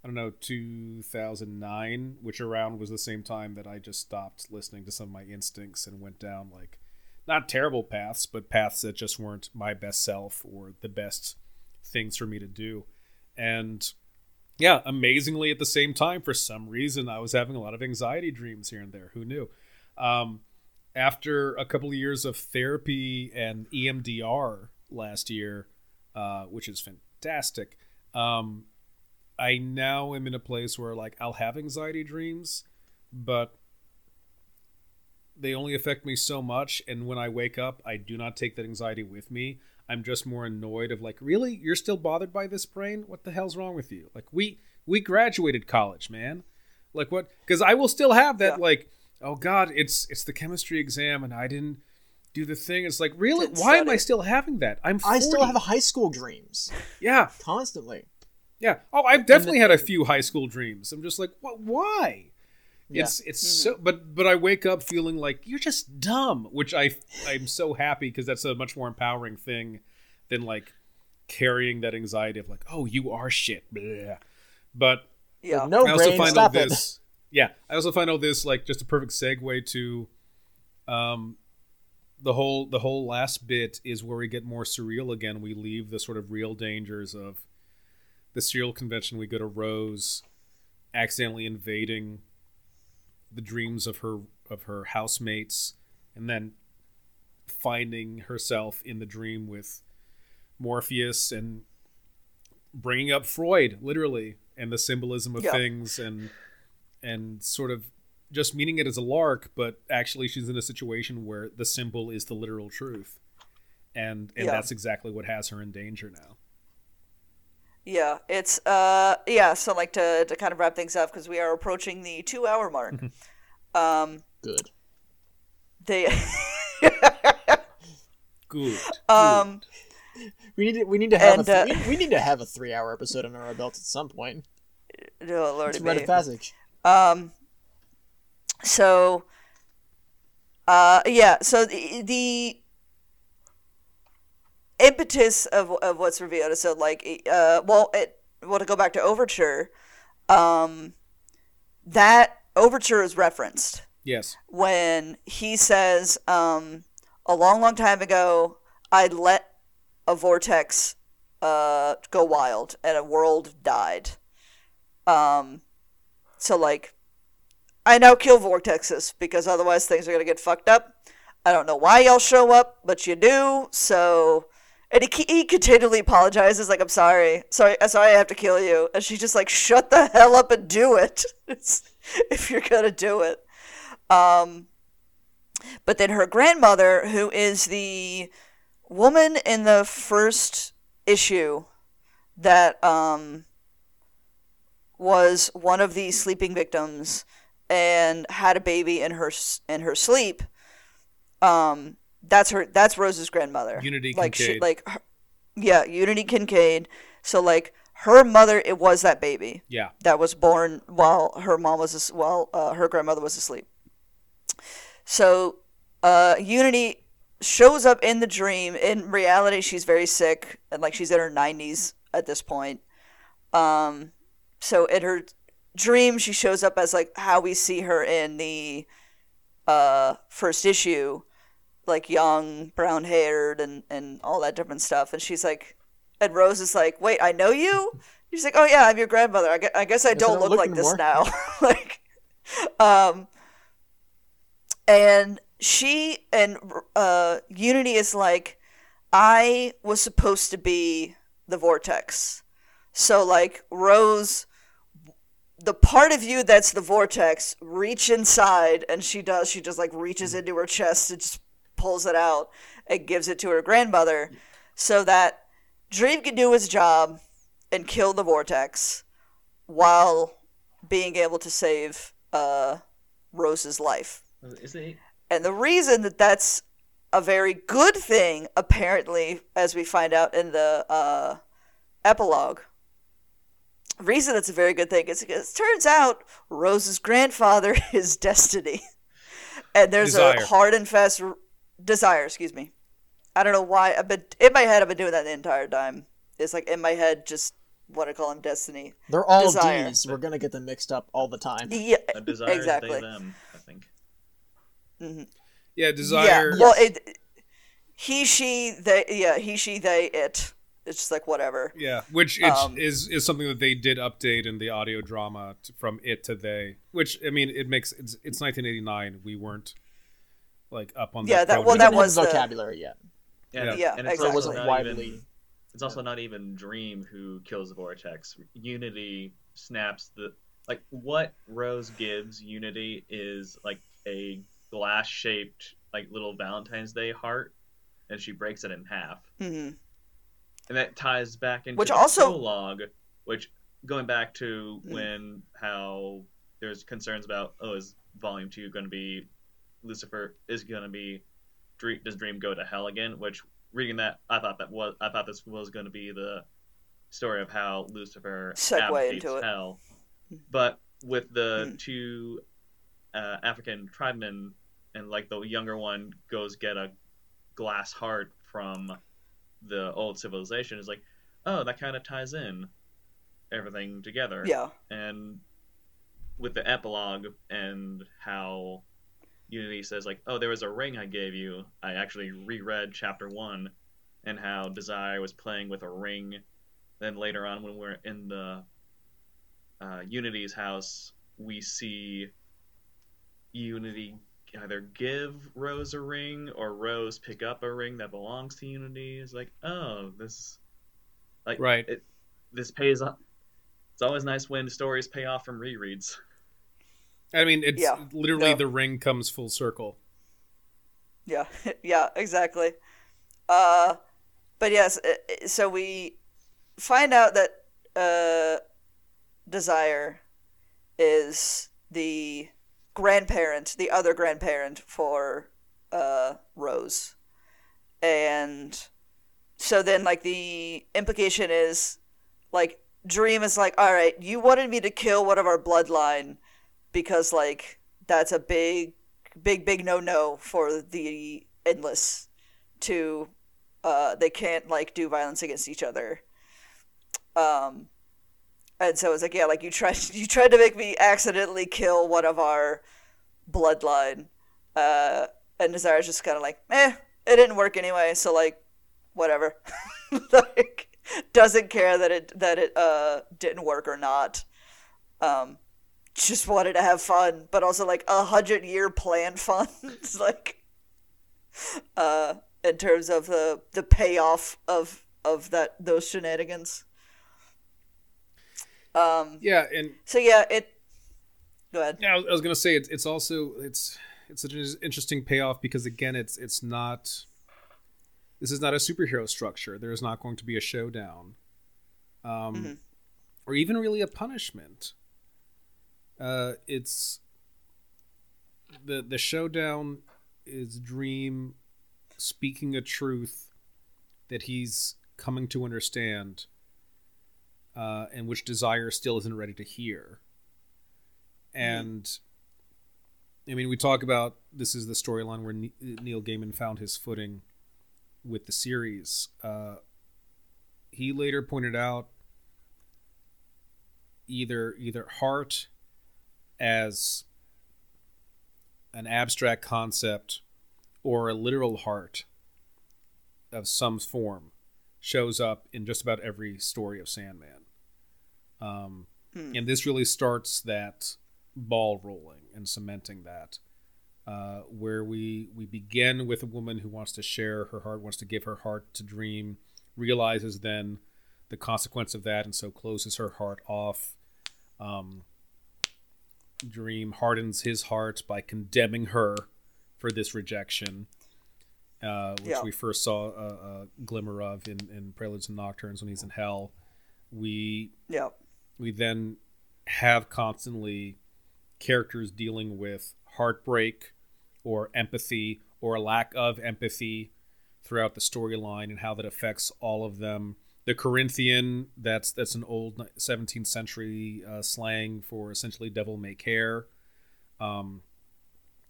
I don't know 2009, which around was the same time that I just stopped listening to some of my instincts and went down like not terrible paths, but paths that just weren't my best self or the best things for me to do. And yeah, amazingly at the same time, for some reason, I was having a lot of anxiety dreams here and there. Who knew? Um, after a couple of years of therapy and EMDR last year, uh, which is fantastic, um, I now am in a place where like I'll have anxiety dreams, but they only affect me so much. And when I wake up, I do not take that anxiety with me. I'm just more annoyed of like, really, you're still bothered by this brain? What the hell's wrong with you? Like we we graduated college, man. Like what? Because I will still have that yeah. like oh god it's it's the chemistry exam and i didn't do the thing. It's like really? Why am i still having that? I'm 40. i still have high school dreams. Yeah. Constantly. Yeah. Oh i've definitely had a few high school dreams. I'm just like what why? Yeah. it's it's mm-hmm. so but but i wake up feeling like you're just dumb which i i'm so happy because that's a much more empowering thing than like carrying that anxiety of like oh you are shit. Blah. but yeah. no I also brain, find stop this yeah, I also find all this like just a perfect segue to um the whole the whole last bit is where we get more surreal again. We leave the sort of real dangers of the serial convention. We go to Rose accidentally invading the dreams of her of her housemates and then finding herself in the dream with Morpheus and bringing up Freud literally and the symbolism of yeah. things and and sort of just meaning it as a lark, but actually she's in a situation where the symbol is the literal truth. And and yeah. that's exactly what has her in danger now. Yeah, it's uh yeah, so like to to kind of wrap things up because we are approaching the 2 hour mark. <laughs> um good. They <laughs> Good. Um, we need to, we need to have and, a th- uh, we, we, need to have a three hour episode under our belt at some point. Oh Lord, it's rite of passage. Um. So. Uh yeah so the, the impetus of of what's revealed is so like uh well it well to go back to overture um that overture is referenced yes when he says um a long long time ago i let a vortex uh, go wild and a world died. Um, so like, I now kill vortexes because otherwise things are gonna get fucked up. I don't know why y'all show up, but you do. So, and he, he continually apologizes, like, "I'm sorry, sorry, sorry, I have to kill you." And she's just like, "Shut the hell up and do it, <laughs> if you're gonna do it." Um, but then her grandmother, who is the woman in the first issue that um, was one of the sleeping victims and had a baby in her in her sleep. Um, that's her. That's Rose's grandmother. Unity like Kincaid. She, like, her, yeah, Unity Kincaid. So like her mother, it was that baby. Yeah. That was born while her mom was while uh, her grandmother was asleep. So, uh, Unity shows up in the dream. In reality, she's very sick and like she's in her 90s at this point. Um, so in her dream, she shows up as like how we see her in the uh, first issue, like young, brown haired, and and all that different stuff. And she's like, and Rose is like, "Wait, I know you." She's like, "Oh yeah, I'm your grandmother. I guess I, guess I don't look like this now." <laughs> like, um, and she and uh, Unity is like, I was supposed to be the vortex. So like Rose, the part of you that's the vortex, reach inside, and she does. She just like reaches into her chest and just pulls it out and gives it to her grandmother, so that Dream can do his job and kill the vortex, while being able to save uh, Rose's life. Is it and the reason that that's a very good thing, apparently, as we find out in the uh, epilogue, reason that's a very good thing is because it turns out Rose's grandfather <laughs> is Destiny. and there's desire. a hard and fast r- desire, excuse me. I don't know why. I've been in my head. I've been doing that the entire time. It's like in my head, just what I call him, Destiny. They're all desire. D's. We're gonna get them mixed up all the time. Yeah, a desire exactly. They, them, I think. Mm-hmm. Yeah, desire. Yeah, well, it, he, she, they, yeah, he, she, they, it. It's just like whatever. Yeah, which um, is is something that they did update in the audio drama to, from it to they. Which I mean, it makes it's, it's 1989. We weren't like up on the yeah. That, well, that was the vocabulary yet. Yeah, yeah, yeah and it's exactly. wasn't widely. Even, it's also not even Dream who kills the Vortex. Unity snaps the like what Rose gives Unity is like a glass shaped like little Valentine's Day heart, and she breaks it in half. Mm-hmm. And that ties back into which the also prologue, which going back to mm-hmm. when how there's concerns about oh is Volume Two going to be Lucifer is going to be Dream, does Dream go to hell again? Which reading that I thought that was I thought this was going to be the story of how Lucifer Segue into it. hell. Mm-hmm. But with the mm-hmm. two uh, African tribemen and like the younger one goes get a glass heart from the old civilization is like oh that kind of ties in everything together. Yeah. And with the epilogue and how unity says like oh there was a ring i gave you. I actually reread chapter one and how desire was playing with a ring. Then later on when we're in the uh, unity's house we see unity either give Rose a ring or Rose pick up a ring that belongs to Unity is like, oh, this, like, right. It, this pays off. It's always nice when stories pay off from rereads. I mean, it's yeah. literally the ring comes full circle. Yeah, <laughs> yeah, exactly. Uh, but yes, so we find out that uh, Desire is the grandparent, the other grandparent for uh, Rose, and so then like the implication is like Dream is like, all right, you wanted me to kill one of our bloodline because like that's a big, big, big no no for the endless to uh they can't like do violence against each other. Um and so it's like, yeah, like you tried <laughs> you tried to make me accidentally kill one of our bloodline. Uh and Desire's just kinda like, eh, it didn't work anyway, so like whatever. <laughs> like doesn't care that it that it uh didn't work or not. Um just wanted to have fun, but also like a hundred year plan <laughs> fun. like uh in terms of the the payoff of of that those shenanigans. Um Yeah, and so yeah, it go ahead. Yeah, I was gonna say it's it's also it's it's such an interesting payoff because again it's it's not this is not a superhero structure. There is not going to be a showdown, um, mm-hmm. or even really a punishment. Uh, it's the the showdown is Dream speaking a truth that he's coming to understand, uh, and which Desire still isn't ready to hear. And mm-hmm. I mean, we talk about this is the storyline where Neil Gaiman found his footing with the series. Uh, he later pointed out either either heart as an abstract concept or a literal heart of some form shows up in just about every story of Sandman. Um, hmm. And this really starts that ball rolling and cementing that. Uh, where we we begin with a woman who wants to share her heart, wants to give her heart to Dream, realizes then the consequence of that, and so closes her heart off. Um, Dream hardens his heart by condemning her for this rejection, uh, which yeah. we first saw a, a, glimmer of in, in Preludes and Nocturnes when he's in hell. We yeah. we then have constantly characters dealing with heartbreak, or empathy or a lack of empathy throughout the storyline and how that affects all of them. The Corinthian, that's that's an old 17th century uh, slang for essentially devil may care. Um,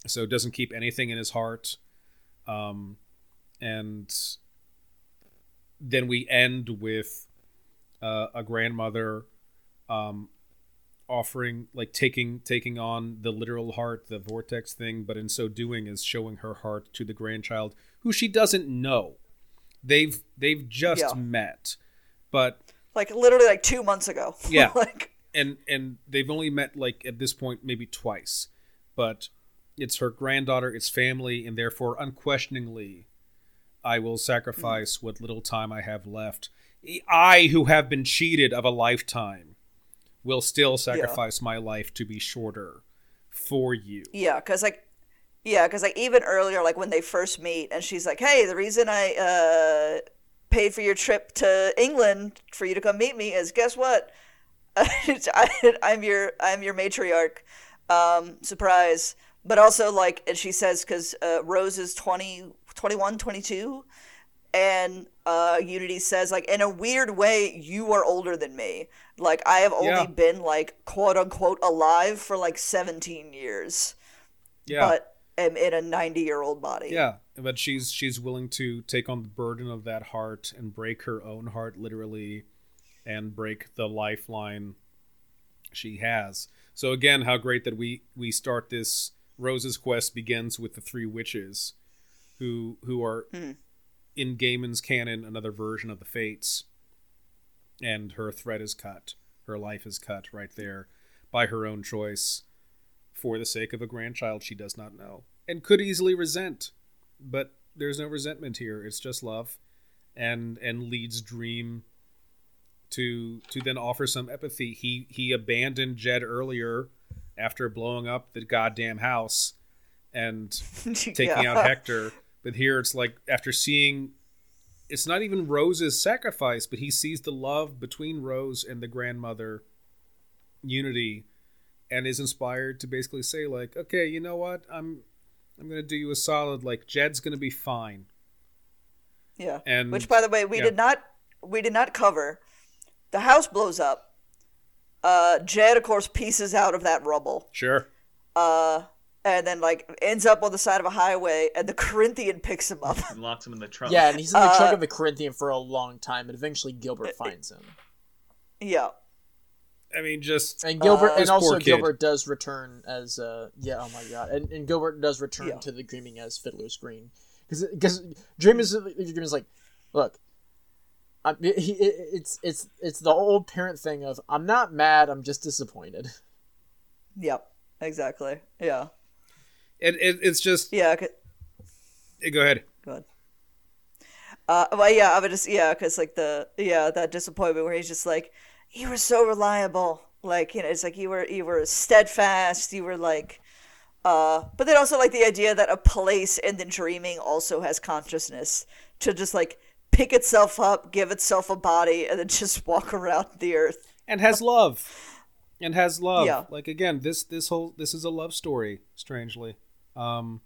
so doesn't keep anything in his heart. Um, and then we end with uh, a grandmother um, offering like taking taking on the literal heart the vortex thing but in so doing is showing her heart to the grandchild who she doesn't know. They've they've just yeah. met but like literally like two months ago. Yeah. <laughs> Like and and they've only met like at this point maybe twice. But it's her granddaughter it's family and therefore unquestioningly i will sacrifice mm-hmm. what little time i have left i who have been cheated of a lifetime will still sacrifice yeah. my life to be shorter for you. Yeah, because like, yeah, because like even earlier, like when they first meet, and she's like, "Hey, the reason I uh, paid for your trip to England for you to come meet me is guess what? <laughs> I, am your I'm your matriarch. Um, surprise." But also like, and she says because uh, Rose is 20, 21, 22 and uh, Unity says like in a weird way you are older than me. Like I have only yeah. been like quote unquote alive for like 17 years. Yeah. But am in a 90 year old body. Yeah, but she's she's willing to take on the burden of that heart and break her own heart literally and break the lifeline she has. So again, how great that we we start this Rose's quest begins with the three witches who who are mm in Gaiman's canon another version of the Fates, and her thread is cut, her life is cut right there by her own choice, for the sake of a grandchild she does not know. And could easily resent, but there's no resentment here. It's just love, and and leads Dream to to then offer some empathy. He he abandoned Jed earlier after blowing up the goddamn house and <laughs> taking yeah. out Hector but here it's like after seeing it's not even Rose's sacrifice, but he sees the love between Rose and the grandmother unity and is inspired to basically say like, "Okay, you know what? I'm I'm going to do you a solid like Jed's going to be fine. Yeah. And which, by the way, we yeah. did not we did not cover. The house blows up. Uh, Jed, of course, pieces out of that rubble. Sure. Uh, and then like ends up on the side of a highway, and the <laughs> Corinthian picks him up. and locks him in the trunk. Yeah, and he's in the Uh, trunk of the Corinthian for a long time, and eventually Gilbert finds him. yeah. I mean, just And Gilbert, Uh, and also poor kid. Gilbert does return as uh, yeah, oh my god, and, and Gilbert does return Yeah. to the dreaming as Fiddler's Green because because Dream is Dream is like, look, I, he, it's it's it's the old parent thing of I'm not mad, I'm just disappointed. Yep. Exactly. Yeah. it, it, it's just. Yeah. 'cause- eh, Go ahead. Good. Uh, well, yeah, I would just, yeah, because like the, yeah, that disappointment where he's just like, you were so reliable, like you know, it's like you were, you were steadfast, you were like, uh, but then also like the idea that a place in the dreaming also has consciousness to just like pick itself up, give itself a body, and then just <laughs> walk around the earth. and has love and has love Yeah. like again this this whole this is a love story strangely um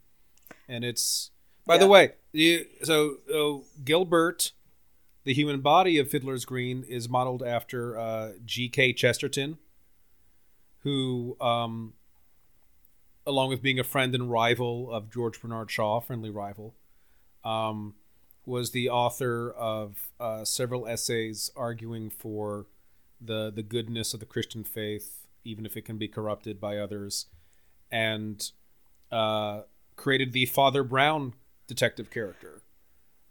and it's by the way you, so so gilbert the human body of fiddler's green is modeled after uh gk chesterton who um along with being a friend and rival of george bernard shaw friendly rival um was the author of uh, several essays arguing for the the goodness of the Christian faith, even if it can be corrupted by others, and uh, created the Father Brown detective character.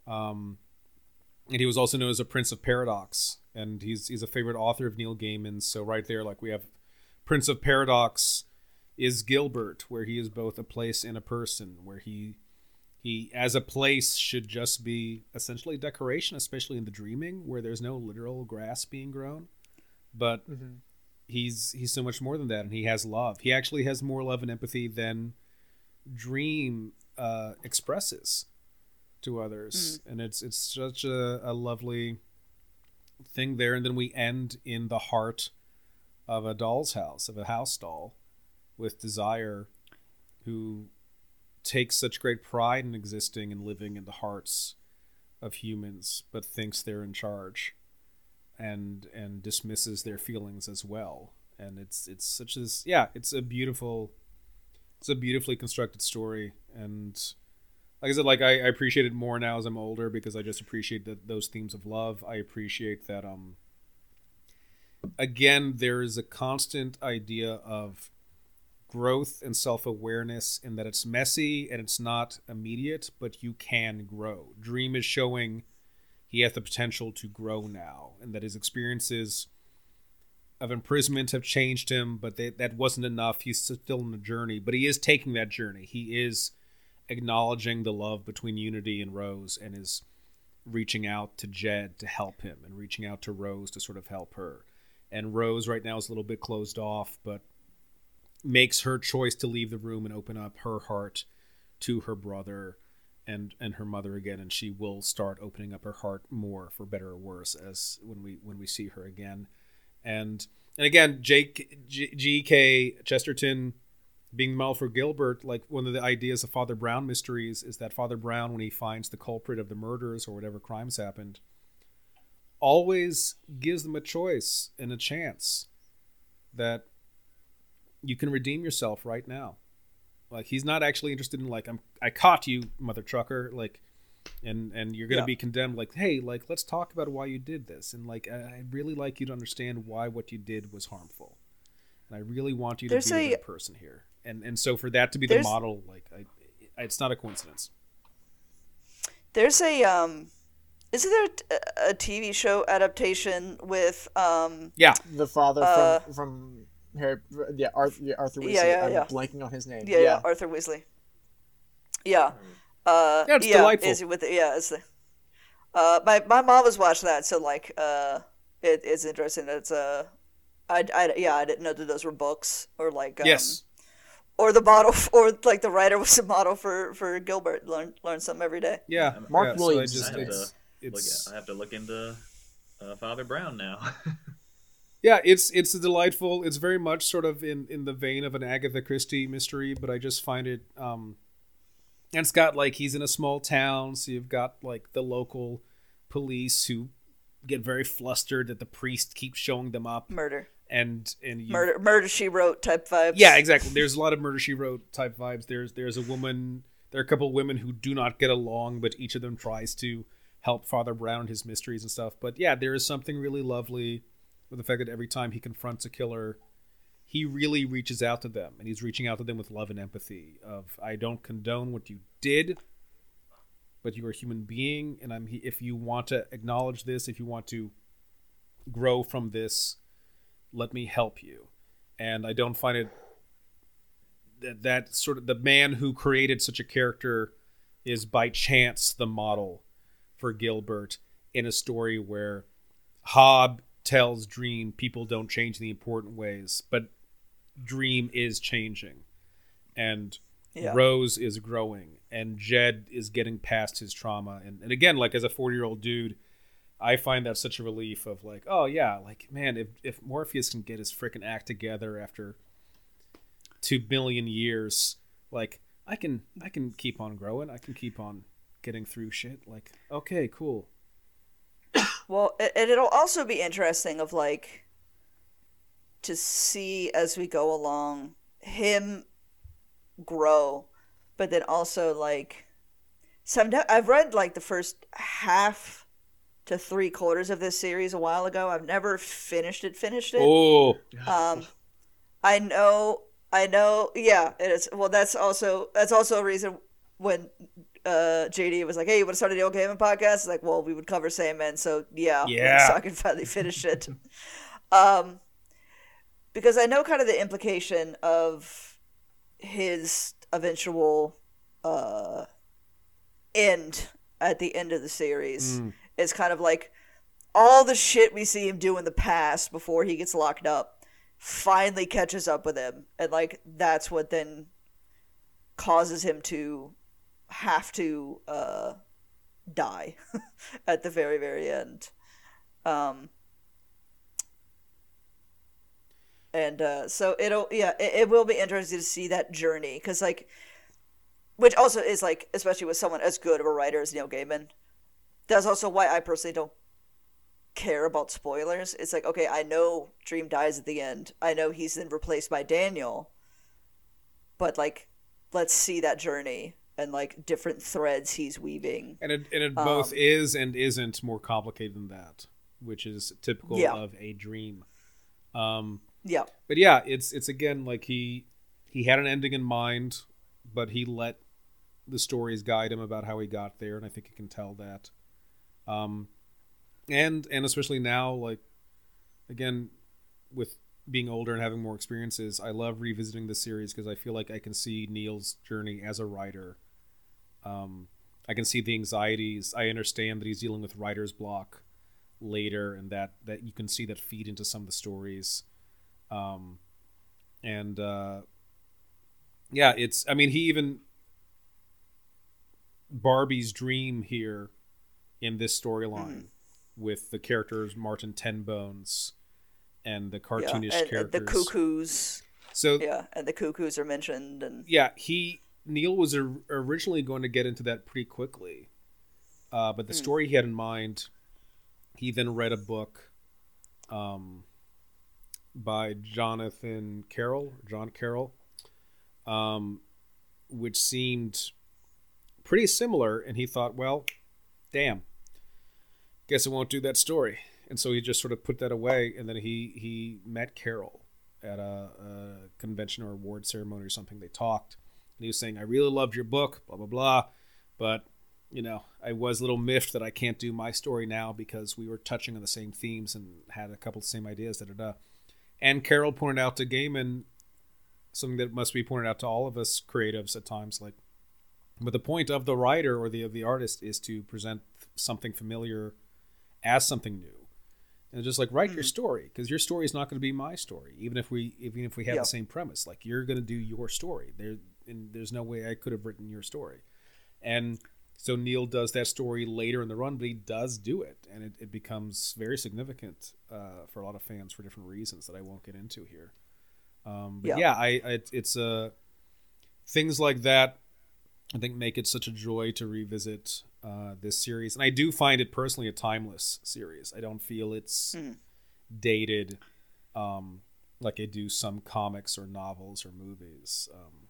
Um, and he was also known as a Prince of Paradox, and he's he's a favorite author of Neil Gaiman. So right there, like we have Prince of Paradox is Gilbert, where he is both a place and a person, where he he as a place should just be essentially decoration, especially in the dreaming, where there's no literal grass being grown. But he's he's so much more than that and he has love. He actually has more love and empathy than dream uh, expresses to others. And it's it's such a, a lovely thing there. And then we end in the heart of a doll's house of a house doll with desire who takes such great pride in existing and living in the hearts of humans but thinks they're in charge and and dismisses their feelings as well. And it's it's such as yeah it's a beautiful it's a beautifully constructed story. And like i said like I, I appreciate it more now as i'm older because i just appreciate that those themes of love. I appreciate that um again there is a constant idea of growth and self-awareness in that it's messy and it's not immediate but you can grow. Dream is showing he has the potential to grow now and that his experiences of imprisonment have changed him but they, that wasn't enough. He's still in the journey but he is taking that journey. He is acknowledging the love between unity and rose and is reaching out to jed to help him and reaching out to rose to sort of help her. And rose right now is a little bit closed off but makes her choice to leave the room and open up her heart to her brother and and her mother again and she will start opening up her heart more for better or worse as when we when we see her again. And and again jake gk chesterton being Mel for Gilbert, like one of the ideas of Father Brown mysteries is that Father Brown, when he finds the culprit of the murders or whatever crimes happened, always gives them a choice and a chance that you can redeem yourself right now. Like he's not actually interested in like I'm I caught you, mother trucker, like and and you're gonna Yeah. be condemned. Like hey like let's talk about why you did this. And like I- i'd really like you to understand why what you did was harmful. And i really want you to There's be a a- good person here. And and so for that to be the model like I, it's not a coincidence. There's a um, isn't there a, a TV show adaptation with um, yeah. The father Uh, from from Harry, yeah, Arthur, yeah, Arthur Weasley. Yeah, yeah, I'm yeah. blanking on his name. yeah, yeah, Arthur Weasley. Yeah. Uh, Yeah, it's yeah, delightful. Is with the, yeah, it's the. Uh, my my mom was watching that, so like, uh, it, it's interesting. It's uh, I, I yeah, I didn't know that those were books or like um, yes or the model <laughs> or like the writer was a model for for Gilbert. Learn learn something every day. yeah Mark yeah, so I Williams just I have it's, to it's Look, I have to look into uh, Father Brown now. <laughs> yeah it's it's a delightful it's very much sort of in in the vein of an agatha christie mystery but i just find it um and it's got like he's in a small town, so you've got like the local police who get very flustered that the priest keeps showing them up. Murder. And and you, murder murder she wrote type vibes. Yeah, exactly. There's a lot of murder she wrote type vibes. There's there's a woman there are a couple of women who do not get along, but each of them tries to help Father Brown his mysteries and stuff. But yeah, there is something really lovely with the fact that every time he confronts a killer, he really reaches out to them, and he's reaching out to them with love and empathy. Of I don't condone what you did, but you're a human being, and I'm if you want to acknowledge this, if you want to grow from this, let me help you. And I don't find it that that sort of the man who created such a character is by chance the model for Gilbert in a story where Hob tells Dream people don't change in the important ways, but Dream is changing. And yeah. Rose is growing and Jed is getting past his trauma. And, and again, like as a 40 year old dude, I find that such a relief of like, oh yeah, like man, if, if Morpheus can get his freaking act together after two billion years, like I can I can keep on growing. I can keep on getting through shit. Like okay, cool. Well, it, it'll also be interesting of like to see as we go along him grow, but then also like some I've read like the first half to three quarters of this series a while ago. I've never finished it. Finished it. Oh. Um, I know I know. Yeah, it is. Well, that's also that's also a reason when uh, JD was like, "Hey, you want to start a Neil Gaiman podcast?" It's like, well, we would cover Sandman, so yeah, yeah, so I can finally finish it. <laughs> um, because I know kind of the implication of his eventual uh end at the end of the series mm. is kind of like all the shit we see him do in the past before he gets locked up finally catches up with him and like that's what then causes him to have to uh die <laughs> at the very very end um and uh so it'll yeah it, it will be interesting to see that journey because like which also is like especially with someone as good of a writer as neil gaiman that's also why i personally don't care about spoilers. It's like, okay, I know Dream dies at the end. I know he's then replaced by Daniel. But like let's see that journey and like different threads he's weaving. And it and it um, both is and isn't more complicated than that, which is typical yeah. of a dream. Um yeah. But yeah, it's it's again like he he had an ending in mind, but he let the stories guide him about how he got there, and I think he can tell that. Um, and and especially now like again with being older and having more experiences i love revisiting the series because i feel like i can see neil's journey as a writer. Um, i can see the anxieties. I understand that he's dealing with writer's block later and that that you can see that feed into some of the stories. Um, and uh, yeah it's i mean he even barbie's dream here in this storyline mm-hmm with the characters Martin Tenbones and the cartoonish yeah, and, characters. And the cuckoos. So yeah, and the cuckoos are mentioned, and yeah, he Neil was originally going to get into that pretty quickly, uh, but the hmm. story he had in mind, he then read a book, um, by Jonathan Carroll, John Carroll, um, which seemed pretty similar, and he thought, well, damn, guess I won't do that story. And so he just sort of put that away. And then he he met Carroll at a, a convention or award ceremony or something. They talked, and he was saying, "I really loved your book, blah blah blah, but." You know, I was a little miffed that I can't do my story now because we were touching on the same themes and had a couple of the same ideas. Da da da. And Carroll pointed out to Gaiman something that must be pointed out to all of us creatives at times, like but the point of the writer or the of the artist is to present something familiar as something new and just like write mm-hmm. your story because your story is not going to be my story even if we even if we have the same premise. Like you're going to do your story. There and there's no way i could have written your story. And so neil does that story later in the run but he does do it. And it, it becomes very significant uh, for a lot of fans for different reasons that i won't get into here. Um, but yeah, yeah I, I, it's uh things like that I think make it such a joy to revisit uh, this series, and I do find it personally a timeless series. I don't feel it's mm. dated um, like I do some comics or novels or movies. Um,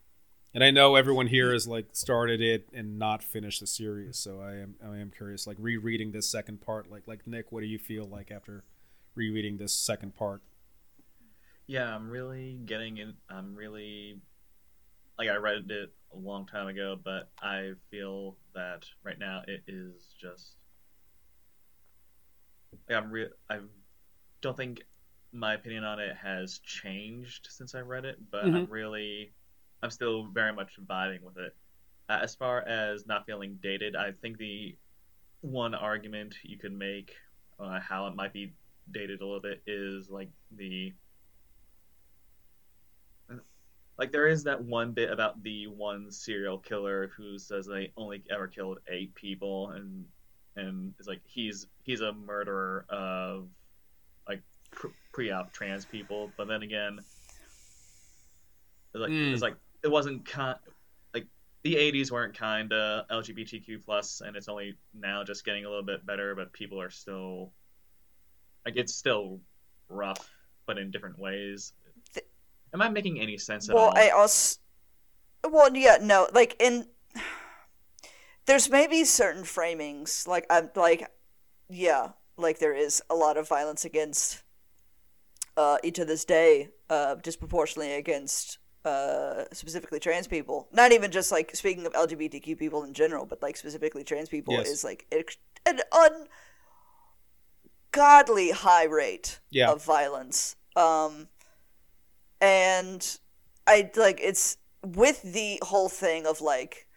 and I know everyone here has like started it and not finished the series, so I am I am curious. Like rereading this second part, like like Nick, what do you feel like after rereading this second part? Yeah, I'm really getting in. I'm really like I read it a long time ago, but I feel that right now it is just. Like I'm real. I don't think my opinion on it has changed since I read it, but mm-hmm. I'm really, I'm still very much vibing with it. Uh, as far as not feeling dated, I think the one argument you could make uh, how it might be dated a little bit is like the like there is that one bit about the one serial killer who says they only ever killed eight people and and it's like he's he's a murderer of like pre-op trans people but then again it's like mm. it's like it wasn't kind like the 80s weren't kind of lgbtq plus and it's only now just getting a little bit better but people are still like it's still rough but in different ways Am I making any sense at well, all? Well, I also. Well, yeah, no, like in. There's maybe certain framings, like I'm like, yeah, like there is a lot of violence against, uh, each of this day, uh, disproportionately against, uh, specifically trans people. Not even just like speaking of LGBTQ people in general, but like specifically trans people yes. is like an ungodly high rate yeah. of violence. Um, and I like it's with the whole thing of like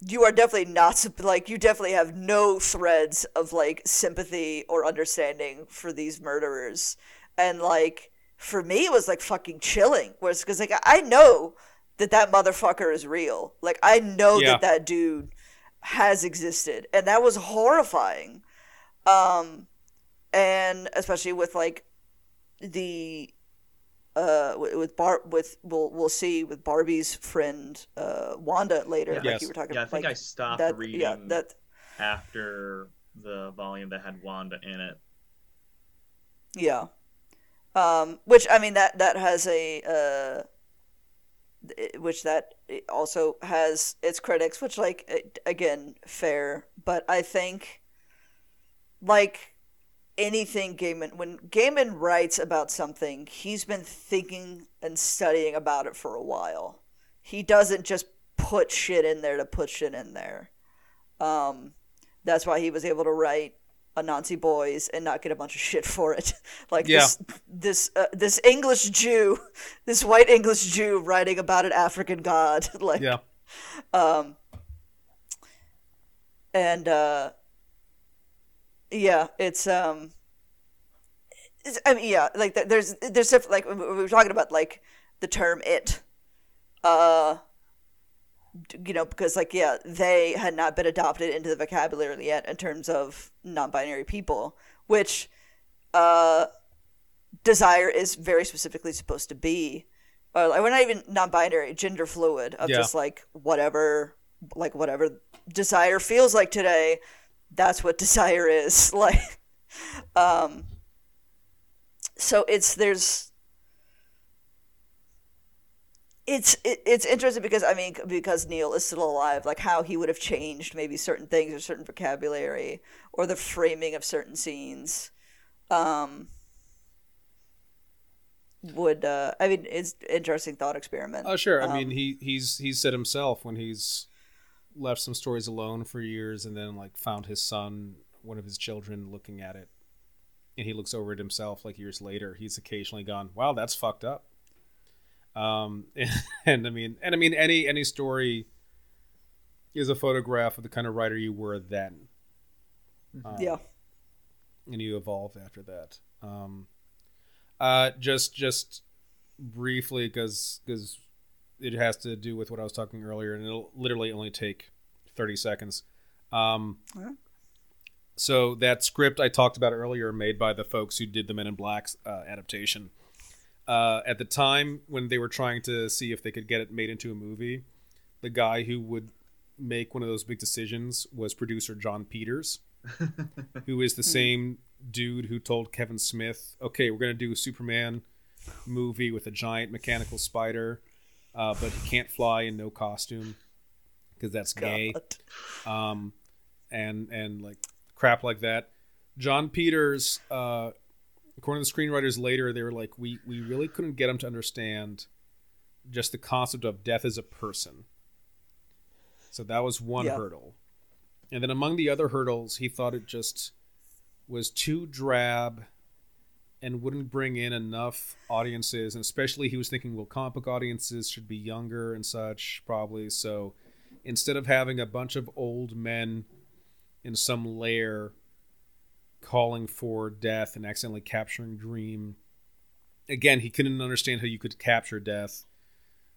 you are definitely not like you definitely have no threads of like sympathy or understanding for these murderers. And like for me it was like fucking chilling. Whereas because like i know that that motherfucker is real. Like i know yeah. that that dude has existed. And that was horrifying. Um and especially with like the uh, with Bar with we'll we'll see with Barbie's friend uh, Wanda later, yeah. like yes. you were talking. Yeah, I think like, I stopped that, reading yeah, that after the volume that had Wanda in it. Yeah, um, which I mean that that has a uh, which that also has its critics, which like again fair, but I think like anything Gaiman when Gaiman writes about something, he's been thinking and studying about it for a while. He doesn't just put shit in there to put shit in there. Um, that's why he was able to write Anansi Boys and not get a bunch of shit for it. <laughs> like yeah. this this uh, this English Jew, <laughs> this white English Jew writing about an African god. <laughs> like yeah. Um and uh yeah, it's um. It's, I mean, yeah, like there's there's like we were talking about like the term it, uh, you know, because like yeah, they had not been adopted into the vocabulary yet in terms of non-binary people, which, uh, desire is very specifically supposed to be, or like we're not even non-binary, gender fluid of yeah. just like whatever, like whatever desire feels like today that's what <laughs> desire is <laughs> like um so it's there's it's it, it's interesting because I mean because Neil is still alive, like how he would have changed maybe certain things or certain vocabulary or the framing of certain scenes. Um, would uh, I mean it's interesting thought experiment. Oh sure, I um, mean he he's he's said himself when he's left some stories alone for years and then like found his son one of his children looking at it. And he looks over it himself like years later. He's occasionally gone wow that's fucked up. Um and, <laughs> and i mean and i mean any any story is a photograph of the kind of writer you were then. Um, yeah. and you evolve after that. Um uh just just briefly because because it has to do with what I was talking earlier, and it'll literally only take thirty seconds. Um, yeah. So that script I talked about earlier, made by the folks who did the Men in Black uh, adaptation, uh, at the time when they were trying to see if they could get it made into a movie, the guy who would make one of those big decisions was producer Jon Peters, <laughs> who is the hmm. same dude who told Kevin Smith, "Okay, we're gonna do a Superman movie with a giant mechanical spider, uh, but he can't fly in no costume because that's gay." Um, and and like crap like that. Jon Peters, uh, according to the screenwriters later, they were like, we we really couldn't get him to understand just the concept of death as a person. So that was one yeah. hurdle. And then among the other hurdles, he thought it just was too drab and wouldn't bring in enough audiences. And especially, he was thinking, well, comic book audiences should be younger and such, probably. So instead of having a bunch of old men in some lair calling for death and accidentally capturing Dream. Again, he couldn't understand how you could capture death.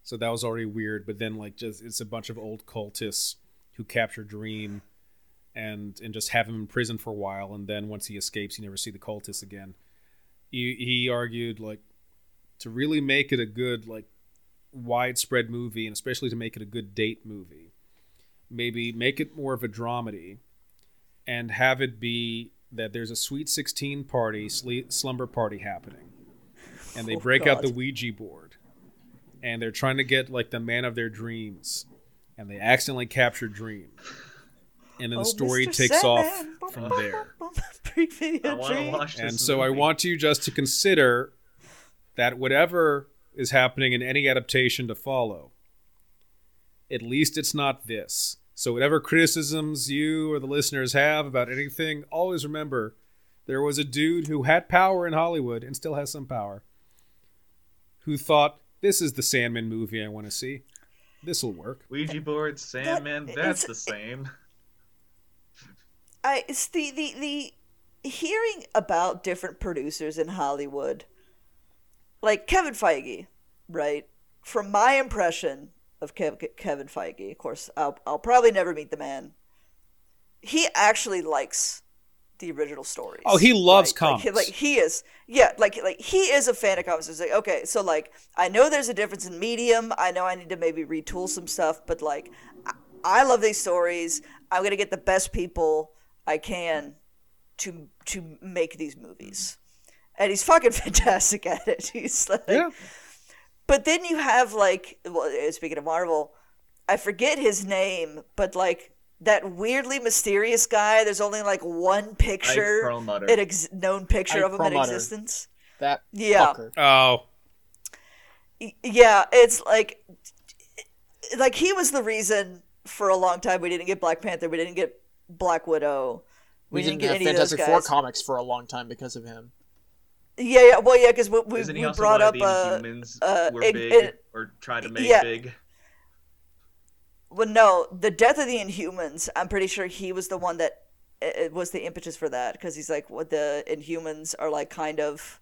So that was already weird, but then like just it's a bunch of old cultists who capture Dream and and just have him in prison for a while and then once he escapes you never see the cultists again. He he argued like to really make it a good like widespread movie and especially to make it a good date movie. Maybe make it more of a dramedy and have it be that there's a sweet 16 party slumber party happening and they oh, break God. out the ouija board and they're trying to get like the man of their dreams and they accidentally capture dream and then oh, the story Mr. takes Sandman. off from there <laughs> I watch this and so movie. i want you just to consider that whatever is happening in any adaptation to follow at least it's not this so, whatever criticisms you or the listeners have about anything, always remember there was a dude who had power in Hollywood and still has some power who thought, this is the Sandman movie I want to see. This will work. Ouija board, Sandman, that, that's the same. <laughs> I it's the, the the hearing about different producers in Hollywood, like Kevin Feige, right? From my impression, of Kev- Kevin Feige. Of course, I'll, I'll probably never meet the man. He actually likes the original stories. Oh, he loves right? comics. Like, like, he is, yeah, like like he is a fan of comics. It's like okay, so like I know there's a difference in medium. I know I need to maybe retool some stuff, but like I, I love these stories. I'm gonna get the best people I can to to make these movies, and he's fucking <laughs> fantastic at it. <laughs> He's like. Yeah but then you have like, well, eh, speaking of Marvel, I forget his name, but like that weirdly mysterious guy. There's only like one picture, an ex- known picture Ike of him Perlmutter. in existence. That yeah. Fucker. Oh. Yeah, it's like, like he was the reason for a long time we didn't get Black Panther, we didn't get Black Widow. We, we didn't, didn't get Fantastic Four comics for a long time because of him. Yeah, yeah. Well, yeah, because we, we, we brought up uh, uh, were big it, or tried to make yeah. big. Well, no, the death of the Inhumans. I'm pretty sure he was the one that it was the impetus for that because he's like, what the Inhumans are like, kind of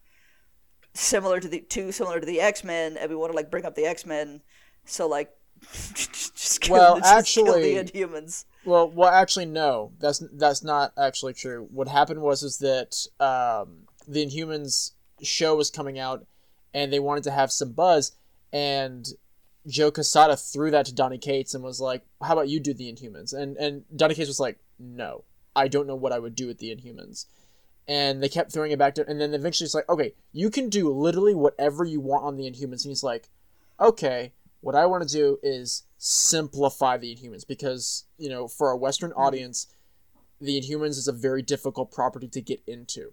similar to the too similar to the X Men, and we want to like bring up the X Men. So like, just kill, well, just actually, kill the Inhumans. Well, well, actually, no. That's that's not actually true. What happened was is that um, the Inhumans show was coming out, and they wanted to have some buzz, and Joe Quesada threw that to Donny Cates and was like, "How about you do the Inhumans?" And and Donny Cates was like, "No, I don't know what I would do with the Inhumans." And they kept throwing it back to, and then eventually it's like, "Okay, you can do literally whatever you want on the Inhumans." And he's like, "Okay, what I want to do is simplify the Inhumans because you know, for a Western mm-hmm. audience, the Inhumans is a very difficult property to get into."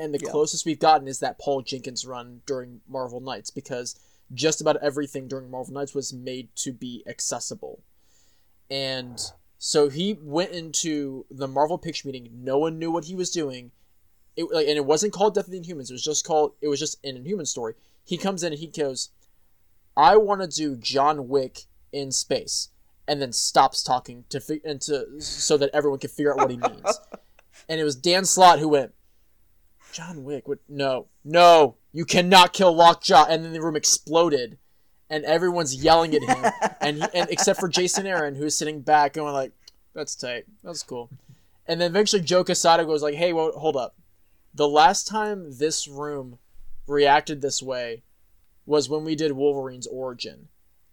and the yeah. closest we've gotten is that Paul Jenkins run during Marvel Knights because just about everything during Marvel Knights was made to be accessible. And so he went into the Marvel pitch meeting. No one knew what he was doing. It, like, and it wasn't called Death of the Inhumans. It was just called. It was just an Inhuman story. He comes in and he goes, "I want to do John Wick in space," and then stops talking to fi- and to so that everyone can figure out what he means. <laughs> and it was Dan Slott who went, John Wick would no, no, you cannot kill Lockjaw. And then the room exploded, and everyone's yelling at him, <laughs> and he, and except for Jason Aaron, who's sitting back going like, "That's tight, that's cool." And then eventually Joe Quesada goes like, "Hey, well, hold up. The last time this room reacted this way was when we did Wolverine's origin,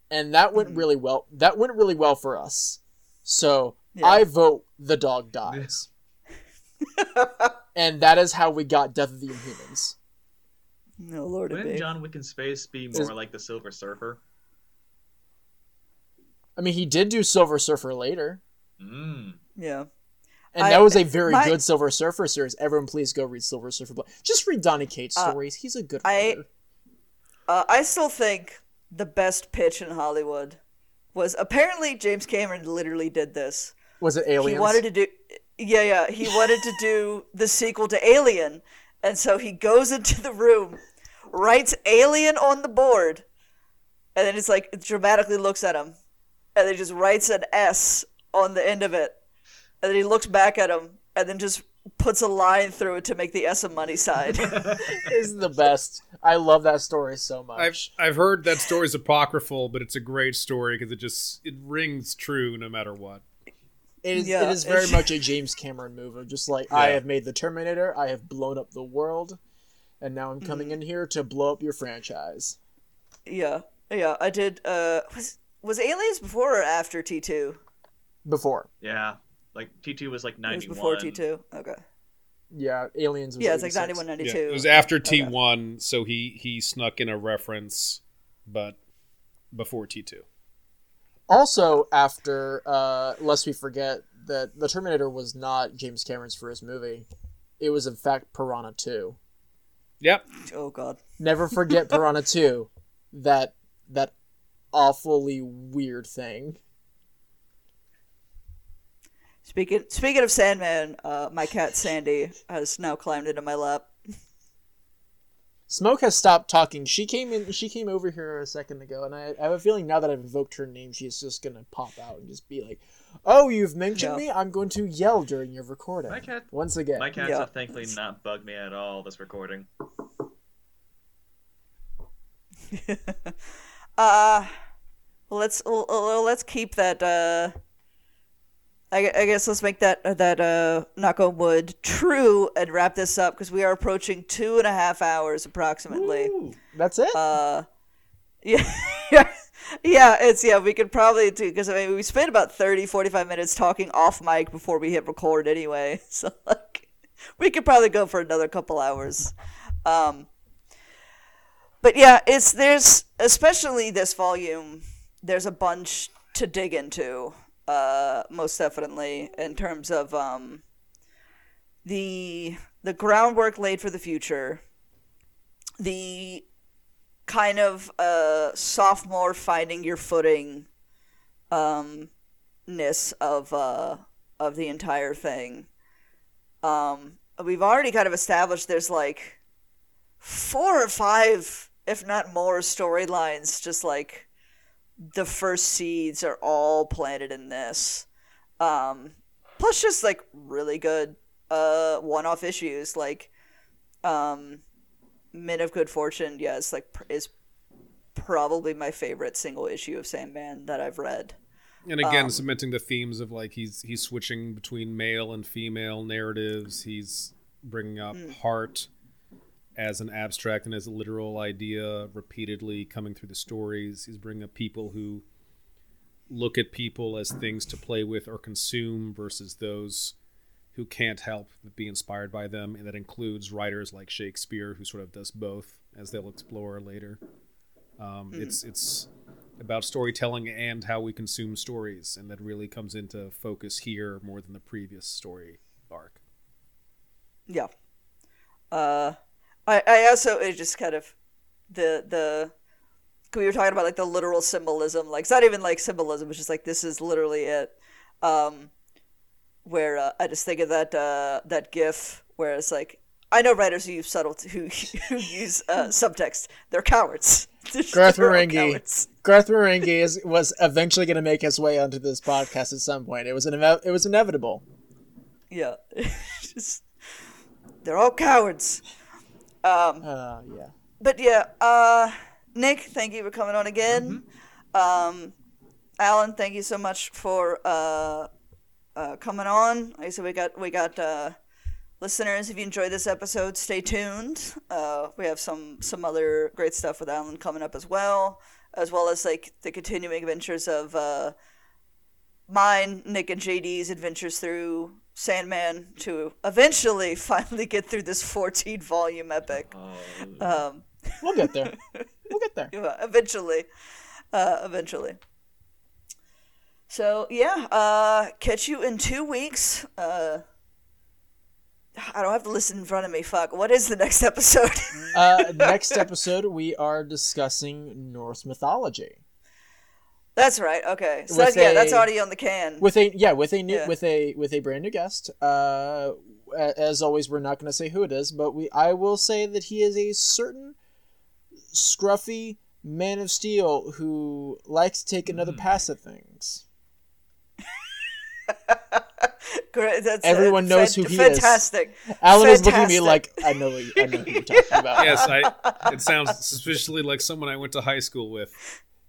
and that went mm-hmm. really well. That went really well for us." So yeah. I vote the dog dies. <laughs> <laughs> and that is how we got Death of the Inhumans. No lord. Wouldn't John Wick in Space be more is... like the Silver Surfer? I mean, he did do Silver Surfer later. Mm. Yeah. And I, that was a very my, good Silver Surfer series. Everyone, please go read Silver Surfer. Just read Donny Cates uh, stories. He's a good writer. I, uh, I still think the best pitch in Hollywood was apparently James Cameron literally did this. Was it Aliens? He wanted to do, yeah, yeah. He <laughs> wanted to do the sequel to Alien, and so he goes into the room, writes Alien on the board, and then it's like dramatically looks at him, and then just writes an S on the end of it, and then he looks back at him, and then just puts a line through it to make the S a money side. <laughs> is the best. I love that story so much. I've I've heard that story's apocryphal, but it's a great story because it just it rings true no matter what. It is, yeah, it is very much a James Cameron move of just like yeah. I have made the Terminator, I have blown up the world, and now I'm coming mm. in here to blow up your franchise. Yeah, yeah. I did. Uh, was was Aliens before or after T two? Before. Yeah, like T two was like ninety one. Before T two. Okay. Yeah, Aliens. yeah, it's like 91, 92. Yeah, it was after T one, okay. so he he snuck in a reference, but before T two. Also, after uh, lest we forget that the Terminator was not James Cameron's first movie, it was in fact Piranha two. Yep. Oh God. Never forget <laughs> Piranha two. That that awfully weird thing. Speaking speaking of Sandman, uh, my cat Sandy has now climbed into my lap. Smoke has stopped talking. She came in. She came over here a second ago, and I, I have a feeling now that I've invoked her name, she's just gonna pop out and just be like, "Oh, you've mentioned yeah. me. I'm going to yell during your recording." My cat, once again. My cats yeah. have thankfully not bugged me at all this recording. <laughs> uh, let's let's keep that uh I, I guess let's make that that uh, knock on wood true and wrap this up because we are approaching two and a half hours approximately. Ooh, that's it. Uh, yeah, <laughs> yeah, yeah. It's yeah. We could probably do because I mean we spent about 30, 45 minutes talking off mic before we hit record anyway. <laughs> So like we could probably go for another couple hours. Um, but yeah, it's there's especially this volume. There's a bunch to dig into uh, most definitely in terms of um, the the groundwork laid for the future, the kind of uh, sophomore finding your footing um, ness of uh, of the entire thing. Um, we've already kind of established there's like four or five, if not more, storylines just like the first seeds are all planted in this. Um, plus, just like really good uh, one-off issues like um, Men of Good Fortune. Yes, like is probably my favorite single issue of Sandman that I've read. And again, um, cementing the themes of like he's he's switching between male and female narratives. He's bringing up mm. heart as an abstract and as a literal idea repeatedly coming through the stories. He's bringing up people who look at people as things to play with or consume versus those who can't help but be inspired by them. And that includes writers like Shakespeare, who sort of does both, as they'll explore later. Um, mm. It's it's about storytelling and how we consume stories, and that really comes into focus here more than the previous story arc. Yeah. Uh, I, I also it just kind of the the we were talking about like the literal symbolism like it's not even like symbolism it's just like this is literally it um where uh, i just think of that uh that gif where it's like i know writers who use subtle who <laughs> who use uh, subtext they're cowards <laughs> Garth Marenghi. Garth Marenghi is was eventually going to make his way onto this podcast at some point. It was an it was inevitable. Yeah, <laughs> just they're all cowards. Um, uh, yeah. But yeah, uh, Nick, thank you for coming on again. Mm-hmm. Um, Alan, thank you so much for uh, uh, coming on. Like I said, we got we got uh, listeners. If you enjoyed this episode, stay tuned. Uh, we have some some other great stuff with Alan coming up as well, as well as like the continuing adventures of uh, mine, Nick and JD's adventures through Sandman to eventually <laughs> finally get through this 14 volume epic. Oh. Um, we'll get there. <laughs> We'll get there. Eventually. Uh, eventually. So, yeah, uh, catch you in two weeks. Uh, I don't have to listen in front of me. Fuck. What is the next episode? uh, <laughs> next episode, we are discussing Norse mythology. That's right. Okay, so that's, a, yeah, that's already on the can. With a yeah, with a new yeah. with a with a brand new guest. Uh, as always, we're not going to say who it is, but we I will say that he is a certain scruffy man of steel who likes to take another mm. pass at things. <laughs> Great. That's, Everyone uh, knows who he fantastic. is. Alan fantastic. was looking at me like, I know, what you, I know who you're talking <laughs> about. Yes, I. It sounds suspiciously like someone I went to high school with.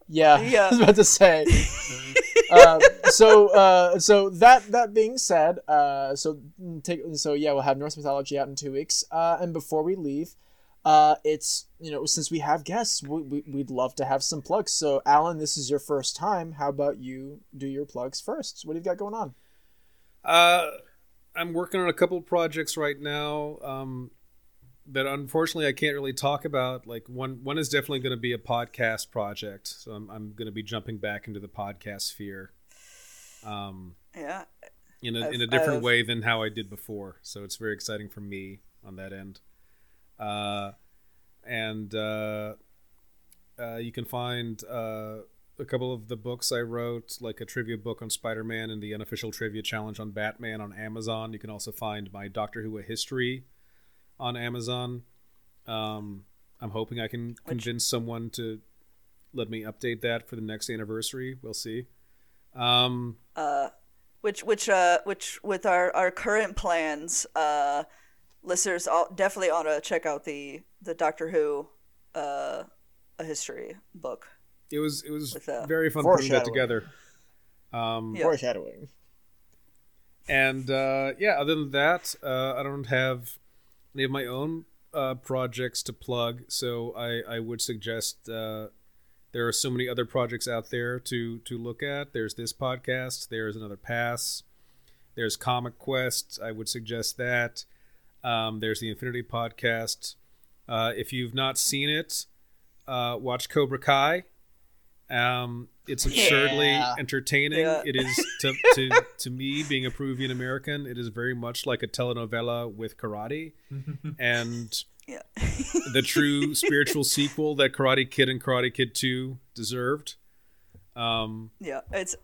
Yeah, <laughs> yeah. I was about to say. uh, <laughs> so, uh, so that that being said, uh, so take so yeah, we'll have Norse mythology out in two weeks. Uh, and before we leave, uh, it's you know since we have guests, we, we would love to have some plugs. So, Alan, this is your first time. How about you do your plugs first? What do you got going on? Uh, I'm working on a couple projects right now. Um, that unfortunately I can't really talk about. Like one one is definitely going to be a podcast project, so I'm I'm going to be jumping back into the podcast sphere. Um, yeah. In a I've, in a different I've... way than how I did before, so it's very exciting for me on that end. Uh, and uh, uh, you can find uh, a couple of the books I wrote, like a trivia book on Spider Man and the unofficial trivia challenge on Batman on Amazon. You can also find my Doctor Who a history on Amazon. Um, I'm hoping I can convince someone to let me update that for the next anniversary. We'll see. Um, uh, which which uh which with our our current plans, uh, listeners all definitely ought to check out the the Doctor Who, uh, a history book. It was it was with, uh, very fun putting that together. Um, yeah. Foreshadowing. And uh, yeah, other than that, uh, I don't have they have my own uh, projects to plug, so I, I would suggest uh, there are so many other projects out there to to look at. There's this podcast. There's another pass. There's Comic Quest. I would suggest that. Um, there's the Infinity podcast. Uh, if you've not seen it, uh, watch Cobra Kai. Um, it's absurdly yeah. entertaining. Yeah. It is <laughs> to, to to me, being a Peruvian American, it is very much like a telenovela with karate, <laughs> and yeah. <laughs> the true spiritual sequel that Karate Kid and Karate Kid Two deserved. Um, yeah, it's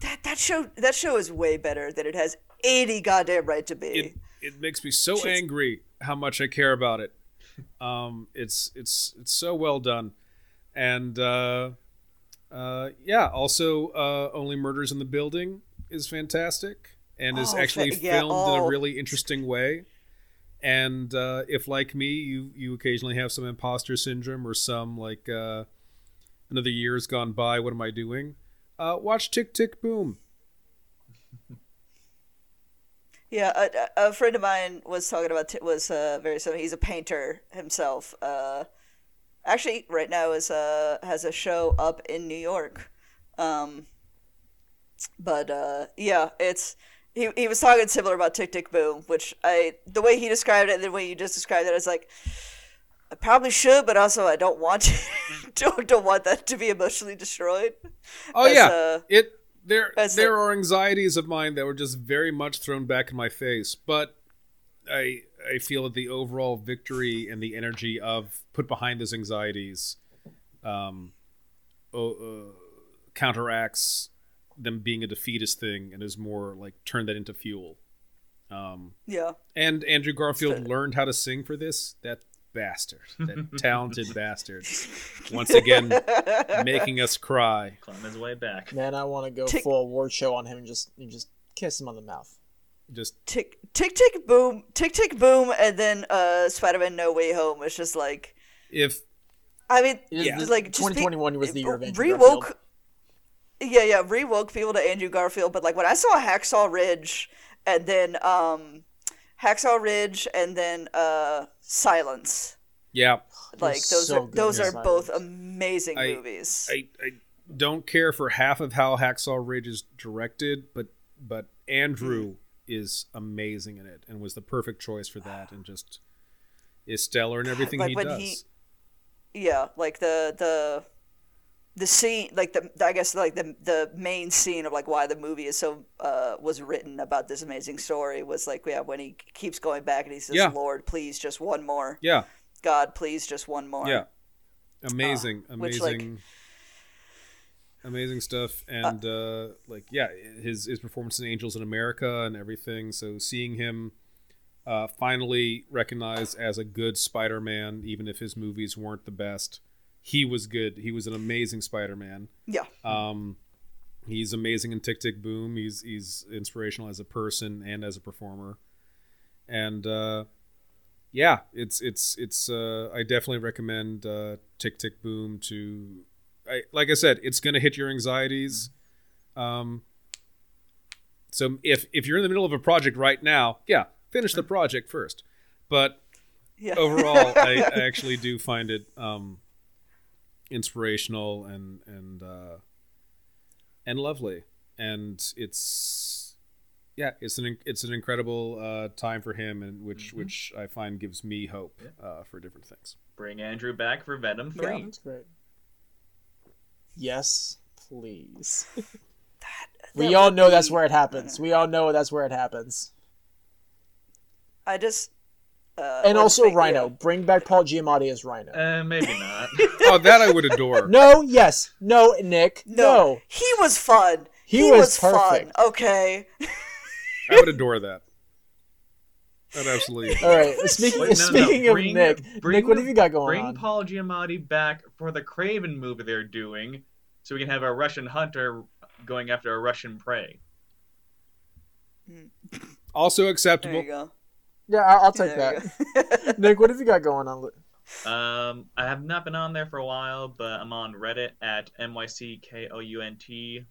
that that show. That show is way better than it has any goddamn right to be. It, it makes me so angry how much I care about it. Um, it's it's it's so well done, and. Uh, uh, yeah, also, uh, Only Murders in the Building is fantastic and is oh, actually yeah, filmed oh. in a oh. really interesting way. And uh, if, like me, you you occasionally have some imposter syndrome or some like uh, another year's gone by, what am I doing? Uh, watch Tick Tick Boom. Yeah, a, a, friend of mine was talking about was uh, very similar. He's a painter himself, uh, actually right now is uh has a show up in New York. Um, but uh, yeah, it's he he was talking similar about Tick Tick Boom, which I the way he described it and the way you just described it, I was like I probably should, but also I don't want to, <laughs> don't don't want that to be emotionally destroyed. Oh as, yeah, uh, it there there are anxieties of mine that were just very much thrown back in my face, but I I feel that the overall victory and the energy of put behind those anxieties um, uh, counteracts them being a defeatist thing and is more like turn that into fuel. Um, yeah. And Andrew Garfield learned how to sing for this. That bastard, that <laughs> talented bastard, <laughs> once again making us cry. Climb his way back. Man, I want to go Tick. full award show on him and just and just kiss him on the mouth just tick tick tick boom tick tick boom and then uh spider-man no way home was just like if i mean yeah like 2021 was the year of Andrew rewoke Garfield. yeah yeah rewoke people to andrew garfield but like when i saw hacksaw ridge and then um hacksaw ridge and then uh silence yeah like those so are those are silence. both amazing I, movies I, I don't care for half of how Hacksaw Ridge is directed, but but Andrew mm. Is amazing in it and was the perfect choice for that, and just is stellar in everything like he does. He, yeah, like the the the scene like the i guess like the the main scene of like why the movie is so uh was written about this amazing story was like yeah when he keeps going back and he says yeah. lord please just one more yeah god please just one more yeah amazing uh, amazing which, like, amazing stuff and uh, uh, like yeah his his performance in angels in america and everything so seeing him uh finally recognized as a good spider-man even if his movies weren't the best he was good. He was an amazing Spider-Man. Yeah. Um, he's amazing in Tick Tick Boom. He's he's inspirational as a person and as a performer. And uh, yeah, it's it's it's. Uh, I definitely recommend uh, Tick Tick Boom to. I, like I said, it's going to hit your anxieties. Um, so if if you're in the middle of a project right now, yeah, finish the project first. But yeah. overall, <laughs> I, I, actually do find it um, inspirational and and uh, and lovely, and it's yeah, it's an it's an incredible uh, time for him, and which mm-hmm. which I find gives me hope yeah. uh, for different things. Bring Andrew back for Venom three. Yeah, that's great. Yes, please. <laughs> that, that we all know be... that's where it happens. We all know that's where it happens. I just uh, and also Rhino. Deal. Bring back Paul Giamatti as Rhino. Uh, maybe <laughs> not. oh, that I would adore. No, yes, no, Nick, no. no. He was fun. He, he was, was fun. Okay. I would adore that. That absolutely. All right. Speaking Wait, no, speaking no. Bring, of Nick, bring, Nick, what have you got going bring on? Bring Paul Giamatti back for the Kraven movie they're doing, so we can have a Russian hunter going after a Russian prey. <laughs> Also acceptable. There you go. Yeah, I'll, I'll take that. Nick, what <laughs> have you got going on? Um, I have not been on there for a while, but I'm on Reddit at myckount,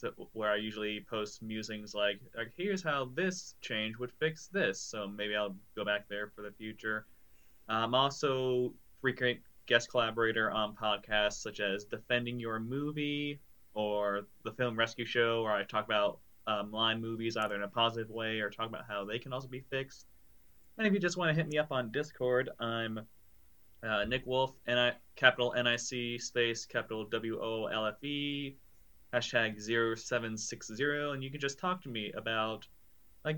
so where I usually post musings like, like, "Here's how this change would fix this." So maybe I'll go back there for the future. I'm also frequent guest collaborator on podcasts such as Defending Your Movie or the Film Rescue Show, where I talk about um, line movies either in a positive way or talk about how they can also be fixed. And if you just want to hit me up on Discord, I'm uh, Nick Wolfe, N-I, capital N-I-C, space, capital W-O-L-F-E, hashtag 0760, and you can just talk to me about like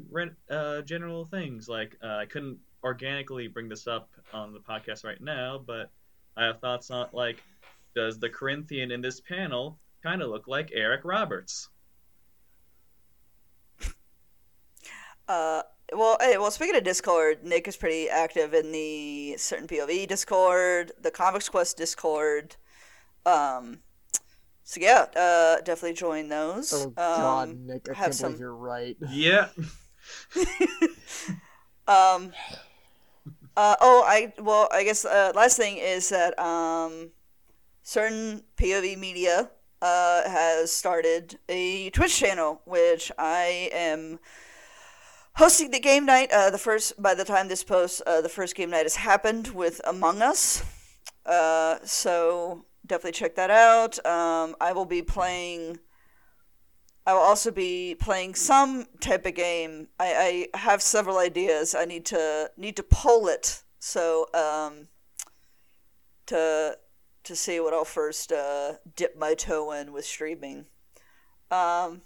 uh, general things. Like uh, I couldn't organically bring this up on the podcast right now, but I have thoughts on like, does the Corinthian in this panel kind of look like Eric Roberts? Uh, well, hey, well, speaking of Discord, Nick is pretty active in the certain POV Discord, the Comics Quest Discord. Um, so yeah, uh, definitely join those. Oh God, um, Nick, I can't some... believe you're right. <laughs> <laughs> Yeah. um. Uh, oh, I well, I guess uh, last thing is that um, certain POV Media uh, has started a Twitch channel, which I am hosting the game night. Uh, the first, by the time this post, uh, the first game night has happened with Among Us. Uh, so definitely check that out. Um, I will be playing. I will also be playing some type of game. I, I have several ideas. I need to need to poll it. So um, to to see what I'll first uh, dip my toe in with streaming. Um,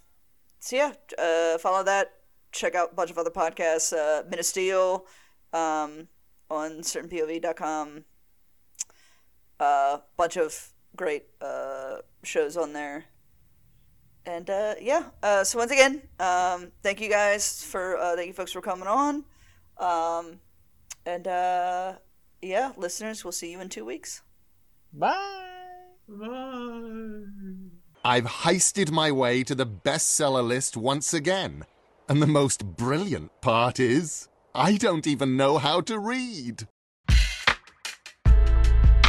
so yeah, uh, follow that check out a bunch of other podcasts. Uh, Men of Steel um, on certainpov.com. A uh, bunch of great uh, shows on there. And uh, yeah, uh, so once again, um, thank you guys for uh, thank you folks for coming on. Um, and uh, yeah, listeners, we'll see you in two weeks. Bye. Bye. I've heisted my way to the bestseller list once again. And the most brilliant part is, I don't even know how to read.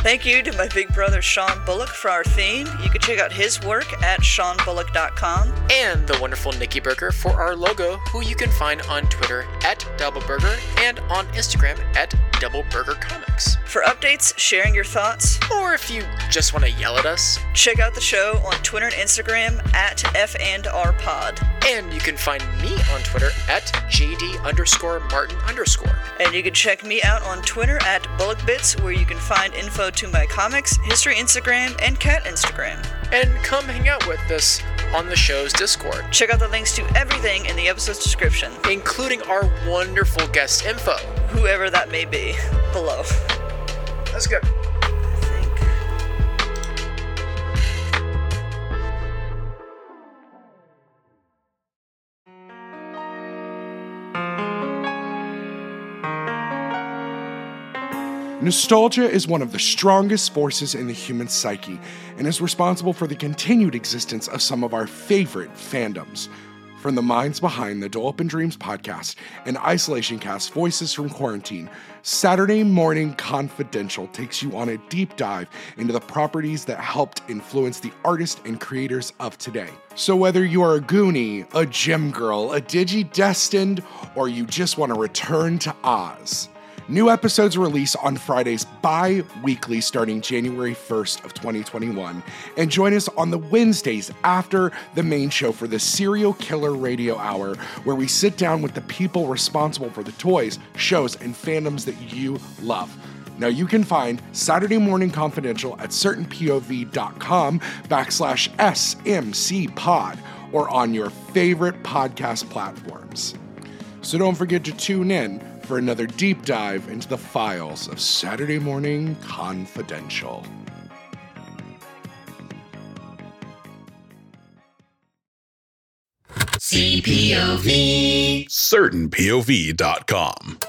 Thank you to my big brother Sean Bullock for our theme. You can check out his work at seanbullock.com. And the wonderful Nicki Berger for our logo, who you can find on Twitter at DoubleBerger and on Instagram at DoubleBergerComics. For updates, sharing your thoughts, or if you just want to yell at us, check out the show on Twitter and Instagram at F and R Pod. And you can find me on Twitter at JD underscore Martin underscore. And you can check me out on Twitter at BullockBits, where you can find info to my comics, history Instagram, and cat Instagram. And come hang out with us on the show's Discord. Check out the links to everything in the episode's description, including our wonderful guest info, whoever that may be, below. That's good. Nostalgia is one of the strongest forces in the human psyche and is responsible for the continued existence of some of our favorite fandoms. From the minds behind the Dole in Dreams podcast and Isolation Cast Voices from Quarantine, Saturday Morning Confidential takes you on a deep dive into the properties that helped influence the artists and creators of today. So, whether you are a Goonie, a Jem Girl, a Digi Destined, or you just want to return to Oz, New episodes release on Fridays bi-weekly starting January 1st of 2021 and join us on the Wednesdays after the main show for the Serial Killer Radio Hour where we sit down with the people responsible for the toys, shows and fandoms that you love. Now you can find Saturday Morning Confidential at certainpov.com backslash SMC pod or on your favorite podcast platforms. So don't forget to tune in for another deep dive into the files of Saturday Morning Confidential. CPOV. CertainPOV.com.